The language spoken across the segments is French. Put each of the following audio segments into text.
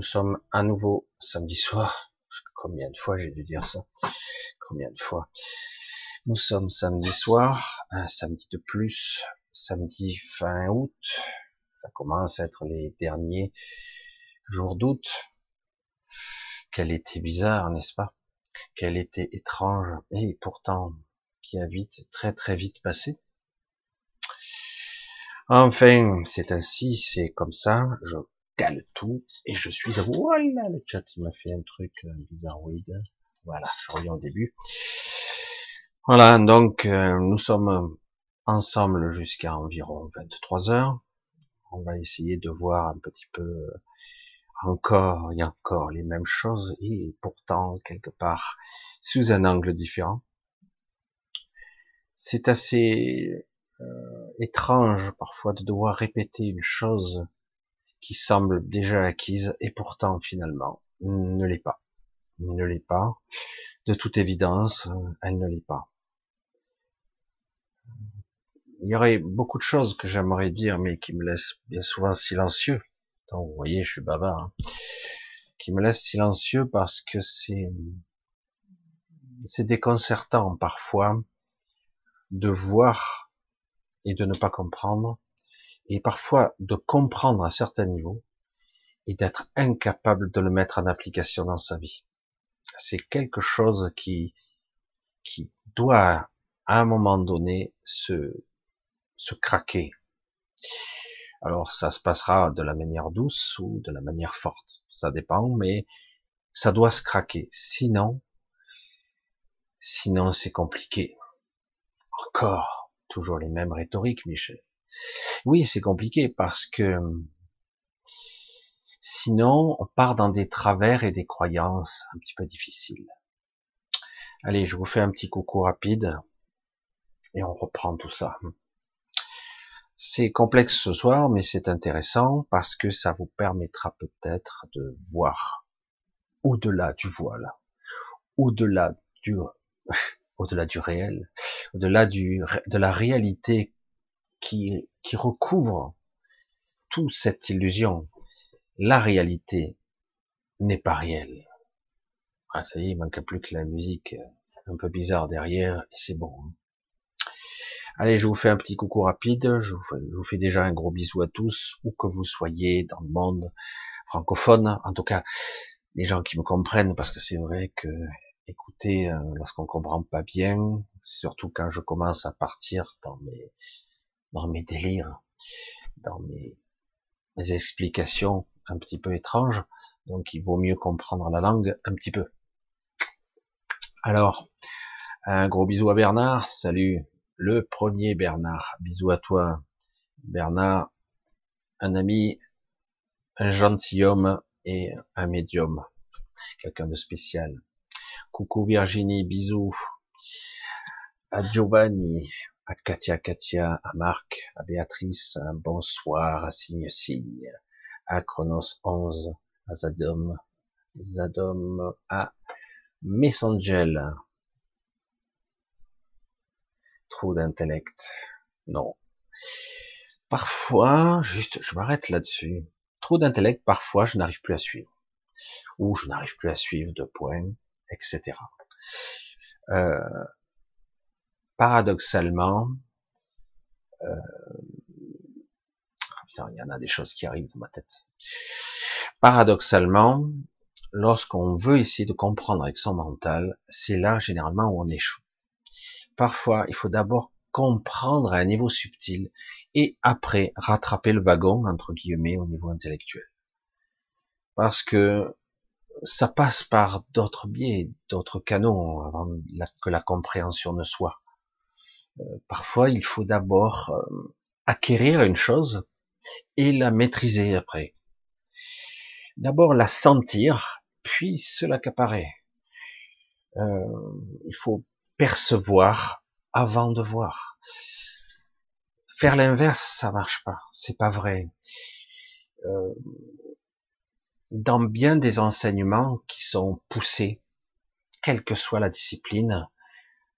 nous sommes à nouveau samedi soir. Combien de fois j'ai dû dire ça? Combien de fois? Nous sommes samedi soir, un samedi de plus, samedi fin août. Ça commence à être les derniers jours d'août. Quel été bizarre, n'est-ce pas? Quel été étrange, et pourtant qui a vite, très très vite passé. Enfin, c'est ainsi, c'est comme ça, je tout, et je suis à vous. Voilà, le chat, il m'a fait un truc euh, bizarroïde. Voilà, je reviens au début. Voilà, donc, euh, nous sommes ensemble jusqu'à environ 23 heures. On va essayer de voir un petit peu euh, encore et encore les mêmes choses, et pourtant, quelque part, sous un angle différent. C'est assez euh, étrange parfois de devoir répéter une chose qui semble déjà acquise et pourtant finalement ne l'est pas. Ne l'est pas. De toute évidence, elle ne l'est pas. Il y aurait beaucoup de choses que j'aimerais dire, mais qui me laissent bien souvent silencieux. Donc, vous voyez, je suis bavard. Hein. Qui me laissent silencieux parce que c'est c'est déconcertant parfois de voir et de ne pas comprendre, et parfois de comprendre à certains niveaux et d'être incapable de le mettre en application dans sa vie. C'est quelque chose qui, qui doit à un moment donné se, se craquer. Alors ça se passera de la manière douce ou de la manière forte, ça dépend, mais ça doit se craquer. Sinon, sinon c'est compliqué. Encore, Toujours les mêmes rhétoriques, Michel. Oui, c'est compliqué parce que sinon on part dans des travers et des croyances un petit peu difficiles. Allez, je vous fais un petit coucou rapide et on reprend tout ça. C'est complexe ce soir, mais c'est intéressant parce que ça vous permettra peut-être de voir au-delà du voile, au-delà du, au-delà du réel, au-delà du, de la réalité qui, recouvre toute cette illusion. La réalité n'est pas réelle. Ah, ça y est, il manque plus que la musique un peu bizarre derrière, et c'est bon. Hein. Allez, je vous fais un petit coucou rapide, je vous, fais, je vous fais déjà un gros bisou à tous, où que vous soyez dans le monde francophone, en tout cas, les gens qui me comprennent, parce que c'est vrai que écouter euh, lorsqu'on comprend pas bien, surtout quand je commence à partir dans mes dans mes délires, dans mes, explications un petit peu étranges. Donc il vaut mieux comprendre la langue un petit peu. Alors, un gros bisou à Bernard. Salut, le premier Bernard. Bisous à toi, Bernard, un ami, un gentilhomme et un médium, quelqu'un de spécial. Coucou Virginie, bisous. À Giovanni, à Katia Katia, à Marc, à Béatrice, bonsoir, à Signe Signe, à Chronos 11, à Zadom, Zadom, à Messangel. Trop d'intellect. Non. Parfois, juste, je m'arrête là-dessus. Trop d'intellect, parfois, je n'arrive plus à suivre. Ou je n'arrive plus à suivre de points etc. paradoxalement, euh, il y en a des choses qui arrivent dans ma tête. Paradoxalement, lorsqu'on veut essayer de comprendre avec son mental, c'est là généralement où on échoue. Parfois, il faut d'abord comprendre à un niveau subtil et après rattraper le wagon entre guillemets au niveau intellectuel. Parce que ça passe par d'autres biais, d'autres canaux avant que la compréhension ne soit. Parfois, il faut d'abord euh, acquérir une chose et la maîtriser après. D'abord la sentir, puis se l'accaparer. Euh, il faut percevoir avant de voir. Faire l'inverse, ça marche pas. C'est pas vrai. Euh, dans bien des enseignements qui sont poussés, quelle que soit la discipline,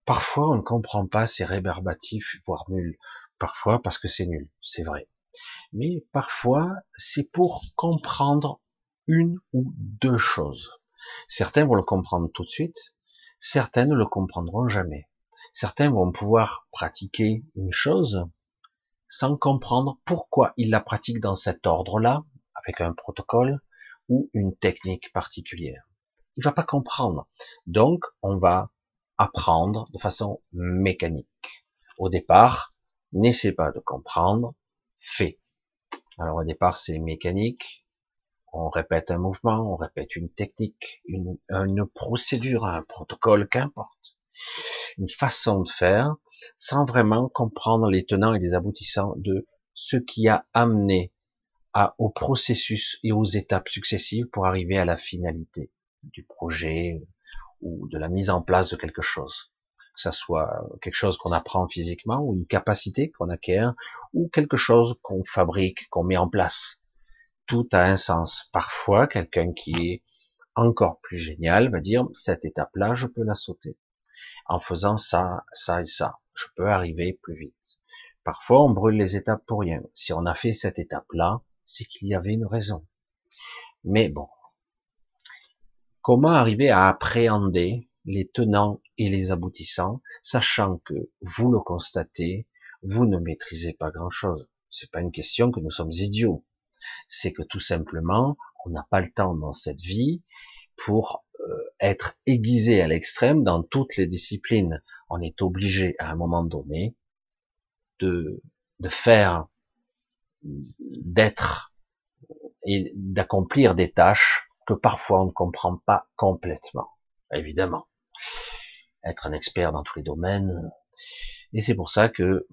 parfois on ne comprend pas, c'est rébarbatif, voire nul. Parfois parce que c'est nul, c'est vrai. Mais parfois, c'est pour comprendre une ou deux choses. Certains vont le comprendre tout de suite, certains ne le comprendront jamais. Certains vont pouvoir pratiquer une chose sans comprendre pourquoi ils la pratiquent dans cet ordre-là, avec un protocole ou une technique particulière. Il va pas comprendre. Donc, on va apprendre de façon mécanique. Au départ, n'essaie pas de comprendre, fais. Alors au départ, c'est mécanique. On répète un mouvement, on répète une technique, une, une procédure, un protocole, qu'importe. Une façon de faire sans vraiment comprendre les tenants et les aboutissants de ce qui a amené à, au processus et aux étapes successives pour arriver à la finalité du projet ou de la mise en place de quelque chose. Que ça soit quelque chose qu'on apprend physiquement ou une capacité qu'on acquiert ou quelque chose qu'on fabrique, qu'on met en place. Tout a un sens. Parfois, quelqu'un qui est encore plus génial va dire cette étape-là, je peux la sauter. En faisant ça, ça et ça, je peux arriver plus vite. Parfois, on brûle les étapes pour rien. Si on a fait cette étape-là, c'est qu'il y avait une raison. Mais bon, comment arriver à appréhender les tenants et les aboutissants, sachant que vous le constatez, vous ne maîtrisez pas grand-chose. C'est pas une question que nous sommes idiots. C'est que tout simplement, on n'a pas le temps dans cette vie pour euh, être aiguisé à l'extrême dans toutes les disciplines. On est obligé à un moment donné de faire, d'être et d'accomplir des tâches que parfois on ne comprend pas complètement. Évidemment. Être un expert dans tous les domaines. Et c'est pour ça que,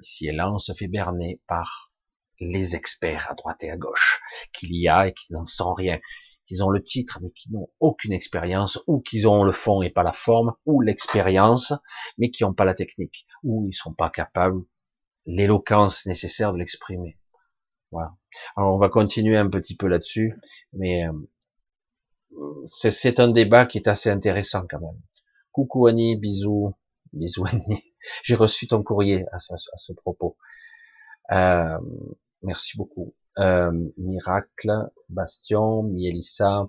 ici et là, on se fait berner par les experts à droite et à gauche, qu'il y a et qui n'en sont rien, qu'ils ont le titre mais qui n'ont aucune expérience, ou qu'ils ont le fond et pas la forme, ou l'expérience mais qui n'ont pas la technique, ou ils sont pas capables l'éloquence nécessaire de l'exprimer. Voilà. Alors on va continuer un petit peu là-dessus, mais euh, c'est un débat qui est assez intéressant quand même. Coucou Annie, bisous, bisous Annie. J'ai reçu ton courrier à ce, propos. Euh, merci beaucoup. Euh, Miracle, Bastion, Mielissa,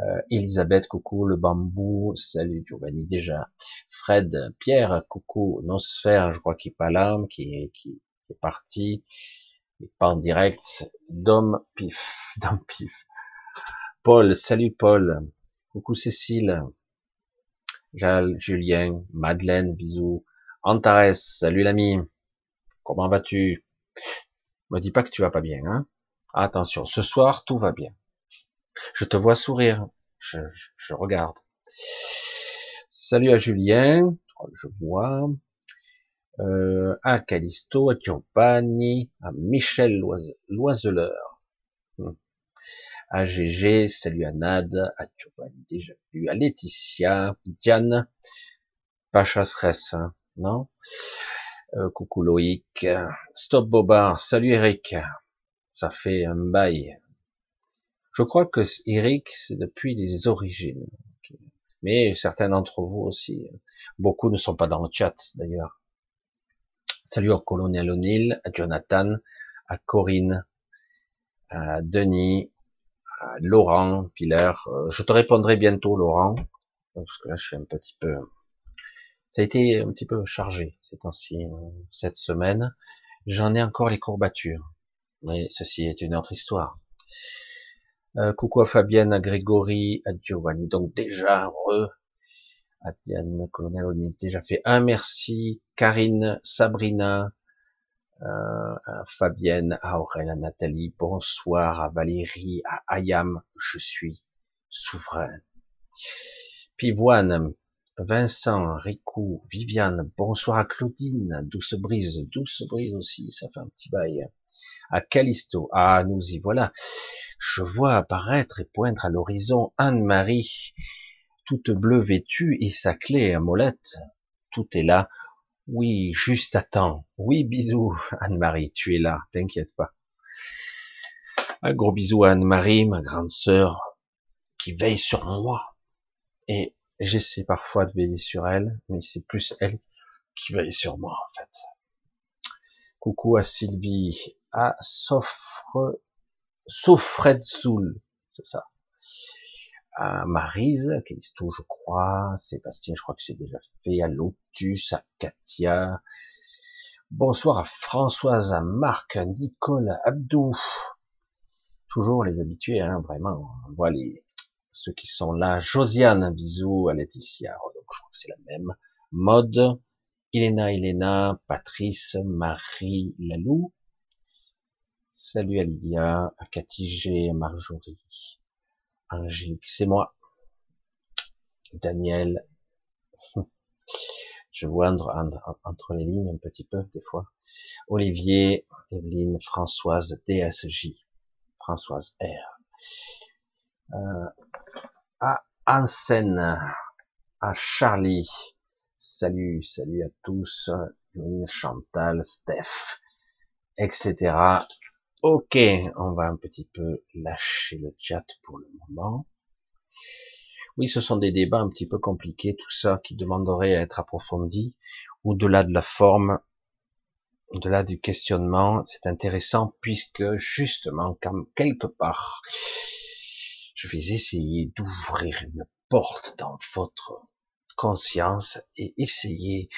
euh, Elisabeth, coucou, le bambou, salut Giovanni déjà. Fred, Pierre, coucou, Nosphère, je crois qu'il est pas là, qui est, est parti, il est pas en direct. Dom Pif, Dom Pif. Paul, salut Paul. Coucou Cécile. Julien, Madeleine, bisous. Antares, salut l'ami. Comment vas-tu? Me dis pas que tu vas pas bien, hein Attention, ce soir tout va bien. Je te vois sourire. Je, je regarde. Salut à Julien. Je vois. Euh, à Calisto, à Giovanni, à Michel Loiseleur. À GG, salut à Nad, à Giovanni déjà à Laetitia, Diane, Pacha Stress, hein, non? Euh, Coucou Loïc, Stop Bobard, salut Eric, ça fait un bail. Je crois que Eric, c'est depuis les origines. Mais certains d'entre vous aussi, beaucoup ne sont pas dans le chat d'ailleurs. Salut au colonel O'Neill, à Jonathan, à Corinne, à Denis, Laurent Piller. Euh, je te répondrai bientôt, Laurent, parce que là, je suis un petit peu. Ça a été un petit peu chargé ces temps-ci, euh, cette semaine. J'en ai encore les courbatures, mais ceci est une autre histoire. Euh, coucou à Fabienne, à Grégory, à Giovanni. Donc déjà, re, à Colonel, on a déjà fait un merci. Karine, Sabrina, à Fabienne, à à Nathalie, bonsoir à Valérie, à Ayam, je suis souverain. Pivoine, Vincent, Ricou, Viviane, bonsoir à Claudine, Douce Brise, Douce Brise aussi, ça fait un petit bail. À Callisto, ah, nous y voilà. Je vois apparaître et poindre à l'horizon Anne-Marie, toute bleue vêtue et sa clé à molette. Tout est là oui, juste à temps. Oui, bisous, Anne-Marie, tu es là, t'inquiète pas. Un gros bisou à Anne-Marie, ma grande sœur, qui veille sur moi. Et j'essaie parfois de veiller sur elle, mais c'est plus elle qui veille sur moi, en fait. Coucou à Sylvie, à Sofre, Sofredzoul, c'est ça. À Marise, tout, je crois, Sébastien, je crois que c'est déjà fait, à Lotus, à Katia. Bonsoir à Françoise, à Marc, à Nicole, à Abdou. Toujours les habitués, hein, vraiment. On voit ceux qui sont là. Josiane, un bisou à Laetitia. Oh, donc, je crois que c'est la même. Mode, Elena, Elena, Patrice, Marie, Lalou. Salut à Lydia, à Cathy à Marjorie, Angélique, c'est moi. Daniel. Je vois entre, les lignes un petit peu, des fois. Olivier, Evelyne, Françoise, DSJ, Françoise R. Euh, à Ansen, à Charlie, Salut, salut à tous, Chantal, Steph, etc. Ok, on va un petit peu lâcher le chat pour le moment. Oui, ce sont des débats un petit peu compliqués, tout ça, qui demanderaient à être approfondis, au-delà de la forme, au-delà du questionnement. C'est intéressant puisque, justement, comme quelque part, je vais essayer d'ouvrir une porte dans votre conscience et essayez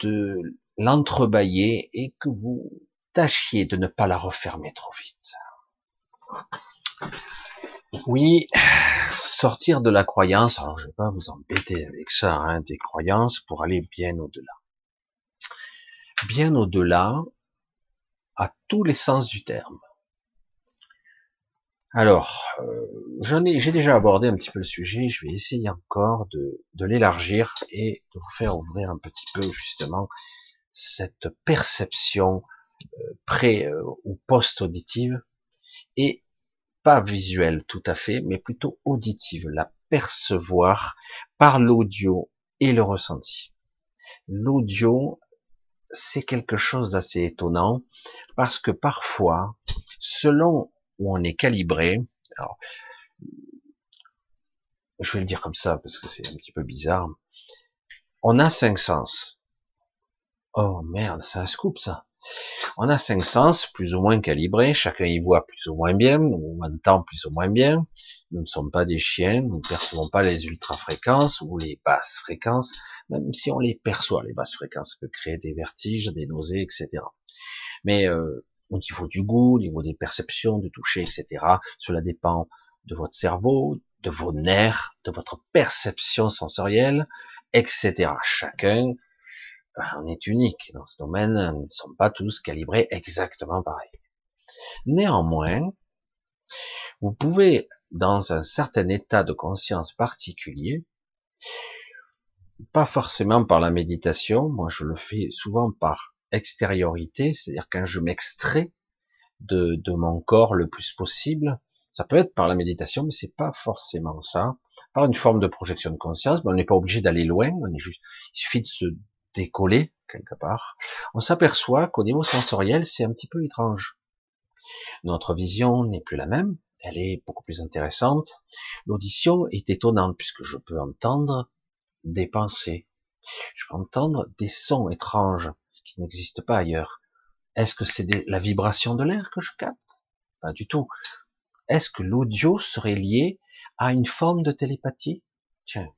de l'entrebâiller et que vous tâchiez de ne pas la refermer trop vite. Oui, sortir de la croyance, alors je vais pas vous embêter avec ça, hein, des croyances pour aller bien au-delà. Bien au-delà, à tous les sens du terme. Alors, euh, j'en ai, j'ai déjà abordé un petit peu le sujet. Je vais essayer encore de, de l'élargir et de vous faire ouvrir un petit peu justement cette perception pré euh, ou post-auditive et pas visuelle tout à fait, mais plutôt auditive, la percevoir par l'audio et le ressenti. L'audio, c'est quelque chose d'assez étonnant parce que parfois, selon où on est calibré. Je vais le dire comme ça parce que c'est un petit peu bizarre. On a cinq sens. Oh merde, c'est un scoop ça. On a cinq sens plus ou moins calibrés, chacun y voit plus ou moins bien, ou entend plus ou moins bien. Nous ne sommes pas des chiens, nous ne percevons pas les ultra-fréquences ou les basses fréquences, même si on les perçoit, les basses fréquences, ça peut créer des vertiges, des nausées, etc. Mais euh, au niveau du goût, au niveau des perceptions, du toucher, etc. Cela dépend de votre cerveau, de vos nerfs, de votre perception sensorielle, etc. Chacun on est unique dans ce domaine, nous ne sommes pas tous calibrés exactement pareil. Néanmoins, vous pouvez, dans un certain état de conscience particulier, pas forcément par la méditation, moi je le fais souvent par extériorité, c'est-à-dire quand je m'extrais de, mon corps le plus possible, ça peut être par la méditation, mais c'est pas forcément ça. Par une forme de projection de conscience, mais on n'est pas obligé d'aller loin. Il suffit de se décoller quelque part. On s'aperçoit qu'au niveau sensoriel, c'est un petit peu étrange. Notre vision n'est plus la même. Elle est beaucoup plus intéressante. L'audition est étonnante puisque je peux entendre des pensées. Je peux entendre des sons étranges qui n'existe pas ailleurs. Est-ce que c'est la vibration de l'air que je capte? Pas du tout. Est-ce que l'audio serait lié à une forme de télépathie? Tiens,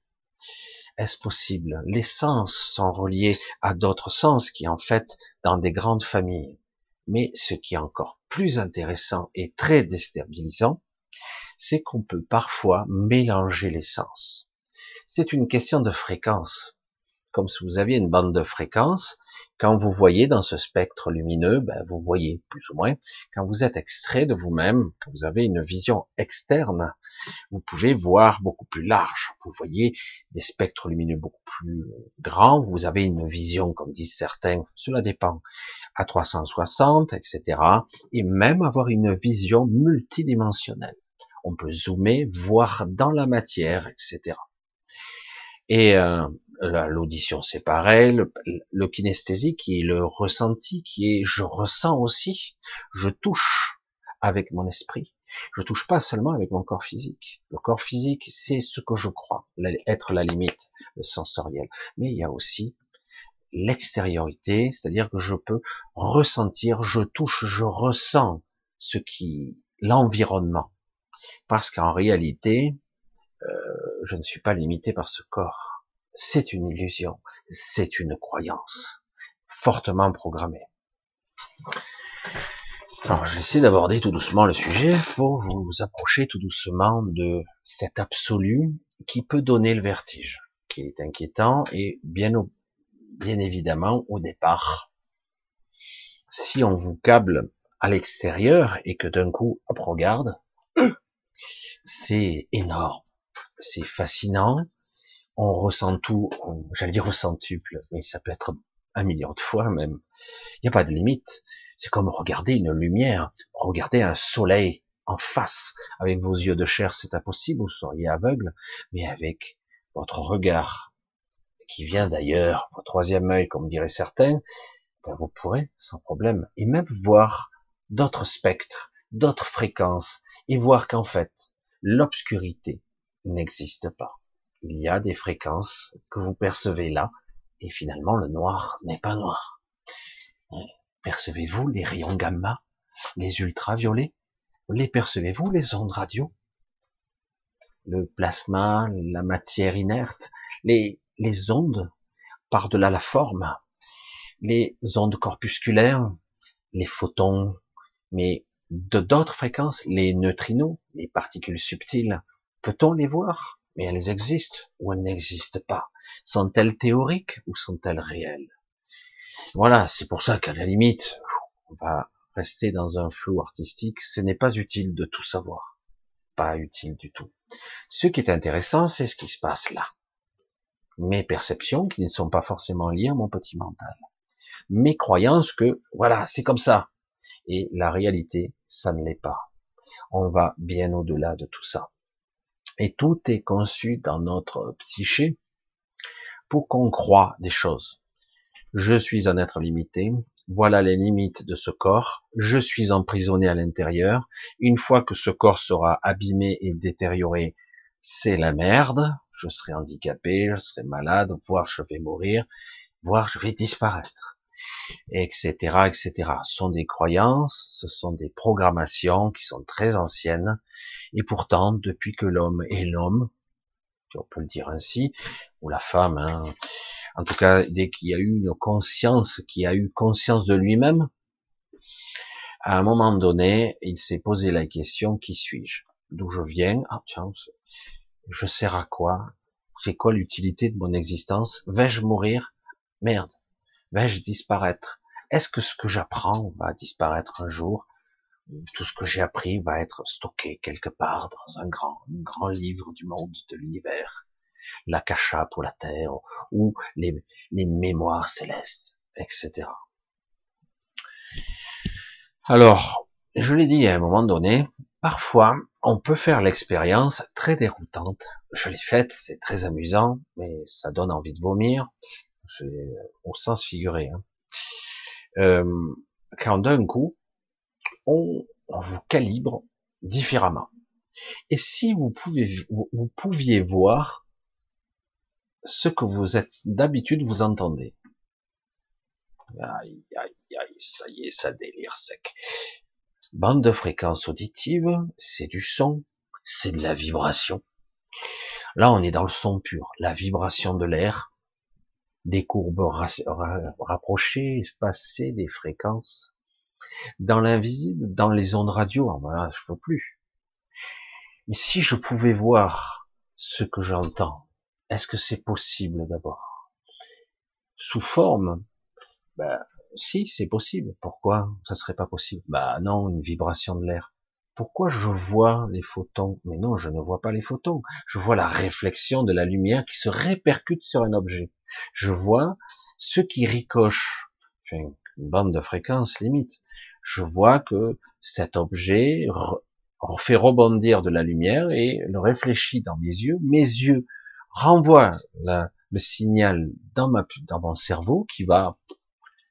est-ce possible? Les sens sont reliés à d'autres sens qui en fait dans des grandes familles. Mais ce qui est encore plus intéressant et très déstabilisant, c'est qu'on peut parfois mélanger les sens. C'est une question de fréquence. Comme si vous aviez une bande de fréquence quand vous voyez dans ce spectre lumineux, ben vous voyez plus ou moins. Quand vous êtes extrait de vous-même, que vous avez une vision externe, vous pouvez voir beaucoup plus large. Vous voyez des spectres lumineux beaucoup plus grands. Vous avez une vision, comme disent certains, cela dépend, à 360, etc. Et même avoir une vision multidimensionnelle. On peut zoomer, voir dans la matière, etc. Et euh, l'audition c'est pareil, le, le, kinesthésie qui est le ressenti, qui est je ressens aussi, je touche avec mon esprit, je touche pas seulement avec mon corps physique. Le corps physique c'est ce que je crois, être la limite, le sensoriel, mais il y a aussi l'extériorité, c'est-à-dire que je peux ressentir, je touche, je ressens ce qui, l'environnement. Parce qu'en réalité, euh, je ne suis pas limité par ce corps. C'est une illusion, c'est une croyance fortement programmée. Alors, j'essaie d'aborder tout doucement le sujet pour vous approcher tout doucement de cet absolu qui peut donner le vertige, qui est inquiétant et bien, évidemment au départ, si on vous câble à l'extérieur et que d'un coup, hop, regarde, c'est énorme, c'est fascinant, on ressent tout, j'allais dire centuple, mais ça peut être un million de fois même, il n'y a pas de limite, c'est comme regarder une lumière, regarder un soleil en face. Avec vos yeux de chair, c'est impossible, vous seriez aveugle, mais avec votre regard, qui vient d'ailleurs, votre troisième œil, comme diraient certains, ben vous pourrez, sans problème, et même voir d'autres spectres, d'autres fréquences, et voir qu'en fait, l'obscurité n'existe pas. Il y a des fréquences que vous percevez là, et finalement le noir n'est pas noir. Percevez-vous les rayons gamma, les ultraviolets? Les percevez-vous les ondes radio? Le plasma, la matière inerte, les, les ondes par-delà la forme, les ondes corpusculaires, les photons, mais de d'autres fréquences, les neutrinos, les particules subtiles, peut-on les voir? Mais elles existent ou elles n'existent pas Sont-elles théoriques ou sont-elles réelles? Voilà, c'est pour ça qu'à la limite, on va rester dans un flou artistique. Ce n'est pas utile de tout savoir. Pas utile du tout. Ce qui est intéressant, c'est ce qui se passe là. Mes perceptions qui ne sont pas forcément liées à mon petit mental. Mes croyances que, voilà, c'est comme ça. Et la réalité, ça ne l'est pas. On va bien au-delà de tout ça. Et tout est conçu dans notre psyché pour qu'on croit des choses je suis un être limité, voilà les limites de ce corps, je suis emprisonné à l'intérieur, une fois que ce corps sera abîmé et détérioré, c'est la merde, je serai handicapé, je serai malade, voire je vais mourir, voire je vais disparaître, etc., etc. Ce sont des croyances, ce sont des programmations qui sont très anciennes, et pourtant, depuis que l'homme est l'homme, on peut le dire ainsi, ou la femme, hein, en tout cas dès qu'il y a eu une conscience, qui a eu conscience de lui-même, à un moment donné, il s'est posé la question qui suis-je? D'où je viens? Ah tiens, je sers à quoi? C'est quoi l'utilité de mon existence? Vais-je mourir? Merde. Vais-je disparaître? Est-ce que ce que j'apprends va disparaître un jour? Tout ce que j'ai appris va être stocké quelque part dans un grand, un grand livre du monde, de l'univers l'akasha pour la terre, ou les, mémoires célestes, etc. Alors, je l'ai dit à un moment donné, parfois, on peut faire l'expérience très déroutante. Je l'ai faite, c'est très amusant, mais ça donne envie de vomir, au sens figuré. Hein. Euh, quand d'un coup, on, vous calibre différemment. Et si vous, pouvez, vous pouviez voir ce que vous êtes d'habitude vous entendez. Aïe, aïe, aïe, ça y est, ça délire sec. Bande de fréquences auditives, c'est du son, c'est de la vibration. Là, on est dans le son pur, la vibration de l'air, des courbes rapprochées, espacées, des fréquences. Dans l'invisible, dans les ondes radio, ah, voilà, je peux plus. Mais si je pouvais voir ce que j'entends, est-ce que c'est possible d'abord? Sous forme Ben si, c'est possible. Pourquoi? Ça serait pas possible Bah non, une vibration de l'air. Pourquoi je vois les photons? Mais non, je ne vois pas les photons. Je vois la réflexion de la lumière qui se répercute sur un objet. Je vois ce qui ricoche, une bande de fréquences limite. Je vois que cet objet fait rebondir de la lumière et le réfléchit dans mes yeux. Mes yeux renvoie le signal dans mon cerveau qui va,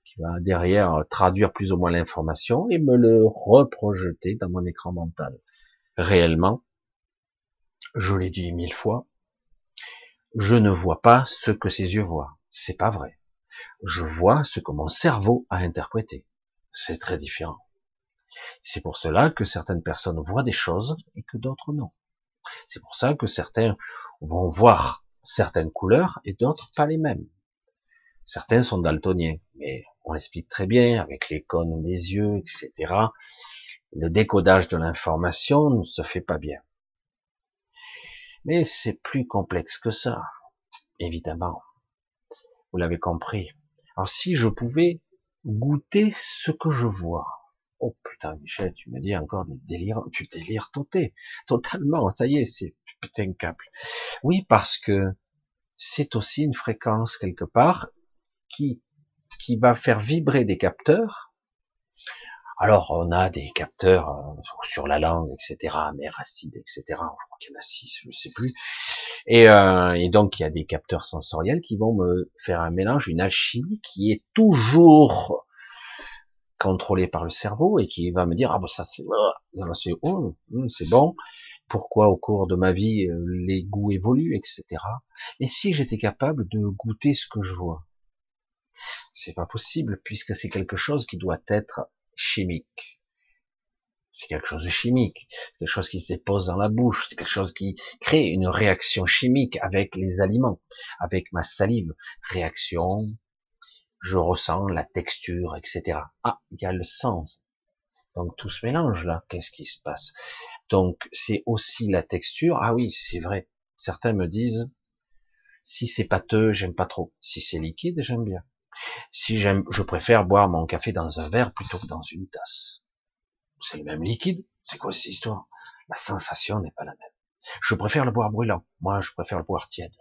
qui va derrière traduire plus ou moins l'information et me le reprojeter dans mon écran mental. Réellement, je l'ai dit mille fois, je ne vois pas ce que ses yeux voient. C'est pas vrai. Je vois ce que mon cerveau a interprété. C'est très différent. C'est pour cela que certaines personnes voient des choses et que d'autres non. C'est pour ça que certains vont voir certaines couleurs et d'autres pas les mêmes. Certains sont daltoniens, mais on l'explique très bien avec les cônes des yeux, etc. Le décodage de l'information ne se fait pas bien. Mais c'est plus complexe que ça, évidemment. Vous l'avez compris. Alors si je pouvais goûter ce que je vois. Oh putain, Michel, tu me dis encore des délires, tu délires toté, totalement, ça y est, c'est putain câble. Oui, parce que c'est aussi une fréquence quelque part qui, qui va faire vibrer des capteurs. Alors, on a des capteurs euh, sur la langue, etc., mère acide, etc. Je crois qu'il y en a six, je ne sais plus. Et, euh, et donc, il y a des capteurs sensoriels qui vont me faire un mélange, une alchimie qui est toujours contrôlée par le cerveau et qui va me dire ah ben ça c'est oh, hum, c'est bon pourquoi au cours de ma vie euh, les goûts évoluent etc et si j'étais capable de goûter ce que je vois? C'est pas possible puisque c'est quelque chose qui doit être chimique. C'est quelque chose de chimique. C'est quelque chose qui se dépose dans la bouche. C'est quelque chose qui crée une réaction chimique avec les aliments, avec ma salive. Réaction, je ressens la texture, etc. Ah, il y a le sens. Donc tout se mélange là. Qu'est-ce qui se passe? Donc c'est aussi la texture. Ah oui, c'est vrai. Certains me disent, si c'est pâteux, j'aime pas trop. Si c'est liquide, j'aime bien. Si j'aime, je préfère boire mon café dans un verre plutôt que dans une tasse. C'est le même liquide. C'est quoi cette histoire? La sensation n'est pas la même. Je préfère le boire brûlant. Moi, je préfère le boire tiède.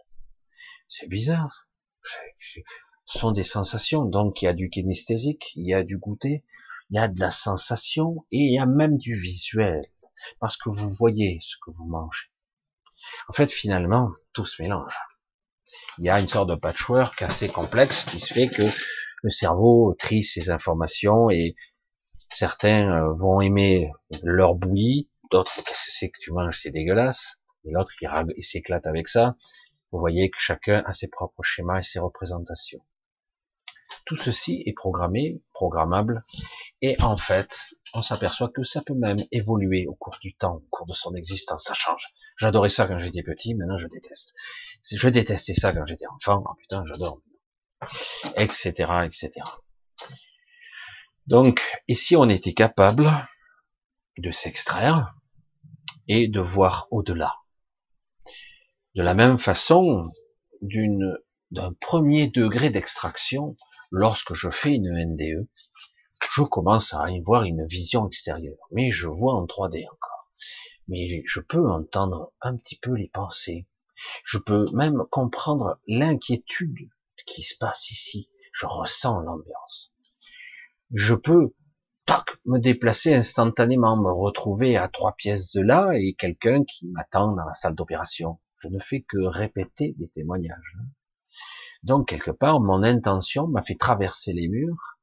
C'est bizarre. Ce sont des sensations. Donc, il y a du kinesthésique, il y a du goûter, il y a de la sensation et il y a même du visuel. Parce que vous voyez ce que vous mangez. En fait, finalement, tout se mélange il y a une sorte de patchwork assez complexe qui se fait que le cerveau trie ces informations et certains euh, vont aimer leur bouillie, d'autres qu'est-ce que c'est que tu manges, c'est dégueulasse, et l'autre il s'éclate avec ça. Vous voyez que chacun a ses propres schémas et ses représentations. Tout ceci est programmé, programmable, et en fait, on s'aperçoit que ça peut même évoluer au cours du temps, au cours de son existence, ça change. J'adorais ça quand j'étais petit, maintenant je déteste. Je détestais ça quand j'étais enfant, oh putain, j'adore. Etc., etc. Donc, et si on était capable de s'extraire et de voir au-delà? De la même façon, d'un premier degré d'extraction, lorsque je fais une NDE, je commence à y voir une vision extérieure. Mais je vois en 3D encore. Mais je peux entendre un petit peu les pensées, je peux même comprendre l'inquiétude qui se passe ici. Je ressens l'ambiance. Je peux, toc, me déplacer instantanément, me retrouver à trois pièces de là et quelqu'un qui m'attend dans la salle d'opération. Je ne fais que répéter des témoignages. Donc, quelque part, mon intention m'a fait traverser les murs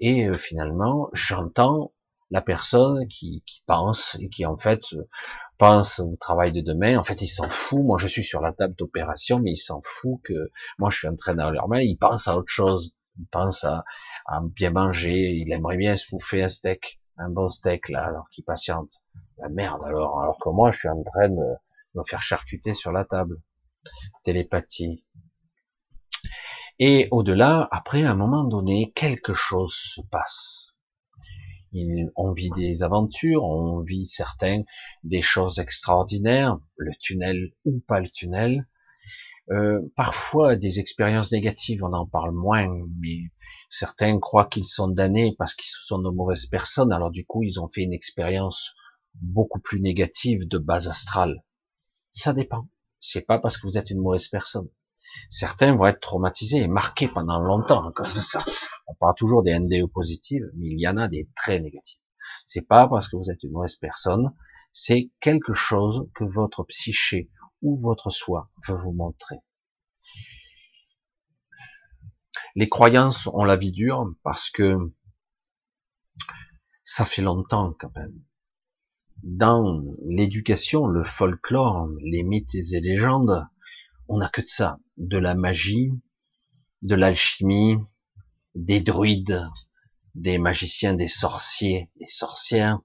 et euh, finalement, j'entends la personne qui, pense et qui en fait pense au travail de demain. En fait, il s'en fout. Moi, je suis sur la table d'opération, mais il s'en fout que moi, je suis en train dans leur main. Il pense à autre chose. Il pense à, à bien manger. Il aimerait bien se bouffer un steak, un bon steak là, alors qu'il patiente. La merde alors. Alors que moi, je suis en train de me faire charcuter sur la table. Télépathie. Et au-delà, après, à un moment donné, quelque chose se passe on vit des aventures, on vit certains des choses extraordinaires, le tunnel ou pas le tunnel. Euh, parfois des expériences négatives, on en parle moins, mais certains croient qu'ils sont damnés parce qu'ils sont de mauvaises personnes, alors du coup ils ont fait une expérience beaucoup plus négative de base astrale. Ça dépend. C'est pas parce que vous êtes une mauvaise personne. Certains vont être traumatisés et marqués pendant longtemps cause de ça. On parle toujours des NDE positives, mais il y en a des très négatives. C'est pas parce que vous êtes une mauvaise personne, c'est quelque chose que votre psyché ou votre soi veut vous montrer. Les croyances ont la vie dure parce que ça fait longtemps quand même. Dans l'éducation, le folklore, les mythes et légendes, on n'a que de ça, de la magie, de l'alchimie, des druides, des magiciens, des sorciers, des sorcières.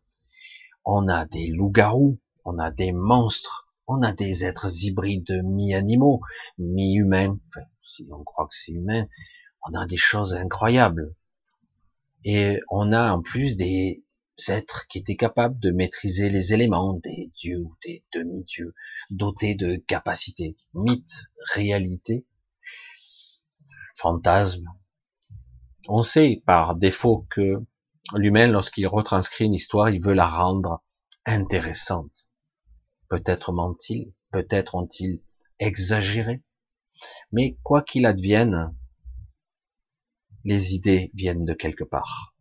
On a des loups-garous, on a des monstres, on a des êtres hybrides mi-animaux, mi-humains. Si on croit que c'est humain, on a des choses incroyables. Et on a en plus des êtres qui étaient capables de maîtriser les éléments, des dieux ou des demi-dieux, dotés de capacités, mythes, réalités, fantasmes. On sait par défaut que l'humain, lorsqu'il retranscrit une histoire, il veut la rendre intéressante. Peut-être ment-il, peut-être ont-ils exagéré, mais quoi qu'il advienne, les idées viennent de quelque part.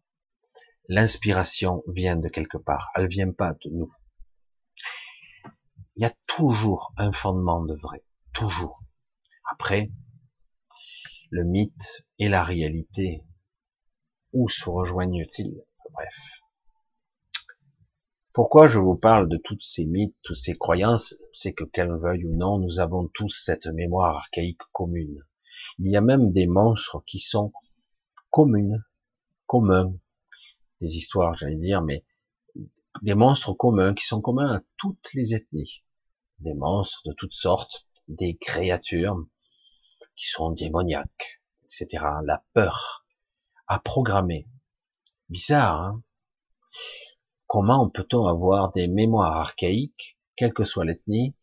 L'inspiration vient de quelque part. Elle vient pas de nous. Il y a toujours un fondement de vrai. Toujours. Après, le mythe et la réalité, où se rejoignent-ils? Bref. Pourquoi je vous parle de toutes ces mythes, toutes ces croyances? C'est que, qu'elles veuillent ou non, nous avons tous cette mémoire archaïque commune. Il y a même des monstres qui sont communes, communs, des histoires, j'allais dire, mais des monstres communs qui sont communs à toutes les ethnies. Des monstres de toutes sortes, des créatures qui sont démoniaques, etc. La peur à programmer. Bizarre, hein? Comment peut-on avoir des mémoires archaïques, quelle que soit l'ethnie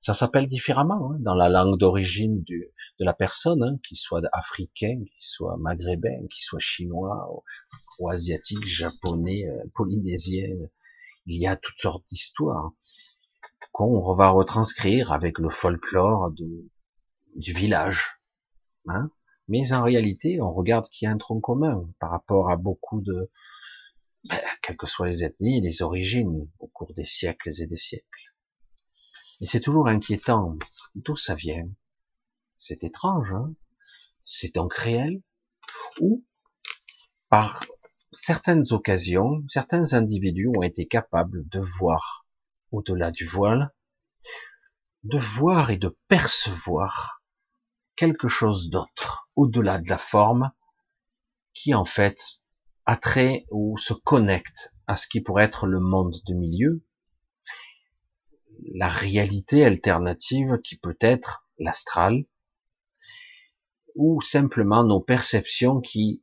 Ça s'appelle différemment hein, dans la langue d'origine de la personne, hein, qu'il soit africain, qu'il soit maghrébin, qu'il soit chinois, ou asiatique, japonais, euh, polynésien. Il y a toutes sortes d'histoires qu'on va retranscrire avec le folklore du village. Hein. Mais en réalité, on regarde qu'il y a un tronc commun par rapport à beaucoup de, ben, quelles que soient les ethnies et les origines au cours des siècles et des siècles. Et c'est toujours inquiétant. D'où ça vient? C'est étrange. Hein? C'est donc réel? Ou par certaines occasions, certains individus ont été capables de voir au-delà du voile, de voir et de percevoir quelque chose d'autre, au-delà de la forme, qui en fait attrait ou se connecte à ce qui pourrait être le monde de milieu, la réalité alternative qui peut être l'astral, ou simplement nos perceptions qui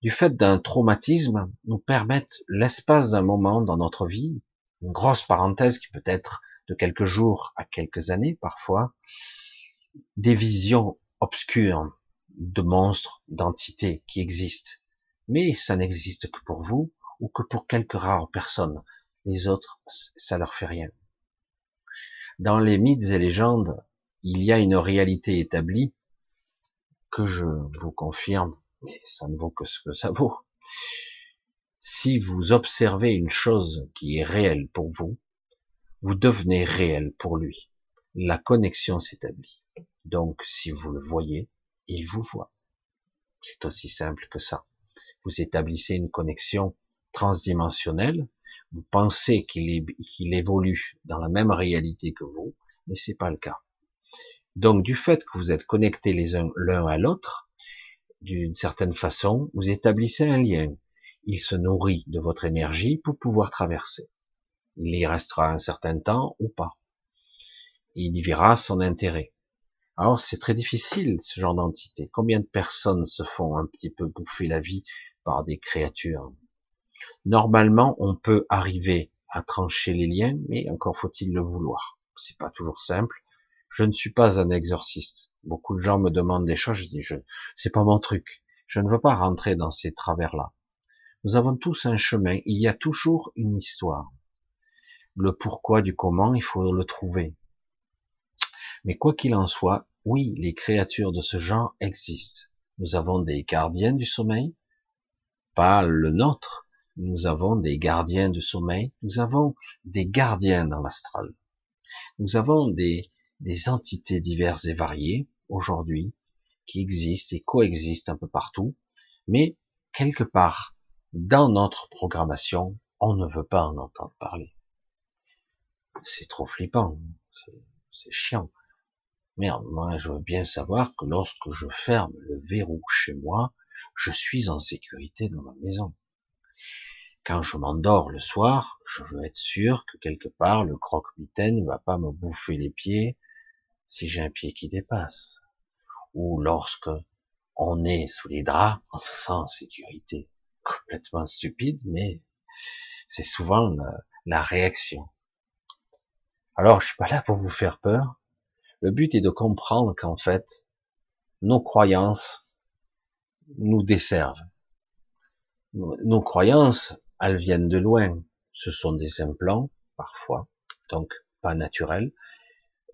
du fait d'un traumatisme, nous permettent l'espace d'un moment dans notre vie, une grosse parenthèse qui peut être de quelques jours à quelques années parfois, des visions obscures de monstres, d'entités qui existent. Mais ça n'existe que pour vous ou que pour quelques rares personnes. Les autres, ça leur fait rien. Dans les mythes et légendes, il y a une réalité établie que je vous confirme mais ça ne vaut que ce que ça vaut. Si vous observez une chose qui est réelle pour vous, vous devenez réel pour lui. La connexion s'établit. Donc, si vous le voyez, il vous voit. C'est aussi simple que ça. Vous établissez une connexion transdimensionnelle. Vous pensez qu'il évolue dans la même réalité que vous, mais c'est pas le cas. Donc, du fait que vous êtes connectés les uns l'un à l'autre, d'une certaine façon, vous établissez un lien. Il se nourrit de votre énergie pour pouvoir traverser. Il y restera un certain temps ou pas. Il y verra son intérêt. Alors c'est très difficile ce genre d'entité. Combien de personnes se font un petit peu bouffer la vie par des créatures? Normalement, on peut arriver à trancher les liens, mais encore faut-il le vouloir. C'est pas toujours simple. Je ne suis pas un exorciste. Beaucoup de gens me demandent des choses, je dis, je, c'est pas mon truc. Je ne veux pas rentrer dans ces travers-là. Nous avons tous un chemin. Il y a toujours une histoire. Le pourquoi du comment, il faut le trouver. Mais quoi qu'il en soit, oui, les créatures de ce genre existent. Nous avons des gardiens du sommeil, pas le nôtre. Nous avons des gardiens du sommeil. Nous avons des gardiens dans l'astral. Nous avons des, des entités diverses et variées aujourd'hui qui existent et coexistent un peu partout, mais quelque part dans notre programmation, on ne veut pas en entendre parler. C'est trop flippant, c'est chiant. Merde, moi je veux bien savoir que lorsque je ferme le verrou chez moi, je suis en sécurité dans ma maison. Quand je m'endors le soir, je veux être sûr que quelque part le croque-mitaine ne va pas me bouffer les pieds si j'ai un pied qui dépasse. Ou lorsque on est sous les draps, on se sent en sécurité. Complètement stupide, mais c'est souvent la, réaction. Alors, je suis pas là pour vous faire peur. Le but est de comprendre qu'en fait, nos croyances nous desservent. Nos croyances, elles viennent de loin. Ce sont des implants, parfois, donc pas naturels,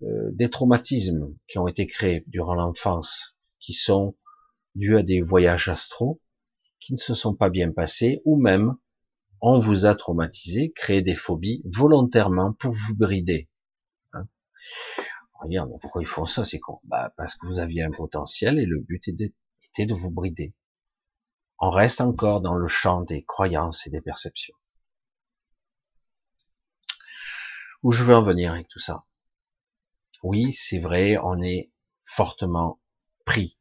euh, des traumatismes qui ont été créés durant l'enfance, qui sont dus à des voyages astraux qui ne se sont pas bien passés, ou même on vous a traumatisé, créé des phobies volontairement pour vous brider. Hein pourquoi ils font ça C'est con. Bah, parce que vous aviez un potentiel et le but était de vous brider. On reste encore dans le champ des croyances et des perceptions. Où je veux en venir avec tout ça? Oui, c'est vrai, on est fortement pris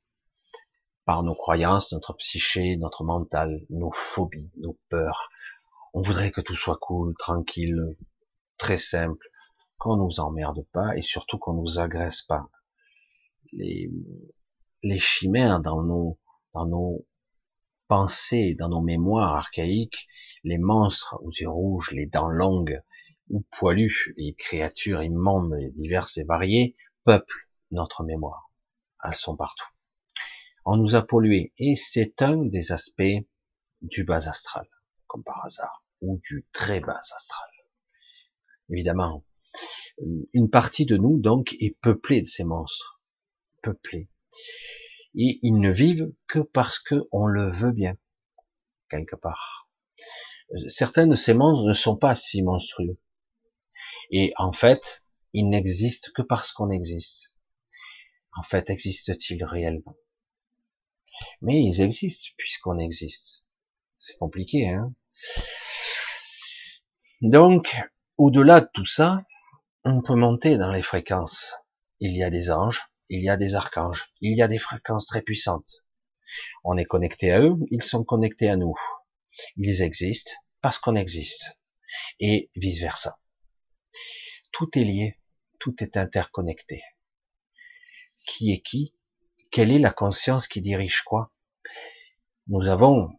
par nos croyances, notre psyché, notre mental, nos phobies, nos peurs. On voudrait que tout soit cool, tranquille, très simple, qu'on nous emmerde pas et surtout qu'on nous agresse pas. Les, les chimères dans nos, dans nos pensées, dans nos mémoires archaïques, les monstres aux yeux rouges, les dents longues ou poilues, les créatures immondes et diverses et variées, peuplent notre mémoire. Elles sont partout on nous a pollué. Et c'est un des aspects du bas astral, comme par hasard, ou du très bas astral. Évidemment, une partie de nous, donc, est peuplée de ces monstres. Peuplée. Et ils ne vivent que parce qu'on le veut bien, quelque part. Certains de ces monstres ne sont pas si monstrueux. Et en fait, ils n'existent que parce qu'on existe. En fait, existe-t-il réellement? Mais ils existent puisqu'on existe. C'est compliqué, hein? Donc, au-delà de tout ça, on peut monter dans les fréquences. Il y a des anges, il y a des archanges, il y a des fréquences très puissantes. On est connecté à eux, ils sont connectés à nous. Ils existent parce qu'on existe. Et vice versa. Tout est lié, tout est interconnecté. Qui est qui? Quelle est la conscience qui dirige quoi? Nous avons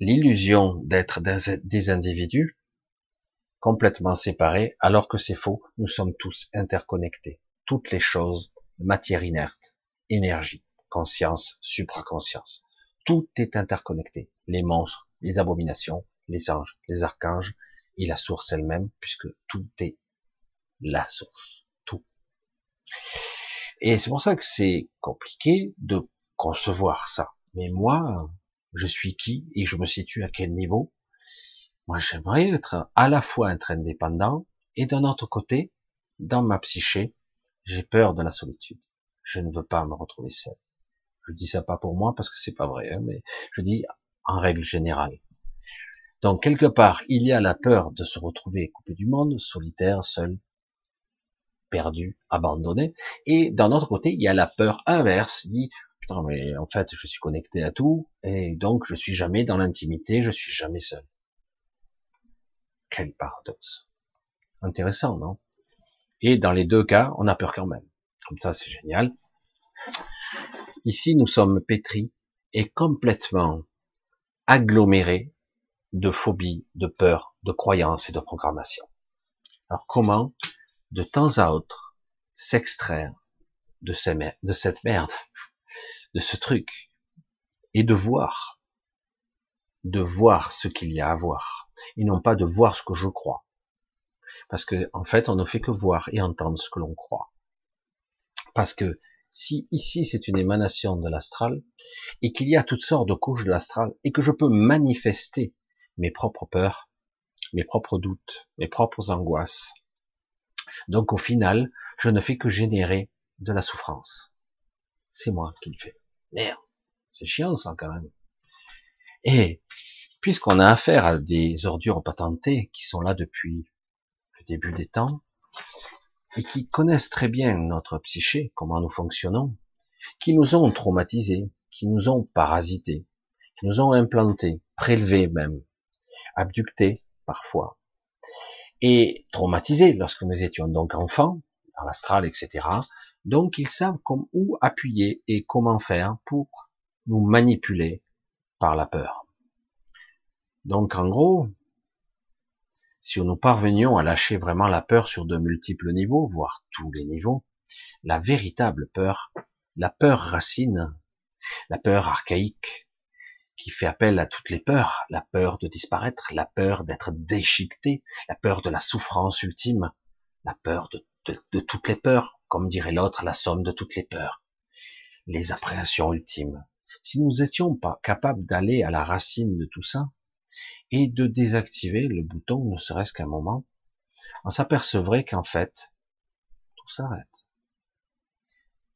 l'illusion d'être des individus complètement séparés, alors que c'est faux. Nous sommes tous interconnectés. Toutes les choses, matière inerte, énergie, conscience, supraconscience, tout est interconnecté. Les monstres, les abominations, les anges, les archanges et la source elle-même, puisque tout est la source. Tout. Et c'est pour ça que c'est compliqué de concevoir ça. Mais moi, je suis qui et je me situe à quel niveau? Moi, j'aimerais être à la fois être indépendant et d'un autre côté, dans ma psyché, j'ai peur de la solitude. Je ne veux pas me retrouver seul. Je dis ça pas pour moi parce que c'est pas vrai, hein, mais je dis en règle générale. Donc quelque part, il y a la peur de se retrouver coupé du monde, solitaire, seul, perdu, abandonné. Et d'un autre côté, il y a la peur inverse, dit putain mais en fait je suis connecté à tout et donc je suis jamais dans l'intimité, je suis jamais seul. Quel paradoxe. Intéressant, non? Et dans les deux cas, on a peur quand même. Comme ça, c'est génial. Ici, nous sommes pétris et complètement agglomérés de phobies, de peurs, de croyances et de programmation. Alors comment de temps à autre s'extraire de cette merde, de ce truc, et de voir, de voir ce qu'il y a à voir, et non pas de voir ce que je crois? Parce que, en fait, on ne fait que voir et entendre ce que l'on croit. Parce que, si ici c'est une émanation de l'astral, et qu'il y a toutes sortes de couches de l'astral, et que je peux manifester mes propres peurs, mes propres doutes, mes propres angoisses, donc au final, je ne fais que générer de la souffrance. C'est moi qui le fais. Merde, c'est chiant ça quand même. Et puisqu'on a affaire à des ordures patentées qui sont là depuis début des temps, et qui connaissent très bien notre psyché, comment nous fonctionnons, qui nous ont traumatisés, qui nous ont parasités, qui nous ont implantés, prélevés même, abductés parfois, et traumatisés lorsque nous étions donc enfants, dans l'astral, etc. Donc ils savent comme, où appuyer et comment faire pour nous manipuler par la peur. Donc en gros, si nous parvenions à lâcher vraiment la peur sur de multiples niveaux, voire tous les niveaux, la véritable peur, la peur racine, la peur archaïque, qui fait appel à toutes les peurs, la peur de disparaître, la peur d'être déchiqueté, la peur de la souffrance ultime, la peur de, toutes les peurs, comme dirait l'autre, la somme de toutes les peurs, les appréhensions ultimes. Si nous étions pas capables d'aller à la racine de tout ça, et de désactiver le bouton, ne serait-ce qu'un moment, on s'apercevrait qu'en fait, tout s'arrête.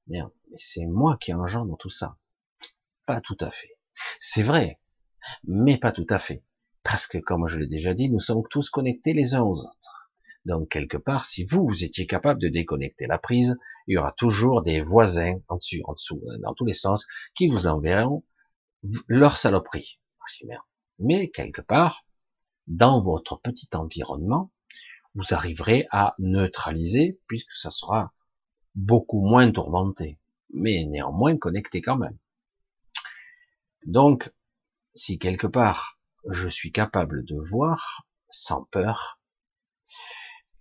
Merde, mais c'est moi qui engendre tout ça. Pas tout à fait. C'est vrai, mais pas tout à fait. Parce que, comme je l'ai déjà dit, nous sommes tous connectés les uns aux autres. Donc, quelque part, si vous, vous étiez capable de déconnecter la prise, il y aura toujours des voisins en dessus, en dessous, hein, dans tous les sens, qui vous enverront leur saloperie. Merde. Mais quelque part, dans votre petit environnement, vous arriverez à neutraliser puisque ça sera beaucoup moins tourmenté, mais néanmoins connecté quand même. Donc, si quelque part je suis capable de voir sans peur,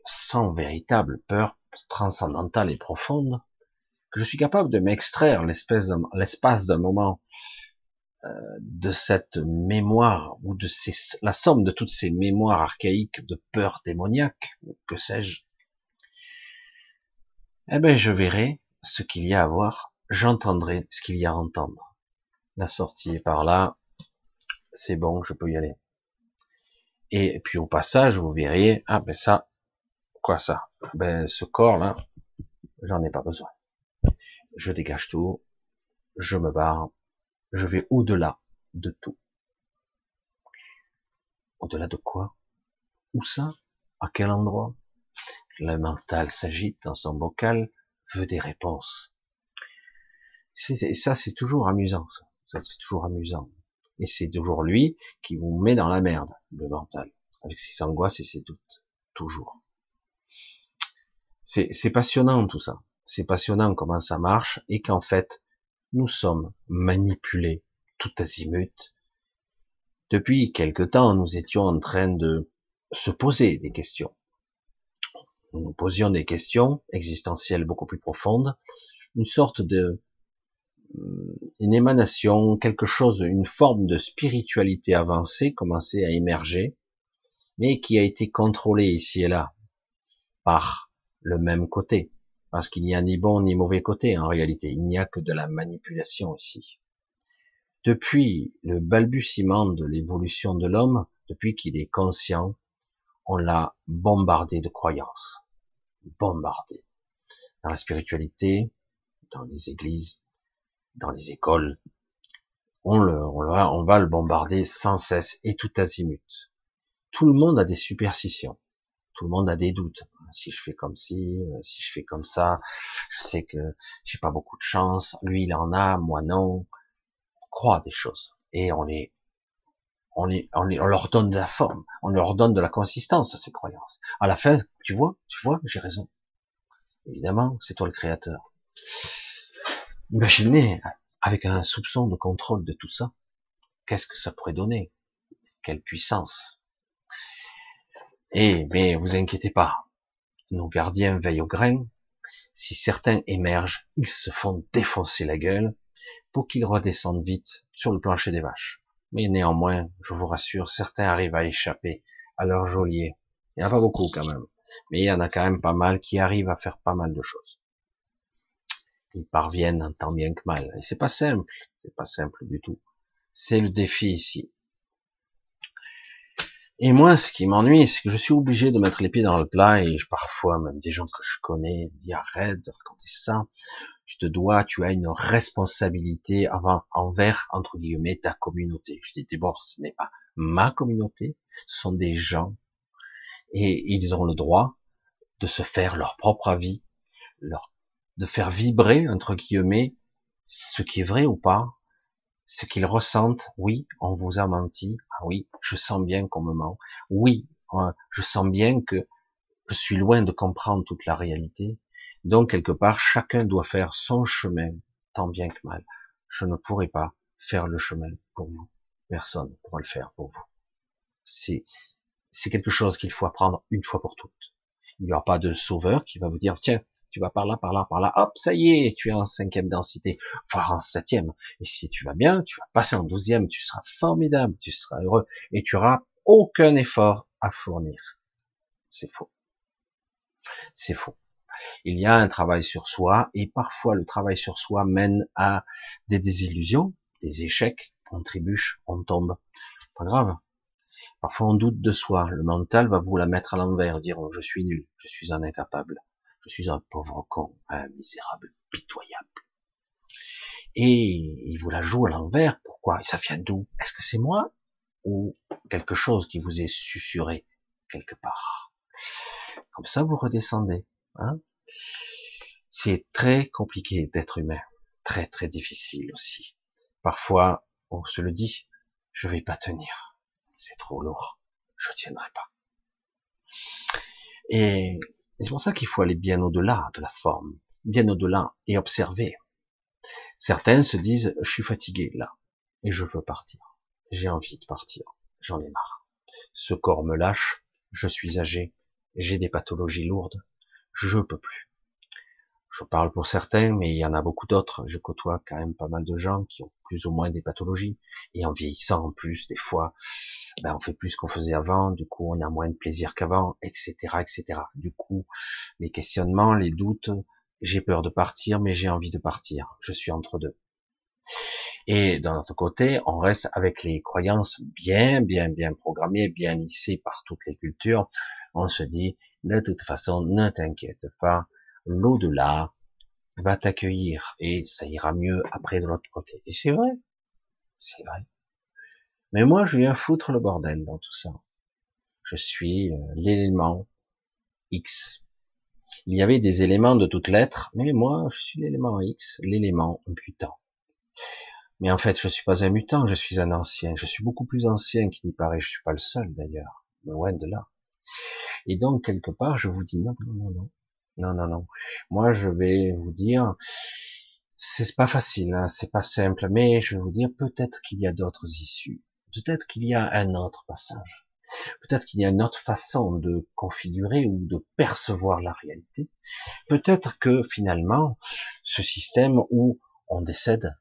sans véritable peur transcendantale et profonde, que je suis capable de m'extraire l'espace d'un moment de cette mémoire ou de la somme de toutes ces mémoires archaïques de peur démoniaque, que sais-je, eh ben je verrai ce qu'il y a à voir, j'entendrai ce qu'il y a à entendre. La sortie est par là, c'est bon, je peux y aller. Et puis au passage, vous verriez, ah ben ça, quoi ça? Ben ce corps là, j'en ai pas besoin. Je dégage tout, je me barre, je vais au-delà de tout. Au-delà de quoi? Où ça? À quel endroit? Le mental s'agite dans son bocal, veut des réponses. Ça, c'est toujours amusant. Ça, ça c'est toujours amusant. Et c'est toujours lui qui vous met dans la merde, le mental, avec ses angoisses et ses doutes. Toujours. C'est passionnant tout ça. C'est passionnant comment ça marche et qu'en fait, nous sommes manipulés tout azimut. Depuis quelque temps, nous étions en train de se poser des questions. Nous posions des questions existentielles beaucoup plus profondes, une sorte de une émanation, quelque chose, une forme de spiritualité avancée commençait à émerger, mais qui a été contrôlée ici et là par le même côté, parce qu'il n'y a ni bon ni mauvais côté en réalité, il n'y a que de la manipulation ici. Depuis le balbutiement de l'évolution de l'homme, depuis qu'il est conscient, on l'a bombardé de croyances, bombardé. Dans la spiritualité, dans les églises, dans les écoles, on, le, on va le bombarder sans cesse et tout azimut. Tout le monde a des superstitions tout le monde a des doutes. Si je fais comme ci, euh, si je fais comme ça, je sais que j'ai pas beaucoup de chance. Lui, il en a, moi non. On croit des choses et on les, on les, on les, on leur donne de la forme, on leur donne de la consistance à ces croyances. À la fin, tu vois, tu vois, j'ai raison. Évidemment, c'est toi le créateur. Imaginez, avec un soupçon de contrôle de tout ça, qu'est-ce que ça pourrait donner? Quelle puissance eh, mais vous inquiétez pas, nos gardiens veillent au grain. Si certains émergent, ils se font défoncer la gueule pour qu'ils redescendent vite sur le plancher des vaches. Mais néanmoins, je vous rassure, certains arrivent à échapper à leur geôlier. Il n'y en a pas beaucoup quand même, mais il y en a quand même pas mal qui arrivent à faire pas mal de choses. Ils parviennent en tant bien que mal. Et c'est pas simple, c'est pas simple du tout. C'est le défi ici. Et moi, ce qui m'ennuie, c'est que je suis obligé de mettre les pieds dans le plat et parfois même des gens que je connais me disent arrête de raconter ça. Tu te dois, tu as une responsabilité avant, envers, entre guillemets, ta communauté. Je dis d'abord, ce n'est pas ma communauté, ce sont des gens et ils ont le droit de se faire leur propre avis, leur, de faire vibrer, entre guillemets, ce qui est vrai ou pas, ce qu'ils ressentent, oui, on vous a menti, ah oui, je sens bien qu'on me ment, oui, euh, je sens bien que je suis loin de comprendre toute la réalité, donc quelque part, chacun doit faire son chemin, tant bien que mal. Je ne pourrai pas faire le chemin pour vous, personne ne pourra le faire pour vous. C'est c'est quelque chose qu'il faut apprendre une fois pour toutes. Il n'y aura pas de sauveur qui va vous dire, tiens, tu vas par là, par là, par là, hop, ça y est, tu es en cinquième densité, voire en septième. Et si tu vas bien, tu vas passer en douzième, tu seras formidable, tu seras heureux, et tu auras aucun effort à fournir. C'est faux. C'est faux. Il y a un travail sur soi, et parfois le travail sur soi mène à des désillusions, des échecs, on trébuche, on tombe. Pas grave. Parfois on doute de soi. Le mental va vous la mettre à l'envers, dire je suis nul, je suis un incapable. Je suis un pauvre con, un misérable, pitoyable. Et il vous la joue à l'envers. Pourquoi? Ça vient d'où? Est-ce que c'est moi? Ou quelque chose qui vous est susurré quelque part? Comme ça, vous redescendez. Hein? C'est très compliqué d'être humain, très très difficile aussi. Parfois, on se le dit, je vais pas tenir, c'est trop lourd, je tiendrai pas. Et c'est pour ça qu'il faut aller bien au-delà de la forme, bien au-delà et observer. Certains se disent, je suis fatigué là, et je veux partir. J'ai envie de partir. J'en ai marre. Ce corps me lâche, je suis âgé, j'ai des pathologies lourdes, je peux plus. Je parle pour certains, mais il y en a beaucoup d'autres. Je côtoie quand même pas mal de gens qui ont plus ou moins des pathologies. Et en vieillissant en plus, des fois, ben on fait plus qu'on faisait avant. Du coup, on a moins de plaisir qu'avant, etc., etc. Du coup, les questionnements, les doutes, j'ai peur de partir, mais j'ai envie de partir. Je suis entre deux. Et d'un autre côté, on reste avec les croyances bien, bien, bien programmées, bien lissées par toutes les cultures. On se dit, de toute façon, ne t'inquiète pas, l'au-delà va t'accueillir et ça ira mieux après de l'autre côté. Et c'est vrai, c'est vrai. Mais moi, je viens foutre le bordel dans tout ça. Je suis euh, l'élément X. Il y avait des éléments de toutes lettres, mais moi, je suis l'élément X, l'élément mutant. Mais en fait, je suis pas un mutant, je suis un ancien. Je suis beaucoup plus ancien qu'il n'y paraît. Je suis pas le seul d'ailleurs. Loin de là. Et donc, quelque part, je vous dis non, non, non, non. Non, non, non. Moi, je vais vous dire, c'est pas facile, hein, c'est pas simple, mais je vais vous dire, peut-être qu'il y a d'autres issues. Peut-être qu'il y a un autre passage. Peut-être qu'il y a une autre façon de configurer ou de percevoir la réalité. Peut-être que finalement, ce système où on décède,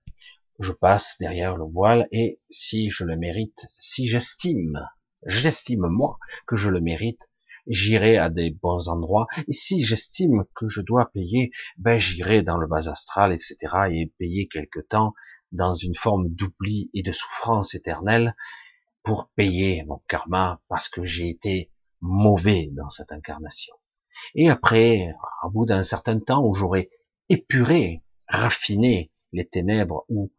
je passe derrière le voile et si je le mérite, si j'estime, j'estime moi que je le mérite, j'irai à des bons endroits. Et si j'estime que je dois payer, ben j'irai dans le bas astral, etc. et payer quelque temps dans une forme d'oubli et de souffrance éternelle pour payer mon karma parce que j'ai été mauvais dans cette incarnation. Et après, au bout d'un certain temps où j'aurai épuré, raffiné les ténèbres ou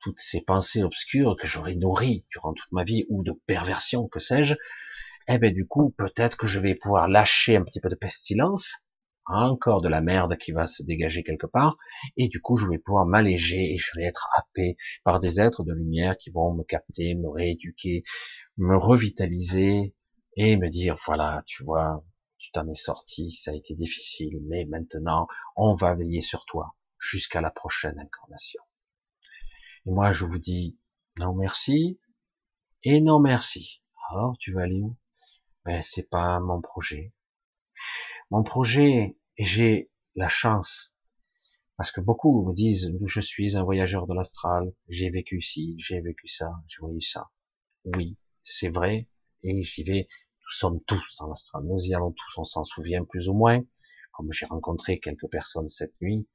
toutes ces pensées obscures que j'aurais nourries durant toute ma vie ou de perversion, que sais-je, eh ben du coup, peut-être que je vais pouvoir lâcher un petit peu de pestilence, encore de la merde qui va se dégager quelque part, et du coup, je vais pouvoir m'alléger et je vais être happé par des êtres de lumière qui vont me capter, me rééduquer, me revitaliser et me dire, voilà, tu vois, tu t'en es sorti, ça a été difficile, mais maintenant, on va veiller sur toi jusqu'à la prochaine incarnation. Et moi, je vous dis, non merci, et non merci. Alors, tu vas aller où? Ben c'est pas mon projet. Mon projet, j'ai la chance, parce que beaucoup me disent, je suis un voyageur de l'astral, j'ai vécu ci, j'ai vécu ça, j'ai vu ça. Oui, c'est vrai, et j'y vais, nous sommes tous dans l'astral, nous y allons tous, on s'en souvient plus ou moins, comme j'ai rencontré quelques personnes cette nuit,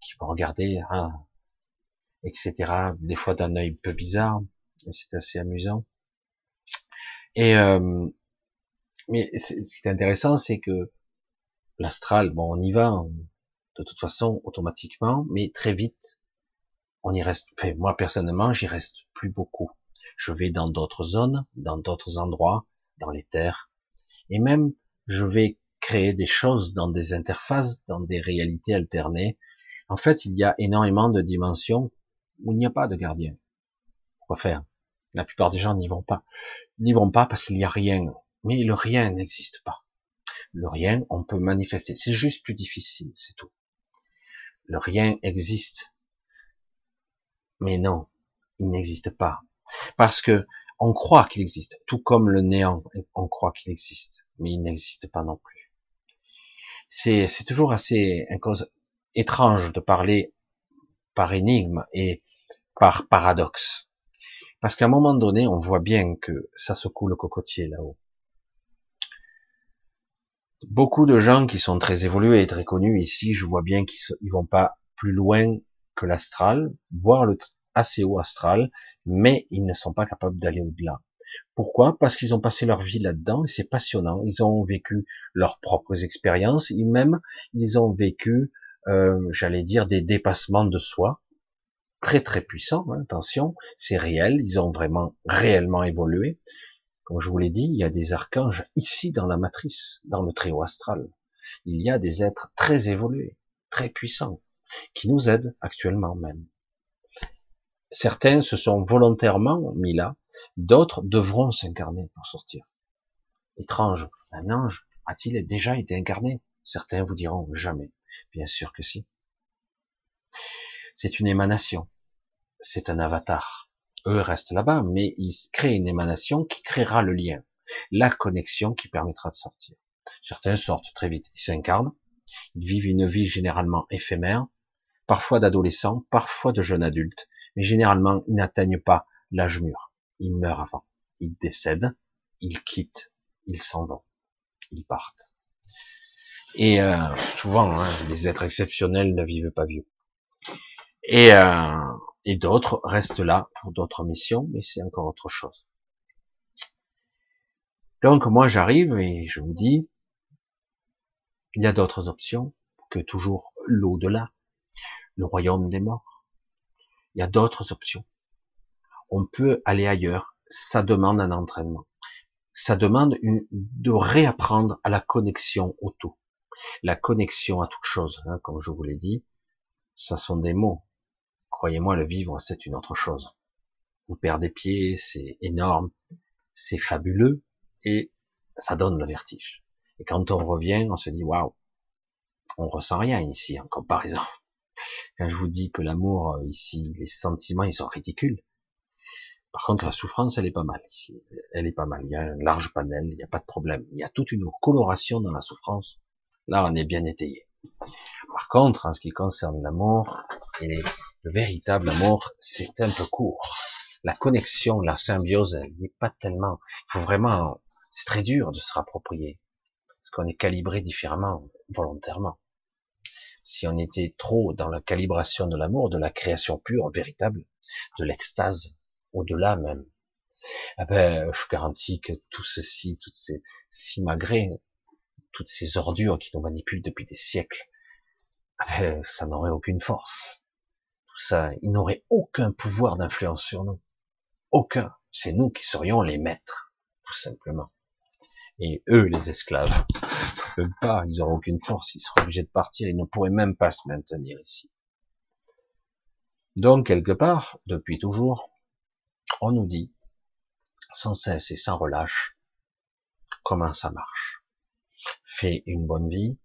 qui m'ont regardé, hein, etc., des fois d'un œil peu bizarre, c'est assez amusant. Et euh, mais ce qui est intéressant, c'est que l'astral, bon, on y va de toute façon automatiquement, mais très vite, on y reste. moi personnellement, j'y reste plus beaucoup. Je vais dans d'autres zones, dans d'autres endroits, dans les terres, et même je vais créer des choses dans des interfaces, dans des réalités alternées. En fait, il y a énormément de dimensions où il n'y a pas de gardien. Quoi faire? La plupart des gens n'y vont pas. Ils n'y vont pas parce qu'il n'y a rien. Mais le rien n'existe pas. Le rien, on peut manifester. C'est juste plus difficile, c'est tout. Le rien existe. Mais non, il n'existe pas. Parce que on croit qu'il existe, tout comme le néant, on croit qu'il existe, mais il n'existe pas non plus. C'est, c'est toujours assez étrange de parler par énigme et par paradoxe. Parce qu'à un moment donné, on voit bien que ça secoue le cocotier là-haut. Beaucoup de gens qui sont très évolués et très connus ici, je vois bien qu'ils ne vont pas plus loin que l'astral, voire le assez haut astral, mais ils ne sont pas capables d'aller au-delà. Pourquoi? Parce qu'ils ont passé leur vie là-dedans et c'est passionnant. Ils ont vécu leurs propres expériences, et même ils ont vécu, euh, j'allais dire, des dépassements de soi très très puissants. Hein, attention, c'est réel. Ils ont vraiment réellement évolué. Comme je vous l'ai dit, il y a des archanges ici dans la matrice, dans le haut astral. Il y a des êtres très évolués, très puissants, qui nous aident actuellement même. Certains se sont volontairement mis là, d'autres devront s'incarner pour sortir. Étrange, un ange a-t-il déjà été incarné? Certains vous diront jamais. Bien sûr que si. C'est une émanation, c'est un avatar. Eux restent là-bas, mais ils créent une émanation qui créera le lien, la connexion qui permettra de sortir. Certains sortent très vite, ils s'incarnent, ils vivent une vie généralement éphémère, parfois d'adolescents, parfois de jeunes adultes, mais généralement, ils n'atteignent pas l'âge mûr. Ils meurent avant. Ils décèdent, ils quittent, ils s'en vont, ils partent. Et euh, souvent, hein, les êtres exceptionnels ne vivent pas vieux. Et, euh, et d'autres restent là pour d'autres missions, mais c'est encore autre chose. Donc moi j'arrive et je vous dis, il y a d'autres options que toujours l'au-delà, le royaume des morts. Il y a d'autres options. On peut aller ailleurs. Ça demande un entraînement. Ça demande de réapprendre à la connexion au tout. La connexion à toute chose, hein, comme je vous l'ai dit, ça sont des mots. Croyez-moi, le vivre, c'est une autre chose. Vous perdez pied, c'est énorme, c'est fabuleux, et ça donne le vertige. Et quand on revient, on se dit, waouh, on ressent rien ici en comparaison. Quand je vous dis que l'amour, euh, ici, les sentiments, ils sont ridicules. Par contre, la souffrance, elle est pas mal ici. Elle est pas mal. Il y a un large panel, il n'y a pas de problème. Il y a toute une coloration dans la souffrance. Là, on est bien étayé. Par contre, en ce qui concerne l'amour, le véritable amour, c'est un peu court. La connexion, la symbiose, elle n'est pas tellement. Il faut vraiment. C'est très dur de se rapproprier parce qu'on est calibré différemment, volontairement si on était trop dans la calibration de l'amour, de la création pure, véritable, de l'extase, au-delà même, eh ben, je garantis que tout ceci, toutes ces simagrées, toutes ces ordures qui nous manipulent depuis des siècles, eh ben, ça n'aurait aucune force. Tout ça, il n'aurait aucun pouvoir d'influence sur nous. Aucun. C'est nous qui serions les maîtres, tout simplement. Et eux, les esclaves, peuvent pas, ils n'auront aucune force, ils seront obligés de partir, ils ne pourraient même pas se maintenir ici. Donc, quelque part, depuis toujours, on nous dit, sans cesse et sans relâche, comment ça marche. Fais une bonne vie,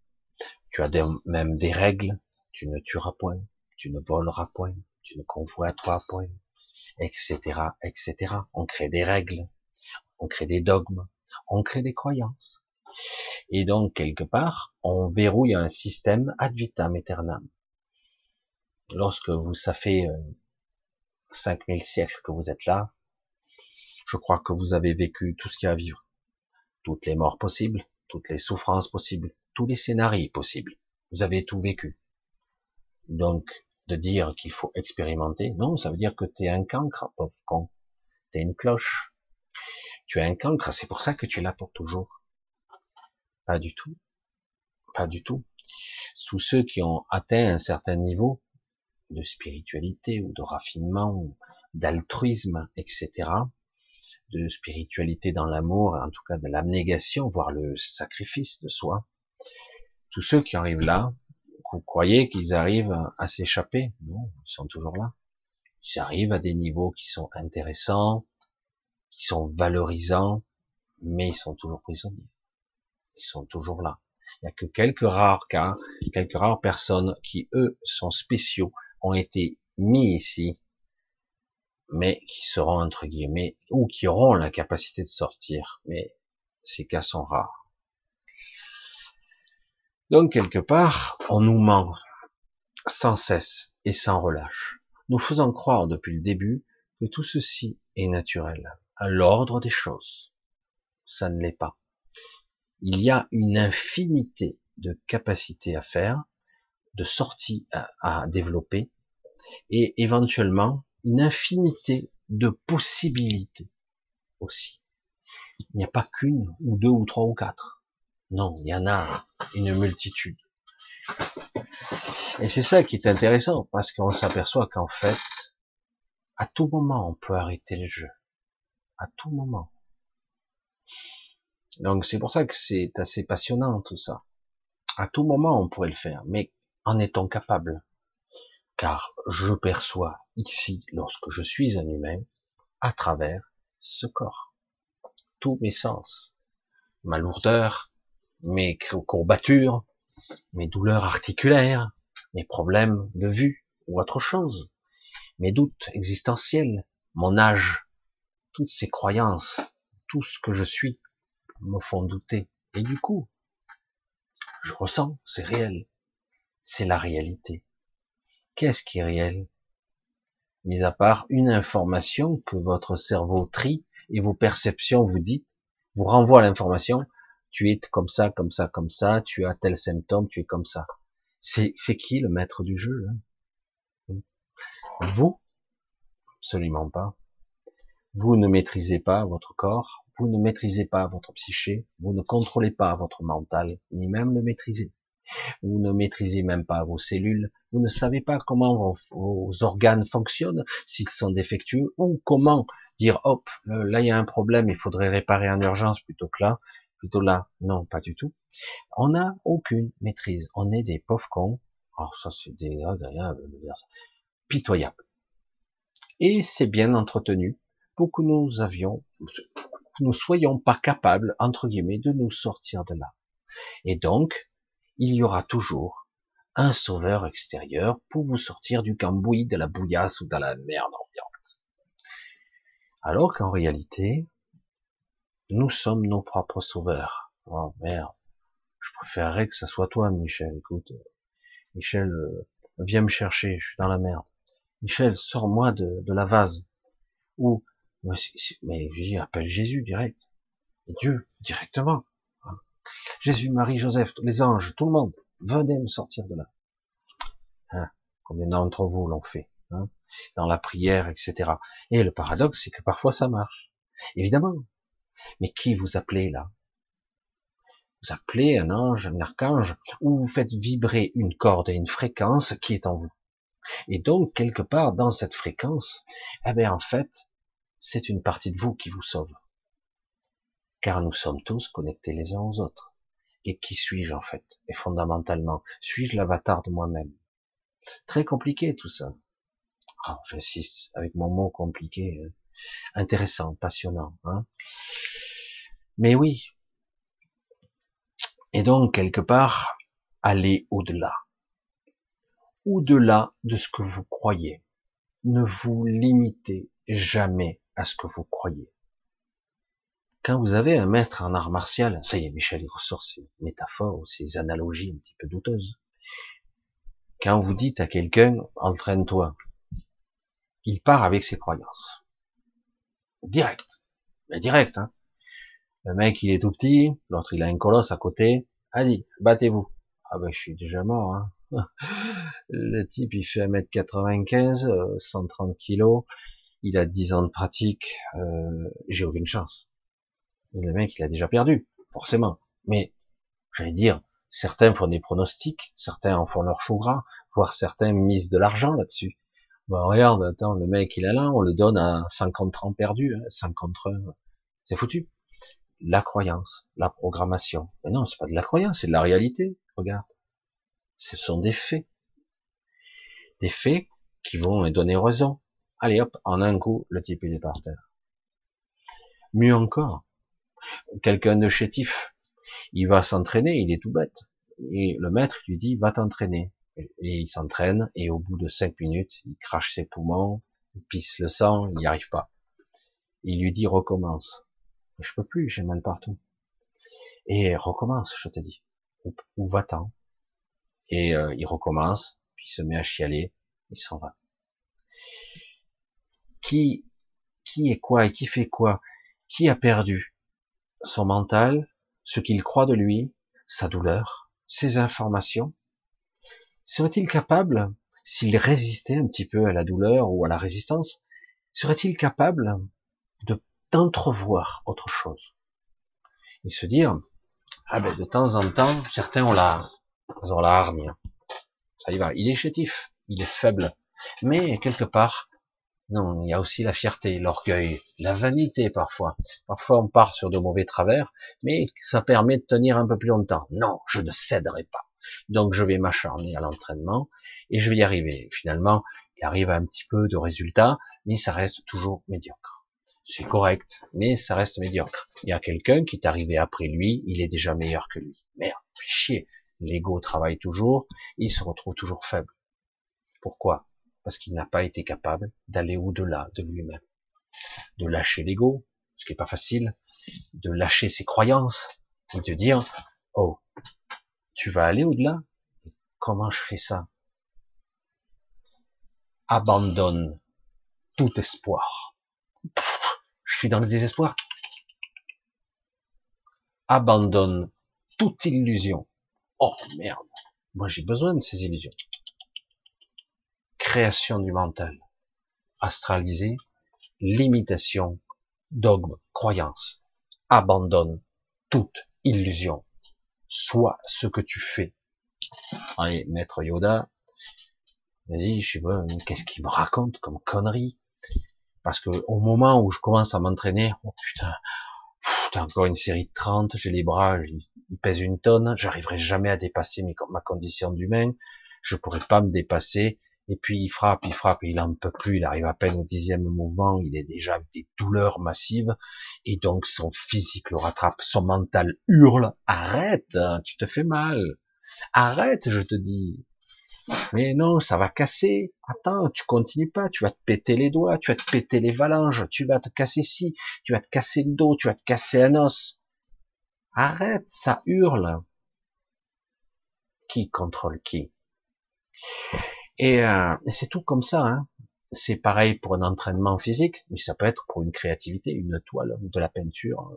tu as même des règles, tu ne tueras point, tu ne voleras point, tu ne convoiteras point, etc., etc. On crée des règles, on crée des dogmes, on crée des croyances. Et donc, quelque part, on verrouille un système ad vitam aeternam. Lorsque vous, ça fait 5000 euh, siècles que vous êtes là, je crois que vous avez vécu tout ce qu'il y a à vivre. Toutes les morts possibles, toutes les souffrances possibles, tous les scénarios possibles. Vous avez tout vécu. Donc, de dire qu'il faut expérimenter, non, ça veut dire que tu es un cancre, pauvre con. Tu es une cloche. Tu es un cancre, c'est pour ça que tu es là pour toujours. Pas du tout. Pas du tout. Tous ceux qui ont atteint un certain niveau de spiritualité ou de raffinement, d'altruisme, etc., de spiritualité dans l'amour, en tout cas de l'abnégation, voire le sacrifice de soi, tous ceux qui arrivent là, vous croyez qu'ils arrivent à s'échapper? Non, ils sont toujours là. Ils arrivent à des niveaux qui sont intéressants, qui sont valorisants, mais ils sont toujours prisonniers. Ils sont toujours là. Il n'y a que quelques rares cas, quelques rares personnes qui, eux, sont spéciaux, ont été mis ici, mais qui seront, entre guillemets, ou qui auront la capacité de sortir. Mais ces cas sont rares. Donc, quelque part, on nous ment sans cesse et sans relâche. Nous faisons croire depuis le début que tout ceci est naturel, à l'ordre des choses. Ça ne l'est pas. Il y a une infinité de capacités à faire, de sorties à, à développer, et éventuellement une infinité de possibilités aussi. Il n'y a pas qu'une ou deux ou trois ou quatre. Non, il y en a une multitude. Et c'est ça qui est intéressant, parce qu'on s'aperçoit qu'en fait, à tout moment, on peut arrêter le jeu. À tout moment. Donc c'est pour ça que c'est assez passionnant tout ça. À tout moment, on pourrait le faire, mais en est-on capable Car je perçois ici, lorsque je suis un humain, à travers ce corps. Tous mes sens. Ma lourdeur, mes courbatures, mes douleurs articulaires, mes problèmes de vue ou autre chose, mes doutes existentiels, mon âge, toutes ces croyances, tout ce que je suis me font douter. Et du coup, je ressens, c'est réel. C'est la réalité. Qu'est-ce qui est réel? Mis à part une information que votre cerveau trie et vos perceptions vous dites, vous renvoient l'information, tu es comme ça, comme ça, comme ça, tu as tel symptôme, tu es comme ça. C'est, qui le maître du jeu Vous? Absolument pas. Vous ne maîtrisez pas votre corps, vous ne maîtrisez pas votre psyché, vous ne contrôlez pas votre mental, ni même le maîtriser. Vous ne maîtrisez même pas vos cellules, vous ne savez pas comment vos, organes fonctionnent, s'ils sont défectueux, ou comment dire, hop, là il y a un problème, il faudrait réparer en urgence plutôt que là, plutôt là, non, pas du tout. On n'a aucune maîtrise. On est des pauvres cons. Alors ça, c'est désagréable de dire ça. Pitoyable. Et c'est bien entretenu pour que nous avions, que nous soyons pas capables, entre guillemets, de nous sortir de là. Et donc, il y aura toujours un sauveur extérieur pour vous sortir du cambouis, de la bouillasse ou de la merde ambiante. Alors qu'en réalité, nous sommes nos propres sauveurs. Oh merde. Je préférerais que ça soit toi, Michel. Écoute, Michel, euh, viens me chercher, je suis dans la merde. Michel, sors-moi de, la vase. Ou, mais j'y appelle Jésus direct. Dieu, directement. Jésus, Marie, Joseph, les anges, tout le monde, venez me sortir de là. Hein, combien d'entre vous l'ont fait hein, Dans la prière, etc. Et le paradoxe, c'est que parfois ça marche. Évidemment, mais qui vous appelez là? Vous appelez un ange, un archange, ou vous faites vibrer une corde et une fréquence qui est en vous. Et donc, quelque part, dans cette fréquence, eh bien, en fait, c'est une partie de vous qui vous sauve. Car nous sommes tous connectés les uns aux autres. Et qui suis-je, en fait? Et fondamentalement, suis-je l'avatar de moi-même? Très compliqué, tout ça. Oh, J'insiste avec mon mot compliqué. Hein. Intéressant, passionnant. Hein mais oui. Et donc, quelque part, aller au-delà. Au-delà de ce que vous croyez. Ne vous limitez jamais à ce que vous croyez. Quand vous avez un maître en art martial, ça y est, Michel, il ressort ses métaphores, ses analogies un petit peu douteuses. Quand vous dites à quelqu'un, entraîne-toi, il part avec ses croyances. Direct. Mais direct, hein. Le mec, il est tout petit, l'autre, il a un colosse à côté. Allez, battez-vous. Ah ben, je suis déjà mort. Hein. Le type, il fait 1m95, 130 kg, il a 10 ans de pratique, euh, j'ai aucune chance. Le mec, il a déjà perdu, forcément. Mais, j'allais dire, certains font des pronostics, certains en font leur chou gras, voire certains misent de l'argent là-dessus. Bon, regarde, attends, le mec, il est là, on le donne à 50 ans perdus, hein, 50 heures. C'est foutu la croyance, la programmation. Mais non, c'est pas de la croyance, c'est de la réalité. Regarde. Ce sont des faits. Des faits qui vont donner raison. Allez hop, en un coup, le type il est par terre. Mieux encore, quelqu'un de chétif, il va s'entraîner, il est tout bête. Et le maître lui dit, va t'entraîner. Et il s'entraîne, et au bout de cinq minutes, il crache ses poumons, il pisse le sang, il n'y arrive pas. Il lui dit, recommence. Je peux plus, j'ai mal partout. Et recommence, je te dis. Ou, va-t'en. Et euh, il recommence, puis il se met à chialer, il s'en va. Qui, qui est quoi et qui fait quoi? Qui a perdu? Son mental, ce qu'il croit de lui, sa douleur, ses informations. Serait-il capable, s'il résistait un petit peu à la douleur ou à la résistance, serait-il capable de d'entrevoir autre chose? Et se dire ah ben de temps en temps certains ont la ont la hargne. Ça y va il est chétif il est faible. Mais quelque part non il y a aussi la fierté l'orgueil la vanité parfois parfois on part sur de mauvais travers mais ça permet de tenir un peu plus longtemps non je ne céderai pas donc je vais m'acharner à l'entraînement et je vais y arriver finalement il arrive un petit peu de résultats mais ça reste toujours médiocre c'est correct, mais ça reste médiocre. Il y a quelqu'un qui est arrivé après lui, il est déjà meilleur que lui. Merde, chier. L'ego travaille toujours, il se retrouve toujours faible. Pourquoi? Parce qu'il n'a pas été capable d'aller au-delà de lui-même, de lâcher l'ego, ce qui n'est pas facile, de lâcher ses croyances, et de dire, oh, tu vas aller au-delà? Comment je fais ça? Abandonne tout espoir je suis dans le désespoir. Abandonne toute illusion. Oh merde, moi j'ai besoin de ces illusions. Création du mental, astralisé, limitation, dogme, croyance. Abandonne toute illusion. Sois ce que tu fais. Allez, maître Yoda, vas-y, je sais pas, qu'est-ce qu'il me raconte comme connerie parce que au moment où je commence à m'entraîner, oh putain, t'as encore une série de 30, j'ai les bras, ils pèsent une tonne, j'arriverai jamais à dépasser ma condition d'humain, je pourrais pas me dépasser, et puis il frappe, il frappe, il en peut plus, il arrive à peine au dixième mouvement, il est déjà avec des douleurs massives, et donc son physique le rattrape, son mental hurle, arrête, tu te fais mal, arrête, je te dis, mais non, ça va casser. Attends, tu continues pas, tu vas te péter les doigts, tu vas te péter les phalanges, tu vas te casser ci, tu vas te casser le dos, tu vas te casser un os. Arrête, ça hurle. Qui contrôle qui? Et, euh, c'est tout comme ça. Hein. C'est pareil pour un entraînement physique, mais ça peut être pour une créativité, une toile, de la peinture, euh,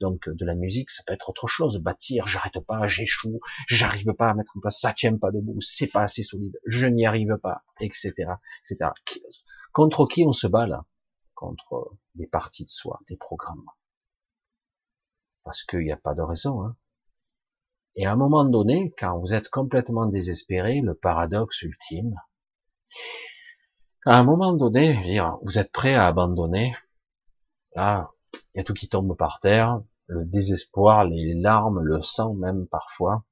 donc de la musique, ça peut être autre chose. Bâtir, j'arrête pas, j'échoue, j'arrive pas à mettre en place, ça tient pas debout, c'est pas assez solide, je n'y arrive pas, etc., etc. Contre qui on se bat là? Contre des parties de soi, des programmes. Parce qu'il n'y a pas de raison. Hein. Et à un moment donné, quand vous êtes complètement désespéré, le paradoxe ultime, à un moment donné, vous êtes prêt à abandonner. Là, il y a tout qui tombe par terre, le désespoir, les larmes, le sang même parfois.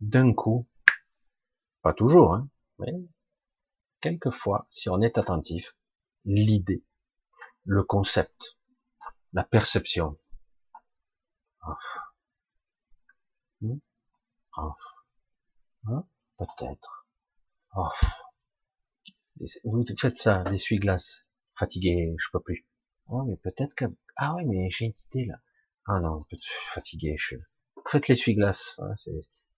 D'un coup, pas toujours, hein, mais quelquefois, si on est attentif, l'idée, le concept, la perception. Hmm? Hein? Peut-être. Oh. Vous faites ça, l'essuie-glace. Fatigué, je peux plus. Oh, mais peut-être que... Ah oui, mais j'ai une idée là. Ah non, fatigué. Je... Faites l'essuie-glace.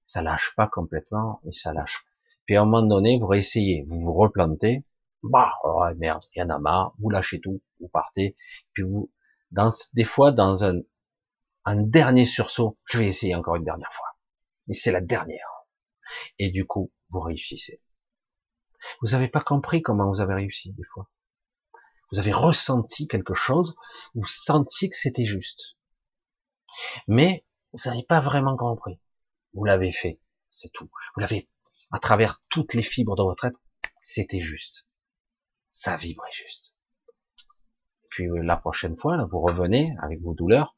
ça lâche pas complètement et ça lâche. Puis à un moment donné, vous réessayez, vous vous replantez. Bah, oh merde, il y en a marre. Vous lâchez tout, vous partez. Puis vous, dans des fois, dans un, un dernier sursaut, je vais essayer encore une dernière fois. Mais c'est la dernière. Et du coup, vous réussissez. Vous n'avez pas compris comment vous avez réussi des fois. Vous avez ressenti quelque chose, vous sentiez que c'était juste. Mais vous n'avez pas vraiment compris. Vous l'avez fait, c'est tout. Vous l'avez à travers toutes les fibres de votre être, c'était juste. Ça vibrait juste. Puis la prochaine fois, vous revenez avec vos douleurs,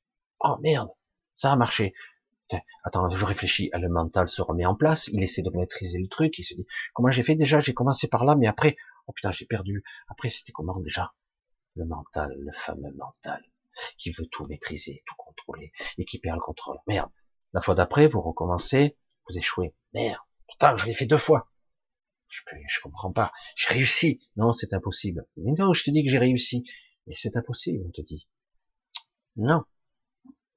Oh merde, ça a marché. Attends, je réfléchis, le mental se remet en place, il essaie de maîtriser le truc, il se dit, comment j'ai fait déjà, j'ai commencé par là, mais après, oh putain, j'ai perdu. Après, c'était comment déjà? Le mental, le fameux mental, qui veut tout maîtriser, tout contrôler, et qui perd le contrôle. Merde. La fois d'après, vous recommencez, vous échouez. Merde. Putain, je l'ai fait deux fois. Je, je comprends pas. J'ai réussi. Non, c'est impossible. Mais non, je te dis que j'ai réussi. Mais c'est impossible, on te dit. Non.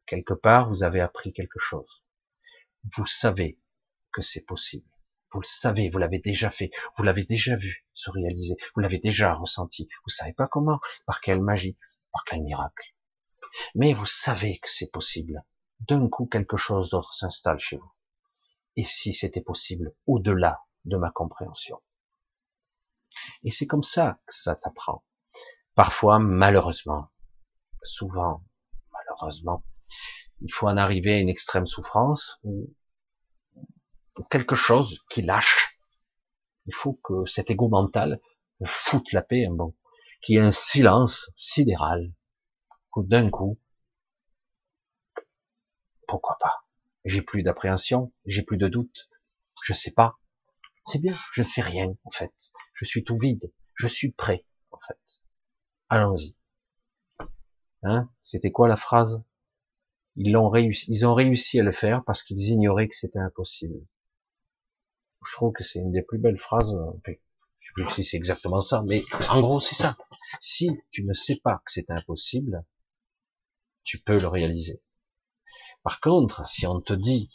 Quelque part, vous avez appris quelque chose. Vous savez que c'est possible. Vous le savez, vous l'avez déjà fait, vous l'avez déjà vu se réaliser, vous l'avez déjà ressenti. Vous savez pas comment, par quelle magie, par quel miracle. Mais vous savez que c'est possible. D'un coup, quelque chose d'autre s'installe chez vous. Et si c'était possible au-delà de ma compréhension Et c'est comme ça que ça s'apprend. Parfois, malheureusement, souvent, malheureusement, il faut en arriver à une extrême souffrance ou, quelque chose qui lâche. Il faut que cet ego mental vous foute la paix, un hein, bon, qu'il y ait un silence sidéral, que d'un coup, pourquoi pas? J'ai plus d'appréhension, j'ai plus de doute, je sais pas. C'est bien, je sais rien en fait. Je suis tout vide, je suis prêt en fait. Allons-y. Hein C'était quoi la phrase? Ils ont réussi à le faire parce qu'ils ignoraient que c'était impossible. Je trouve que c'est une des plus belles phrases. Enfin, je sais plus si c'est exactement ça, mais en gros c'est ça. Si tu ne sais pas que c'est impossible, tu peux le réaliser. Par contre, si on te dit,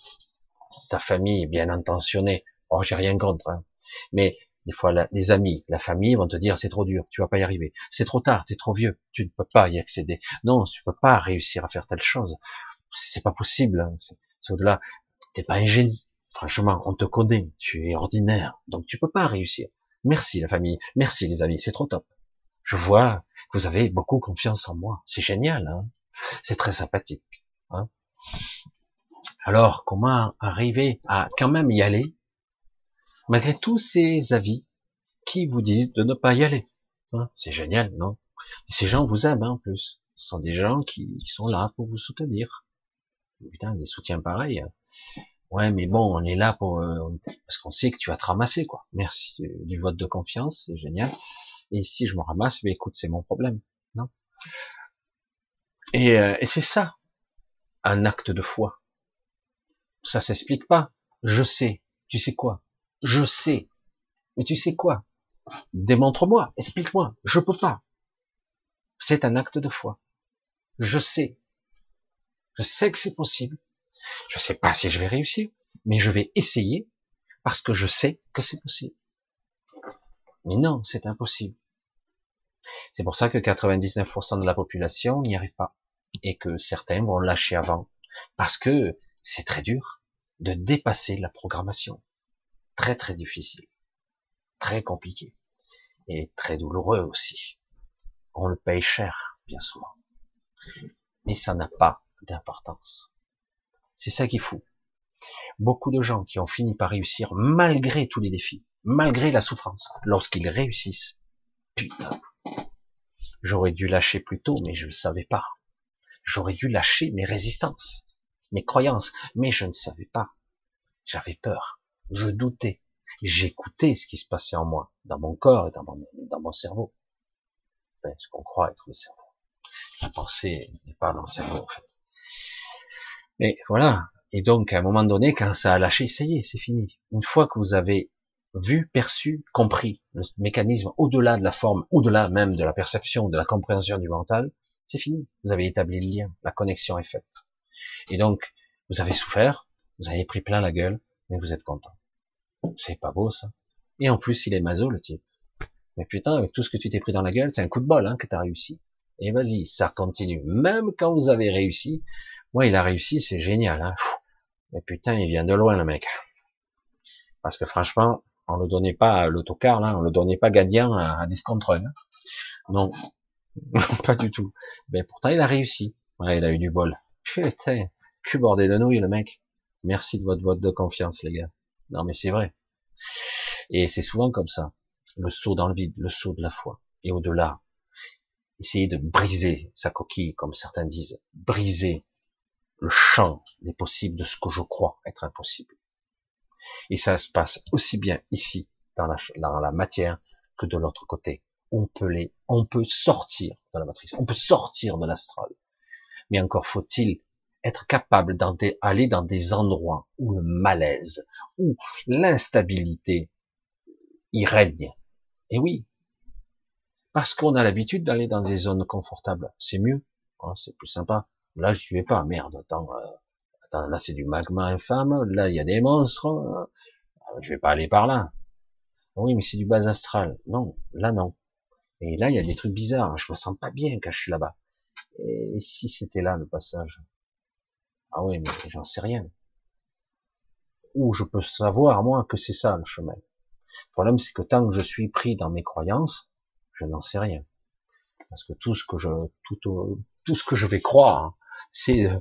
ta famille est bien intentionnée, oh j'ai rien contre, hein, mais des fois les amis, la famille vont te dire c'est trop dur, tu vas pas y arriver, c'est trop tard, tu es trop vieux, tu ne peux pas y accéder. Non, tu peux pas réussir à faire telle chose, c'est pas possible, hein. c'est au-delà. T'es pas un génie, franchement, on te connaît, tu es ordinaire, donc tu peux pas réussir. Merci la famille, merci les amis, c'est trop top. Je vois que vous avez beaucoup confiance en moi, c'est génial, hein c'est très sympathique. Hein alors, comment arriver à quand même y aller, malgré tous ces avis qui vous disent de ne pas y aller hein, C'est génial, non? Ces gens vous aiment hein, en plus. Ce sont des gens qui, sont là pour vous soutenir. Putain, des soutiens pareils. Ouais, mais bon, on est là pour euh, parce qu'on sait que tu vas te ramasser, quoi. Merci du vote de confiance, c'est génial. Et si je me ramasse, mais écoute, c'est mon problème, non? Et, euh, et c'est ça un acte de foi. Ça s'explique pas. Je sais. Tu sais quoi? Je sais. Mais tu sais quoi? Démontre-moi, explique-moi. Je peux pas. C'est un acte de foi. Je sais. Je sais que c'est possible. Je sais pas si je vais réussir, mais je vais essayer parce que je sais que c'est possible. Mais non, c'est impossible. C'est pour ça que 99% de la population n'y arrive pas et que certains vont lâcher avant parce que c'est très dur de dépasser la programmation. Très très difficile, très compliqué et très douloureux aussi. On le paye cher, bien souvent. Mais ça n'a pas d'importance. C'est ça qui est fou. Beaucoup de gens qui ont fini par réussir malgré tous les défis, malgré la souffrance, lorsqu'ils réussissent, putain, j'aurais dû lâcher plus tôt, mais je ne savais pas. J'aurais dû lâcher mes résistances, mes croyances, mais je ne savais pas. J'avais peur, je doutais, j'écoutais ce qui se passait en moi, dans mon corps et dans mon, cerveau. Enfin, ce qu'on croit être le cerveau. La pensée n'est pas dans le cerveau, en fait. Mais voilà. Et donc, à un moment donné, quand ça a lâché, ça y est, c'est fini. Une fois que vous avez vu, perçu, compris le mécanisme au-delà de la forme, au-delà même de la perception, de la compréhension du mental, c'est fini. Vous avez établi le lien, la connexion est faite. Et donc, vous avez souffert, vous avez pris plein la gueule, mais vous êtes content. C'est pas beau ça. Et en plus, il est maso le type. Mais putain, avec tout ce que tu t'es pris dans la gueule, c'est un coup de bol hein, que t'as réussi. Et vas-y, ça continue. Même quand vous avez réussi, moi, il a réussi, c'est génial. Hein. Mais putain, il vient de loin, le mec. Parce que franchement, on le donnait pas l'autocar, là, on le donnait pas gagnant à, à Discontrol. Non. pas du tout. Mais pourtant, il a réussi. Ouais, il a eu du bol. Putain, cul bordé de nouilles, le mec. Merci de votre vote de confiance, les gars. Non, mais c'est vrai. Et c'est souvent comme ça. Le saut dans le vide, le saut de la foi. Et au-delà, essayer de briser sa coquille, comme certains disent. Briser le champ des possibles de ce que je crois être impossible. Et ça se passe aussi bien ici, dans la, matière, que de l'autre côté. On peut les, on peut sortir de la matrice, on peut sortir de l'astral. Mais encore faut-il être capable d'aller dans des endroits où le malaise, où l'instabilité y règne. Et oui, parce qu'on a l'habitude d'aller dans des zones confortables, c'est mieux, hein, c'est plus sympa. Là, je vais pas, merde, attends, euh, attends là c'est du magma infâme, là il y a des monstres, hein. je vais pas aller par là. Oui, mais c'est du bas astral. Non, là non. Et là, il y a des trucs bizarres. Je me sens pas bien quand je suis là-bas. Et si c'était là le passage? Ah oui, mais j'en sais rien. Ou je peux savoir moi que c'est ça le chemin. Le problème, c'est que tant que je suis pris dans mes croyances, je n'en sais rien. Parce que tout ce que je, tout, tout ce que je vais croire, c'est euh,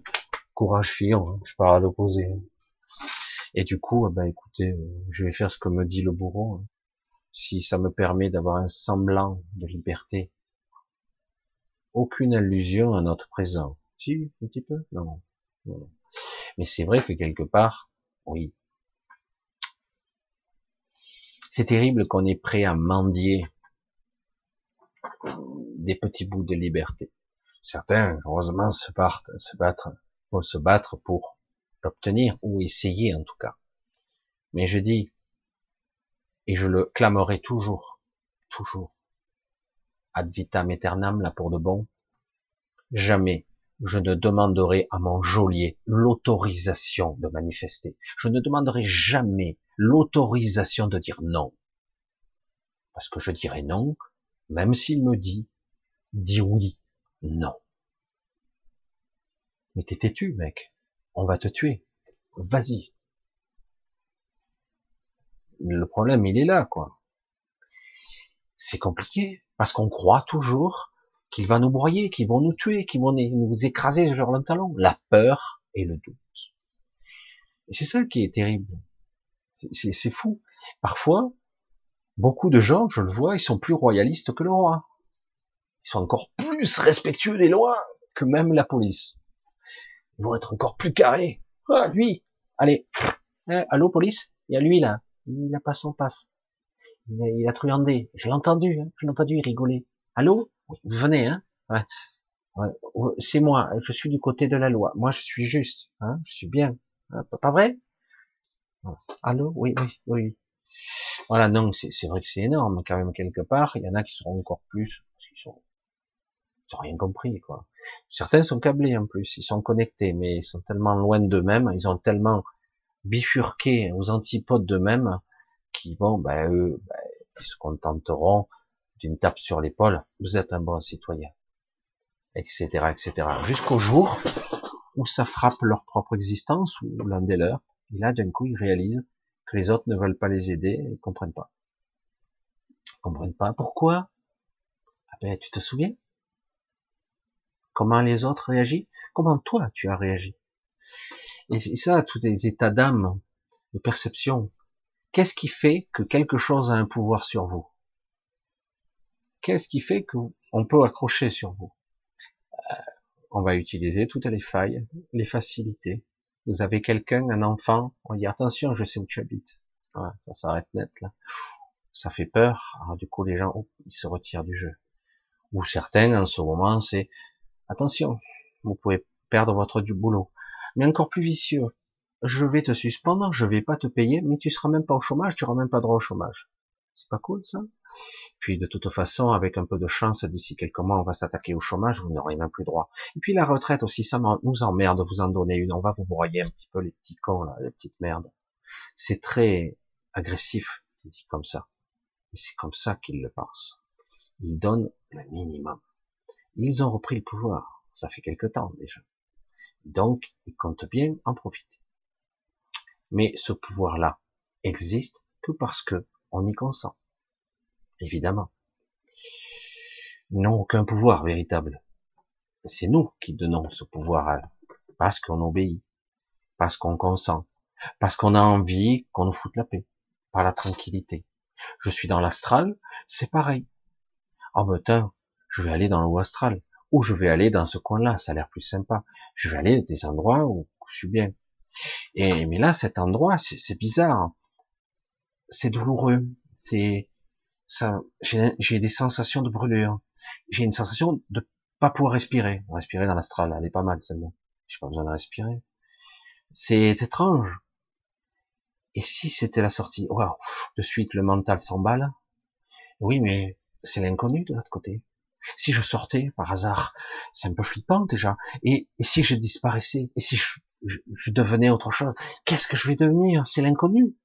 courage fillon. Hein. je parle à l'opposé. Et du coup, ben écoutez, euh, je vais faire ce que me dit le bourreau. Hein. Si ça me permet d'avoir un semblant de liberté, aucune allusion à notre présent. Si, un petit peu Non. non. Mais c'est vrai que quelque part, oui. C'est terrible qu'on est prêt à mendier des petits bouts de liberté. Certains, heureusement, se battent, se battre, pour se battre pour l'obtenir, ou essayer en tout cas. Mais je dis, et je le clamerai toujours, toujours, ad vitam aeternam, là pour de bon, jamais je ne demanderai à mon geôlier l'autorisation de manifester. Je ne demanderai jamais l'autorisation de dire non. Parce que je dirai non, même s'il me dit, dis oui, non. Mais t'es têtu, mec. On va te tuer. Vas-y. Le problème, il est là, quoi. C'est compliqué, parce qu'on croit toujours qu'il va nous broyer, qu'ils vont nous tuer, qu'ils vont nous écraser sur le talon. La peur et le doute. Et c'est ça qui est terrible. C'est fou. Parfois, beaucoup de gens, je le vois, ils sont plus royalistes que le roi. Ils sont encore plus respectueux des lois que même la police. Ils vont être encore plus carrés. Ah, lui, allez, eh, allô police, il y a lui là, il n'a pas son passe. Il a, il a truandé. Je l'ai entendu, hein, je l'ai entendu, rigoler. Allô? Vous venez, hein ouais. C'est moi, je suis du côté de la loi. Moi, je suis juste, hein je suis bien. Hein pas vrai? Allô? Oui, oui, oui. Voilà, non, c'est vrai que c'est énorme quand même quelque part. Il y en a qui seront encore plus, parce qu'ils sont, ils ont rien compris quoi. Certains sont câblés en plus, ils sont connectés, mais ils sont tellement loin d'eux-mêmes, ils ont tellement bifurqué aux antipodes d'eux-mêmes, qui vont, ben eux, ben, ils se contenteront d'une tape sur l'épaule, vous êtes un bon citoyen, etc., etc. Jusqu'au jour où ça frappe leur propre existence ou l'un des leurs, et là d'un coup ils réalisent que les autres ne veulent pas les aider et ils comprennent pas. Ils comprennent pas pourquoi? Ah ben, tu te souviens? Comment les autres réagissent? Comment toi tu as réagi? Et ça, tous les états d'âme, de perception. Qu'est-ce qui fait que quelque chose a un pouvoir sur vous? Qu'est-ce qui fait qu'on peut accrocher sur vous? Euh, On va utiliser toutes les failles, les facilités. Vous avez quelqu'un, un enfant, on dit attention, je sais où tu habites. ça s'arrête net là. Ça fait peur. Alors du coup, les gens, ils se retirent du jeu. Ou certains, en ce moment, c'est attention, vous pouvez perdre votre du boulot. Mais encore plus vicieux, je vais te suspendre, je vais pas te payer, mais tu seras même pas au chômage, tu auras même pas droit au chômage. C'est pas cool ça? Puis de toute façon, avec un peu de chance, d'ici quelques mois, on va s'attaquer au chômage, vous n'aurez même plus droit. Et puis la retraite aussi, ça nous emmerde, vous en donner une, on va vous broyer un petit peu les petits cons, là, les petites merdes. C'est très agressif, dit comme ça. Mais c'est comme ça qu'ils le pensent. Ils donnent le minimum. Ils ont repris le pouvoir. Ça fait quelque temps déjà. Donc, ils comptent bien en profiter. Mais ce pouvoir-là existe que parce que on y consent. Évidemment. Ils n'ont aucun pouvoir véritable. C'est nous qui donnons ce pouvoir à parce qu'on obéit, parce qu'on consent, parce qu'on a envie qu'on nous foute la paix, par la tranquillité. Je suis dans l'astral, c'est pareil. Oh ben je vais aller dans le astral, ou je vais aller dans ce coin-là, ça a l'air plus sympa. Je vais aller à des endroits où je suis bien. Et mais là, cet endroit, c'est bizarre, c'est douloureux, c'est ça, j'ai des sensations de brûlure, j'ai une sensation de pas pouvoir respirer. Respirer dans l'astral, elle est pas mal celle-là. J'ai pas besoin de respirer. C'est étrange. Et si c'était la sortie? Waouh De suite, le mental s'emballe. Oui, mais c'est l'inconnu de l'autre côté. Si je sortais par hasard, c'est un peu flippant déjà. Et, si je disparaissais Et si je, devenais autre chose Qu'est-ce que je vais devenir? C'est l'inconnu.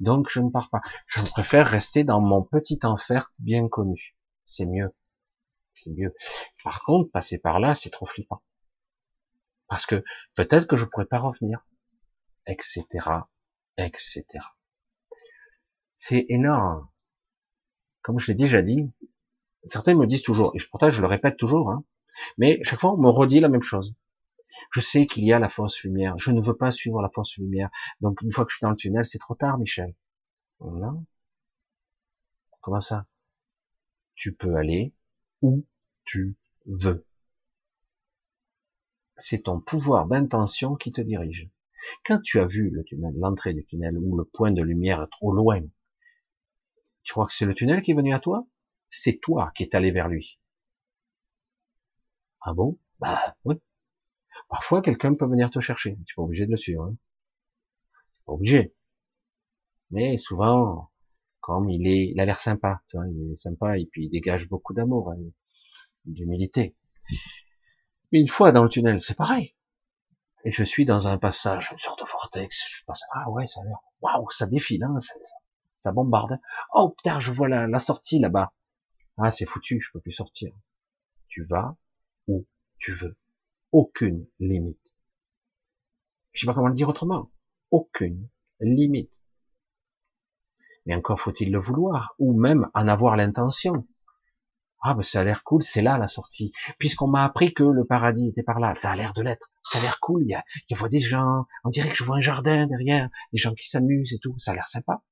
Donc je ne pars pas. Je préfère rester dans mon petit enfer bien connu. C'est mieux. C'est mieux. Par contre, passer par là, c'est trop flippant. Parce que peut-être que je pourrais pas revenir. Etc. Etc. C'est énorme. Comme je l'ai déjà dit, certains me disent toujours, et pourtant je le répète toujours, hein, mais chaque fois on me redit la même chose. Je sais qu'il y a la fausse lumière. Je ne veux pas suivre la fausse lumière. Donc une fois que je suis dans le tunnel, c'est trop tard, Michel. Non. Comment ça? Tu peux aller où tu veux. C'est ton pouvoir d'intention qui te dirige. Quand tu as vu le tunnel, l'entrée du tunnel ou le point de lumière trop loin, tu crois que c'est le tunnel qui est venu à toi? C'est toi qui es allé vers lui. Ah bon? Bah oui. Parfois, quelqu'un peut venir te chercher. Tu n'es pas obligé de le suivre. Hein. Pas obligé. Mais souvent, comme il est, il a l'air sympa, il est sympa et puis il dégage beaucoup d'amour, hein, d'humilité. Une fois dans le tunnel, c'est pareil. Et je suis dans un passage, une sorte de vortex. Je ah ouais, ça a l'air, waouh, ça défile, hein, ça, bombarde. Oh putain, je vois la sortie là-bas. Ah, c'est foutu, je peux plus sortir. Tu vas où tu veux aucune limite. Je sais pas comment le dire autrement. Aucune limite. Mais encore faut-il le vouloir, ou même en avoir l'intention. Ah, ben ça a l'air cool, c'est là la sortie. Puisqu'on m'a appris que le paradis était par là, ça a l'air de l'être. Ça a l'air cool, il y a, il y a des gens, on dirait que je vois un jardin derrière, des gens qui s'amusent et tout, ça a l'air sympa.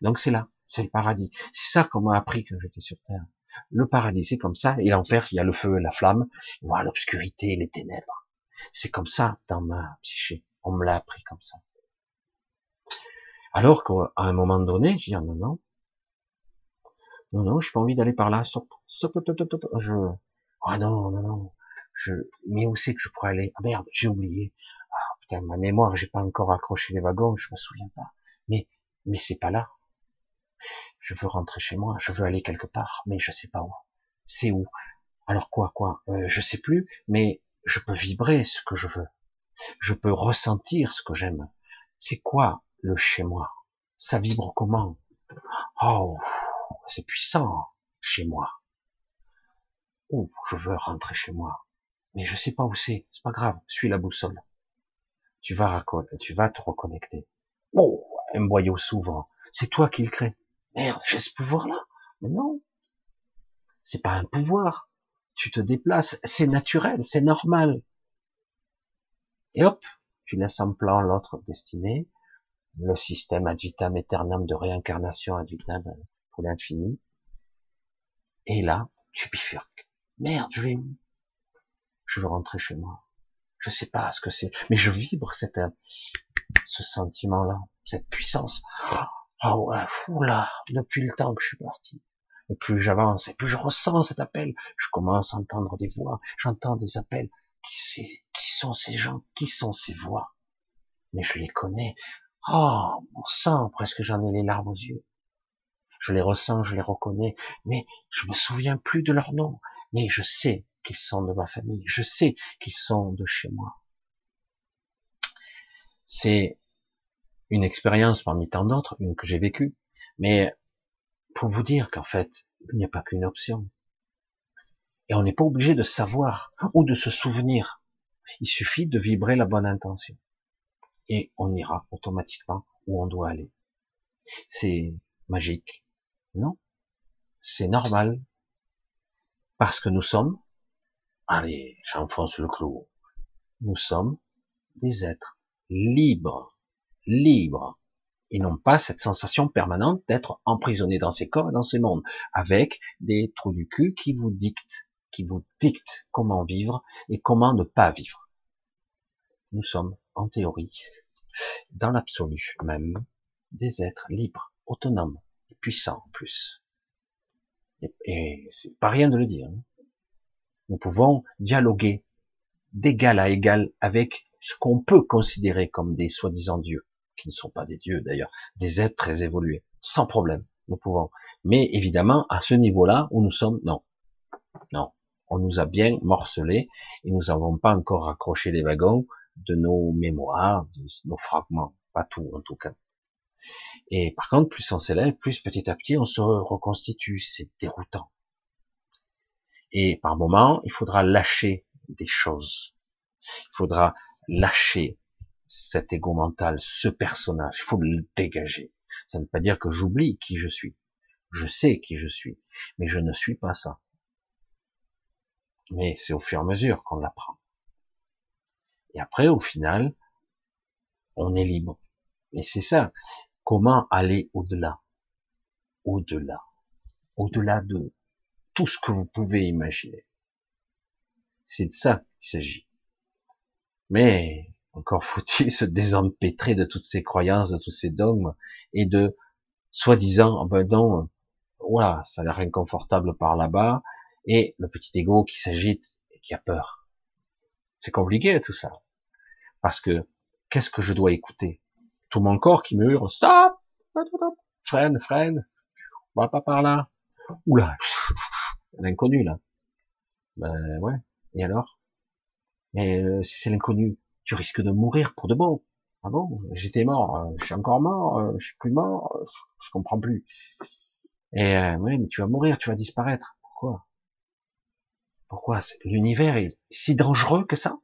Donc c'est là, c'est le paradis. C'est ça qu'on m'a appris quand j'étais sur Terre. Le paradis, c'est comme ça. Et l'enfer, il y a le feu, la flamme, voilà l'obscurité, les ténèbres. C'est comme ça dans ma psyché. On me l'a appris comme ça. Alors qu'à un moment donné, je dis, non, non, non, non, j'ai pas envie d'aller par là, stop, stop, stop, stop, stop, je, ah non, non, non, je, mais où c'est que je pourrais aller? Ah merde, j'ai oublié. Ah, putain, ma mémoire, j'ai pas encore accroché les wagons, je me souviens pas. Mais, mais c'est pas là je veux rentrer chez moi, je veux aller quelque part, mais je sais pas où. C'est où? Alors quoi, quoi? Euh, Je sais plus, mais je peux vibrer ce que je veux. Je peux ressentir ce que j'aime. C'est quoi le chez moi? Ça vibre comment? Oh, c'est puissant chez moi. Oh, je veux rentrer chez moi, mais je sais pas où c'est. C'est pas grave, suis la boussole. Tu vas, tu vas te reconnecter. Oh, un boyau s'ouvre. C'est toi qui le crée. Merde, j'ai ce pouvoir-là. Mais non. C'est pas un pouvoir. Tu te déplaces. C'est naturel, c'est normal. Et hop, tu laisses en plan l'autre destiné. Le système ad vitam de réincarnation ad vitam pour l'infini. Et là, tu bifurques. Merde, je vais Je veux rentrer chez moi. Je sais pas ce que c'est, mais je vibre cette, ce sentiment-là, cette puissance. Ah ouais, fou là, depuis le temps que je suis parti. Et plus j'avance, et plus je ressens cet appel, je commence à entendre des voix, j'entends des appels. Qui, qui sont ces gens? Qui sont ces voix? Mais je les connais. Oh, mon sang, presque j'en ai les larmes aux yeux. Je les ressens, je les reconnais, mais je me souviens plus de leur nom. Mais je sais qu'ils sont de ma famille, je sais qu'ils sont de chez moi. C'est une expérience parmi tant d'autres, une que j'ai vécue, mais pour vous dire qu'en fait, il n'y a pas qu'une option. Et on n'est pas obligé de savoir ou de se souvenir. Il suffit de vibrer la bonne intention. et on ira automatiquement où on doit aller. C'est magique. Non. C'est normal. Parce que nous sommes, allez, j'enfonce le clou, nous sommes des êtres libres, libres, et non pas cette sensation permanente d'être emprisonné dans ces corps et dans ce monde, avec des trous du cul qui vous dictent, qui vous dictent comment vivre et comment ne pas vivre. Nous sommes, en théorie, dans l'absolu même, des êtres libres, autonomes, et puissants en plus. Et, c'est pas rien de le dire. Hein. Nous pouvons dialoguer d'égal à égal avec ce qu'on peut considérer comme des soi-disant dieux qui ne sont pas des dieux d'ailleurs, des êtres très évolués, sans problème, nous pouvons. Mais évidemment, à ce niveau-là où nous sommes, non, non, on nous a bien morcelés et nous n'avons pas encore accroché les wagons de nos mémoires, de nos fragments, pas tout en tout cas. Et par contre, plus on s'élève, plus petit à petit on se reconstitue, c'est déroutant. Et par moment, il faudra lâcher des choses. Il faudra lâcher cet ego mental, ce personnage, il faut le dégager. Ça ne veut pas dire que j'oublie qui je suis. Je sais qui je suis, mais je ne suis pas ça. Mais c'est au fur et à mesure qu'on l'apprend. Et après, au final, on est libre. Et c'est ça. Comment aller au-delà? Au-delà. Au-delà de tout ce que vous pouvez imaginer. C'est de ça qu'il s'agit. Mais encore faut-il se désempêtrer de toutes ces croyances, de tous ces dogmes, et de soi-disant, oh ben non, voilà, ça a l'air inconfortable par là-bas, et le petit ego qui s'agite et qui a peur. C'est compliqué tout ça. Parce que, qu'est-ce que je dois écouter? Tout mon corps qui me hurle, stop, freine, freine, on va pas par là. Oula, l'inconnu là. Ben ouais, et alors? Mais euh, si c'est l'inconnu, tu risques de mourir pour de bon. Ah bon? J'étais mort, euh, je suis encore mort, euh, je suis plus mort, euh, je comprends plus. Et euh, oui, mais tu vas mourir, tu vas disparaître. Pourquoi? Pourquoi? L'univers est si dangereux que ça?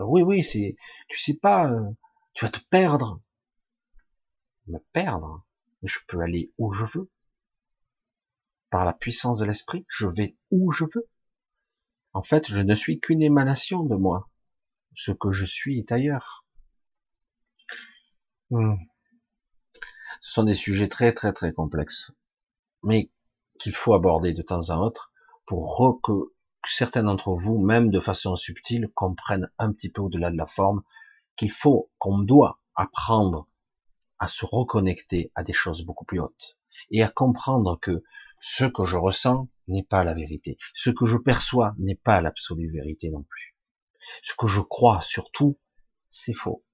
Oui, oui, c'est. Tu sais pas, tu vas te perdre. Me perdre? Je peux aller où je veux. Par la puissance de l'esprit, je vais où je veux. En fait, je ne suis qu'une émanation de moi. Ce que je suis est ailleurs. Hmm. Ce sont des sujets très très très complexes, mais qu'il faut aborder de temps en autre pour que certains d'entre vous, même de façon subtile, comprennent un petit peu au-delà de la forme qu'il faut, qu'on doit apprendre à se reconnecter à des choses beaucoup plus hautes et à comprendre que ce que je ressens n'est pas la vérité. Ce que je perçois n'est pas l'absolue vérité non plus. Ce que je crois surtout, c'est faux.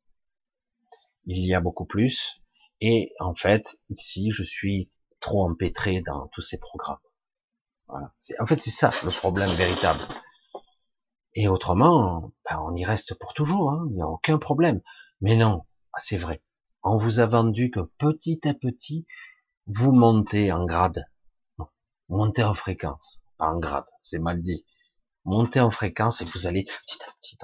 Il y a beaucoup plus. Et en fait, ici, je suis trop empêtré dans tous ces programmes. Voilà. En fait, c'est ça le problème véritable. Et autrement, ben, on y reste pour toujours. Hein. Il n'y a aucun problème. Mais non, c'est vrai. On vous a vendu que petit à petit, vous montez en grade monter en fréquence, pas en grade, c'est mal dit. Monter en fréquence et vous allez petit à petit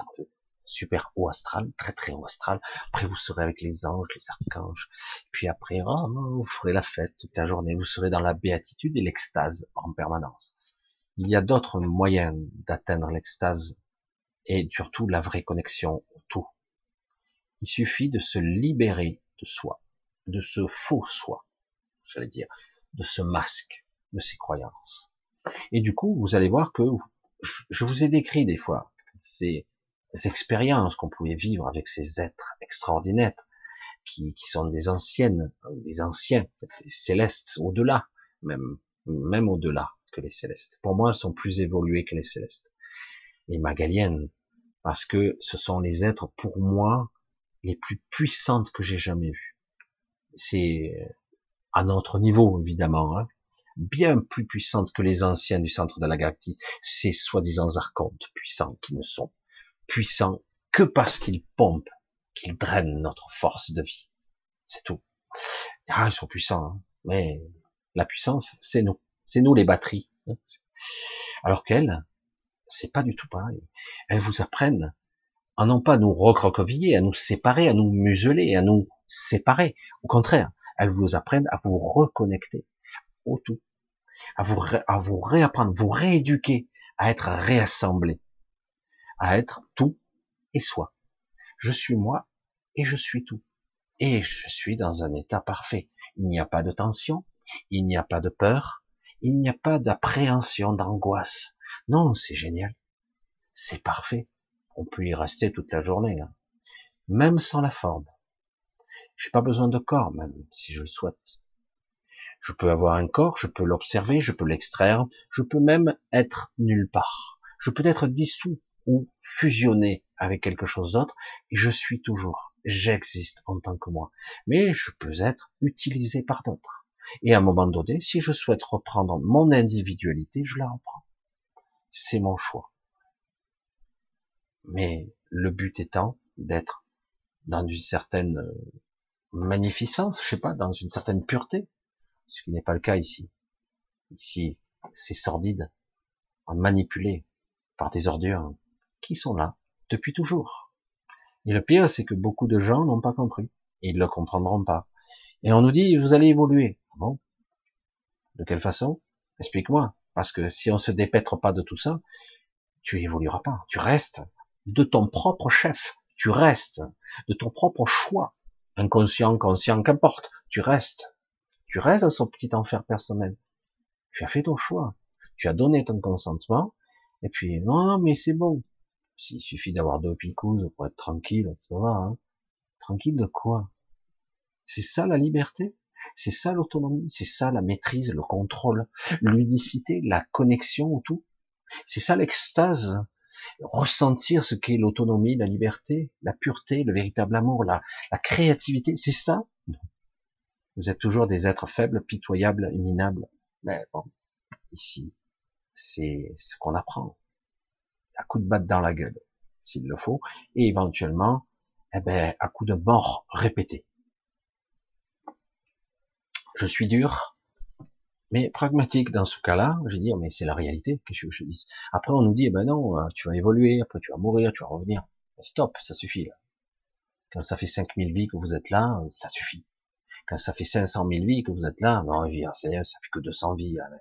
super haut astral, très très haut astral. Après vous serez avec les anges, les archanges. Puis après, oh, vous ferez la fête toute la journée. Vous serez dans la béatitude et l'extase en permanence. Il y a d'autres moyens d'atteindre l'extase et surtout la vraie connexion au tout. Il suffit de se libérer de soi, de ce faux soi, j'allais dire, de ce masque de ces croyances. Et du coup, vous allez voir que je vous ai décrit des fois ces expériences qu'on pouvait vivre avec ces êtres extraordinaires qui, qui sont des anciennes, des anciens, célestes, au-delà, même, même au-delà que les célestes. Pour moi, elles sont plus évoluées que les célestes. Les magaliennes, parce que ce sont les êtres, pour moi, les plus puissantes que j'ai jamais vues. C'est à notre niveau, évidemment, hein, bien plus puissantes que les anciens du centre de la galaxie, ces soi-disant archontes puissants qui ne sont puissants que parce qu'ils pompent, qu'ils drainent notre force de vie. C'est tout. Ah, ils sont puissants, hein. mais la puissance, c'est nous. C'est nous les batteries. Alors qu'elles, c'est pas du tout pareil. Elles vous apprennent à non pas nous recroqueviller, à nous séparer, à nous museler, à nous séparer. Au contraire, elles vous apprennent à vous reconnecter au tout, à vous, à vous réapprendre, vous rééduquer, à être réassemblé, à être tout et soi. Je suis moi et je suis tout. Et je suis dans un état parfait. Il n'y a pas de tension, il n'y a pas de peur, il n'y a pas d'appréhension, d'angoisse. Non, c'est génial. C'est parfait. On peut y rester toute la journée, hein. même sans la forme. J'ai pas besoin de corps, même si je le souhaite. Je peux avoir un corps, je peux l'observer, je peux l'extraire, je peux même être nulle part. Je peux être dissous ou fusionné avec quelque chose d'autre, et je suis toujours, j'existe en tant que moi. Mais je peux être utilisé par d'autres. Et à un moment donné, si je souhaite reprendre mon individualité, je la reprends. C'est mon choix. Mais le but étant d'être dans une certaine euh, magnificence, je sais pas, dans une certaine pureté, ce qui n'est pas le cas ici. Ici, c'est sordide, manipulé par des ordures qui sont là depuis toujours. Et le pire, c'est que beaucoup de gens n'ont pas compris. Ils le comprendront pas. Et on nous dit, vous allez évoluer. Ah bon? De quelle façon? Explique-moi. Parce que si on se dépêtre pas de tout ça, tu évolueras pas. Tu restes de ton propre chef. Tu restes de ton propre choix. Inconscient, conscient, qu'importe. Tu restes. Tu restes dans son petit enfer personnel. Tu as fait ton choix. Tu as donné ton consentement. Et puis, non, non, mais c'est bon. S'il suffit d'avoir deux picouses pour être tranquille, ça va, hein. Tranquille de quoi? C'est ça la liberté? C'est ça l'autonomie? C'est ça la maîtrise, le contrôle, l'unicité, la connexion au tout? C'est ça l'extase? Ressentir ce qu'est l'autonomie, la liberté, la pureté, le véritable amour, la créativité, c'est ça? Vous êtes toujours des êtres faibles, pitoyables, minables. Mais bon, ici, c'est ce qu'on apprend à coup de batte dans la gueule, s'il le faut, et éventuellement, eh ben, à coup de mort répété. Je suis dur, mais pragmatique dans ce cas-là. Je dire, mais c'est la réalité, que dis? Après, on nous dit, eh ben non, euh, tu vas évoluer, après tu vas mourir, tu vas revenir. Stop, ça suffit là. Quand ça fait 5000 vies que vous êtes là, ça suffit. Quand ça fait 500 000 vies que vous êtes là, non, ça fait que 200 vies. Hein.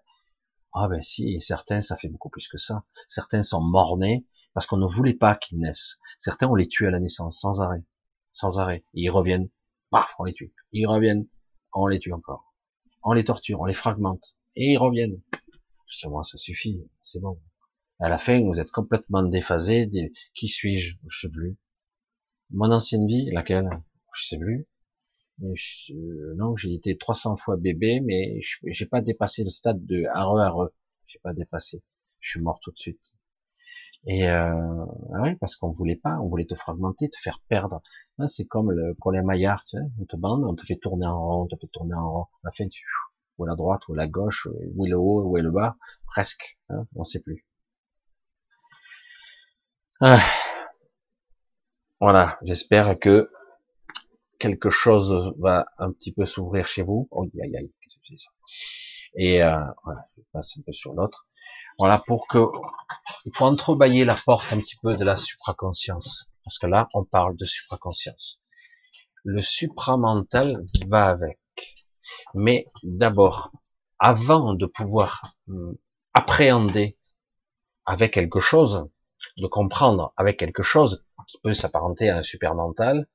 Ah ben si, certains, ça fait beaucoup plus que ça. Certains sont morts-nés parce qu'on ne voulait pas qu'ils naissent. Certains, on les tue à la naissance, sans arrêt. Sans arrêt. ils reviennent. Paf, on les tue. Ils reviennent. On les tue encore. On les torture, on les fragmente. Et ils reviennent. Justement, ça suffit. C'est bon. À la fin, vous êtes complètement déphasé. Qui suis-je? Je sais plus. Mon ancienne vie, laquelle? Je sais plus. Je, non, j'ai été 300 fois bébé, mais j'ai pas dépassé le stade de RE RE. J'ai pas dépassé. Je suis mort tout de suite. Et euh, oui, parce qu'on voulait pas, on voulait te fragmenter, te faire perdre. C'est comme le Colin Maillard, tu sais, on te bande, on te fait tourner en rond, on te fait tourner en rond. À la fin, tu ou la droite, ou la gauche, où est le haut, où est le bas, presque. Hein, on sait plus. Ah. Voilà, j'espère que quelque chose va un petit peu s'ouvrir chez vous. Oh, Et euh, voilà, je passe un peu sur l'autre. Voilà, pour que il faut entrebâiller la porte un petit peu de la supraconscience, parce que là, on parle de supraconscience. Le supramental va avec. Mais d'abord, avant de pouvoir hum, appréhender avec quelque chose, de comprendre avec quelque chose qui peut s'apparenter à un supermental,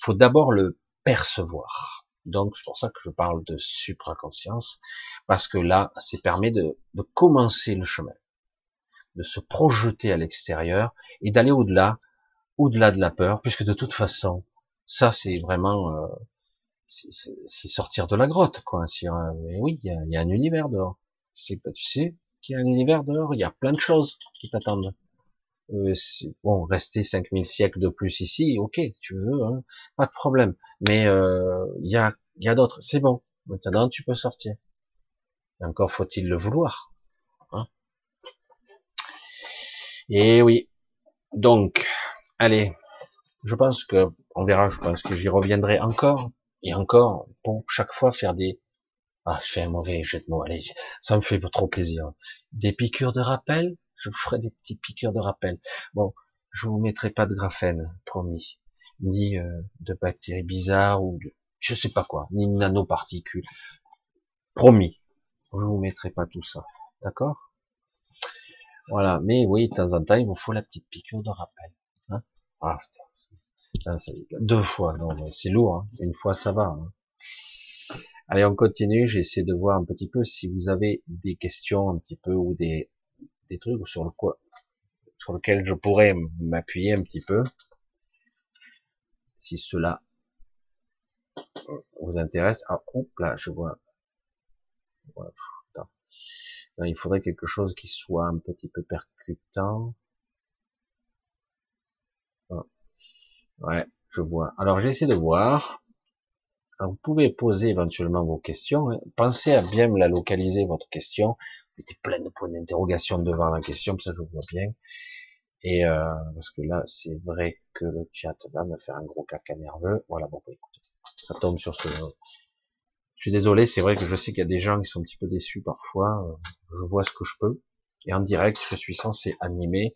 faut d'abord le percevoir. Donc c'est pour ça que je parle de supraconscience, parce que là, ça permet de, commencer le chemin, de se projeter à l'extérieur et d'aller au-delà, au-delà de la peur, puisque de toute façon, ça c'est vraiment euh, c'est sortir de la grotte, quoi. mais oui, il y a, y a, un univers dehors. Tu sais, tu sais qu'il y a un univers dehors, il y a plein de choses qui t'attendent. Euh, bon, rester 5000 siècles de plus ici, ok, tu veux, hein, pas de problème. Mais euh, il y a, y a d'autres, c'est bon. Maintenant, tu peux sortir. encore faut-il le vouloir. Hein Et oui. Donc, allez, je pense que on verra. Je pense que j'y reviendrai encore et encore pour chaque fois faire des ah, je fais un mauvais jeu de mots. Allez, ça me fait trop plaisir. Des piqûres de rappel, je vous ferai des petits piqûres de rappel. Bon, je vous mettrai pas de graphène, promis, ni euh, de bactéries bizarres ou de, je sais pas quoi, ni nanoparticules, promis, je vous mettrai pas tout ça, d'accord? Voilà, mais oui, de temps en temps, il vous faut la petite piqûre de rappel. Hein? Ah, putain. deux fois, non, c'est lourd. Hein. Une fois, ça va. Hein. Allez, on continue. J'essaie de voir un petit peu si vous avez des questions un petit peu ou des, des trucs sur le quoi, sur lequel je pourrais m'appuyer un petit peu. Si cela vous intéresse. Ah, là, je vois. il faudrait quelque chose qui soit un petit peu percutant. Ah. Ouais, je vois. Alors, j'essaie de voir. vous pouvez poser éventuellement vos questions. Pensez à bien la localiser, votre question. Mettez plein de points d'interrogation devant la question, ça je vois bien. Et euh, parce que là, c'est vrai que le chat va me faire un gros caca nerveux. Voilà, bon, bah, écoutez, ça tombe sur ce. Je suis désolé, c'est vrai que je sais qu'il y a des gens qui sont un petit peu déçus parfois. Euh, je vois ce que je peux. Et en direct, je suis censé animer,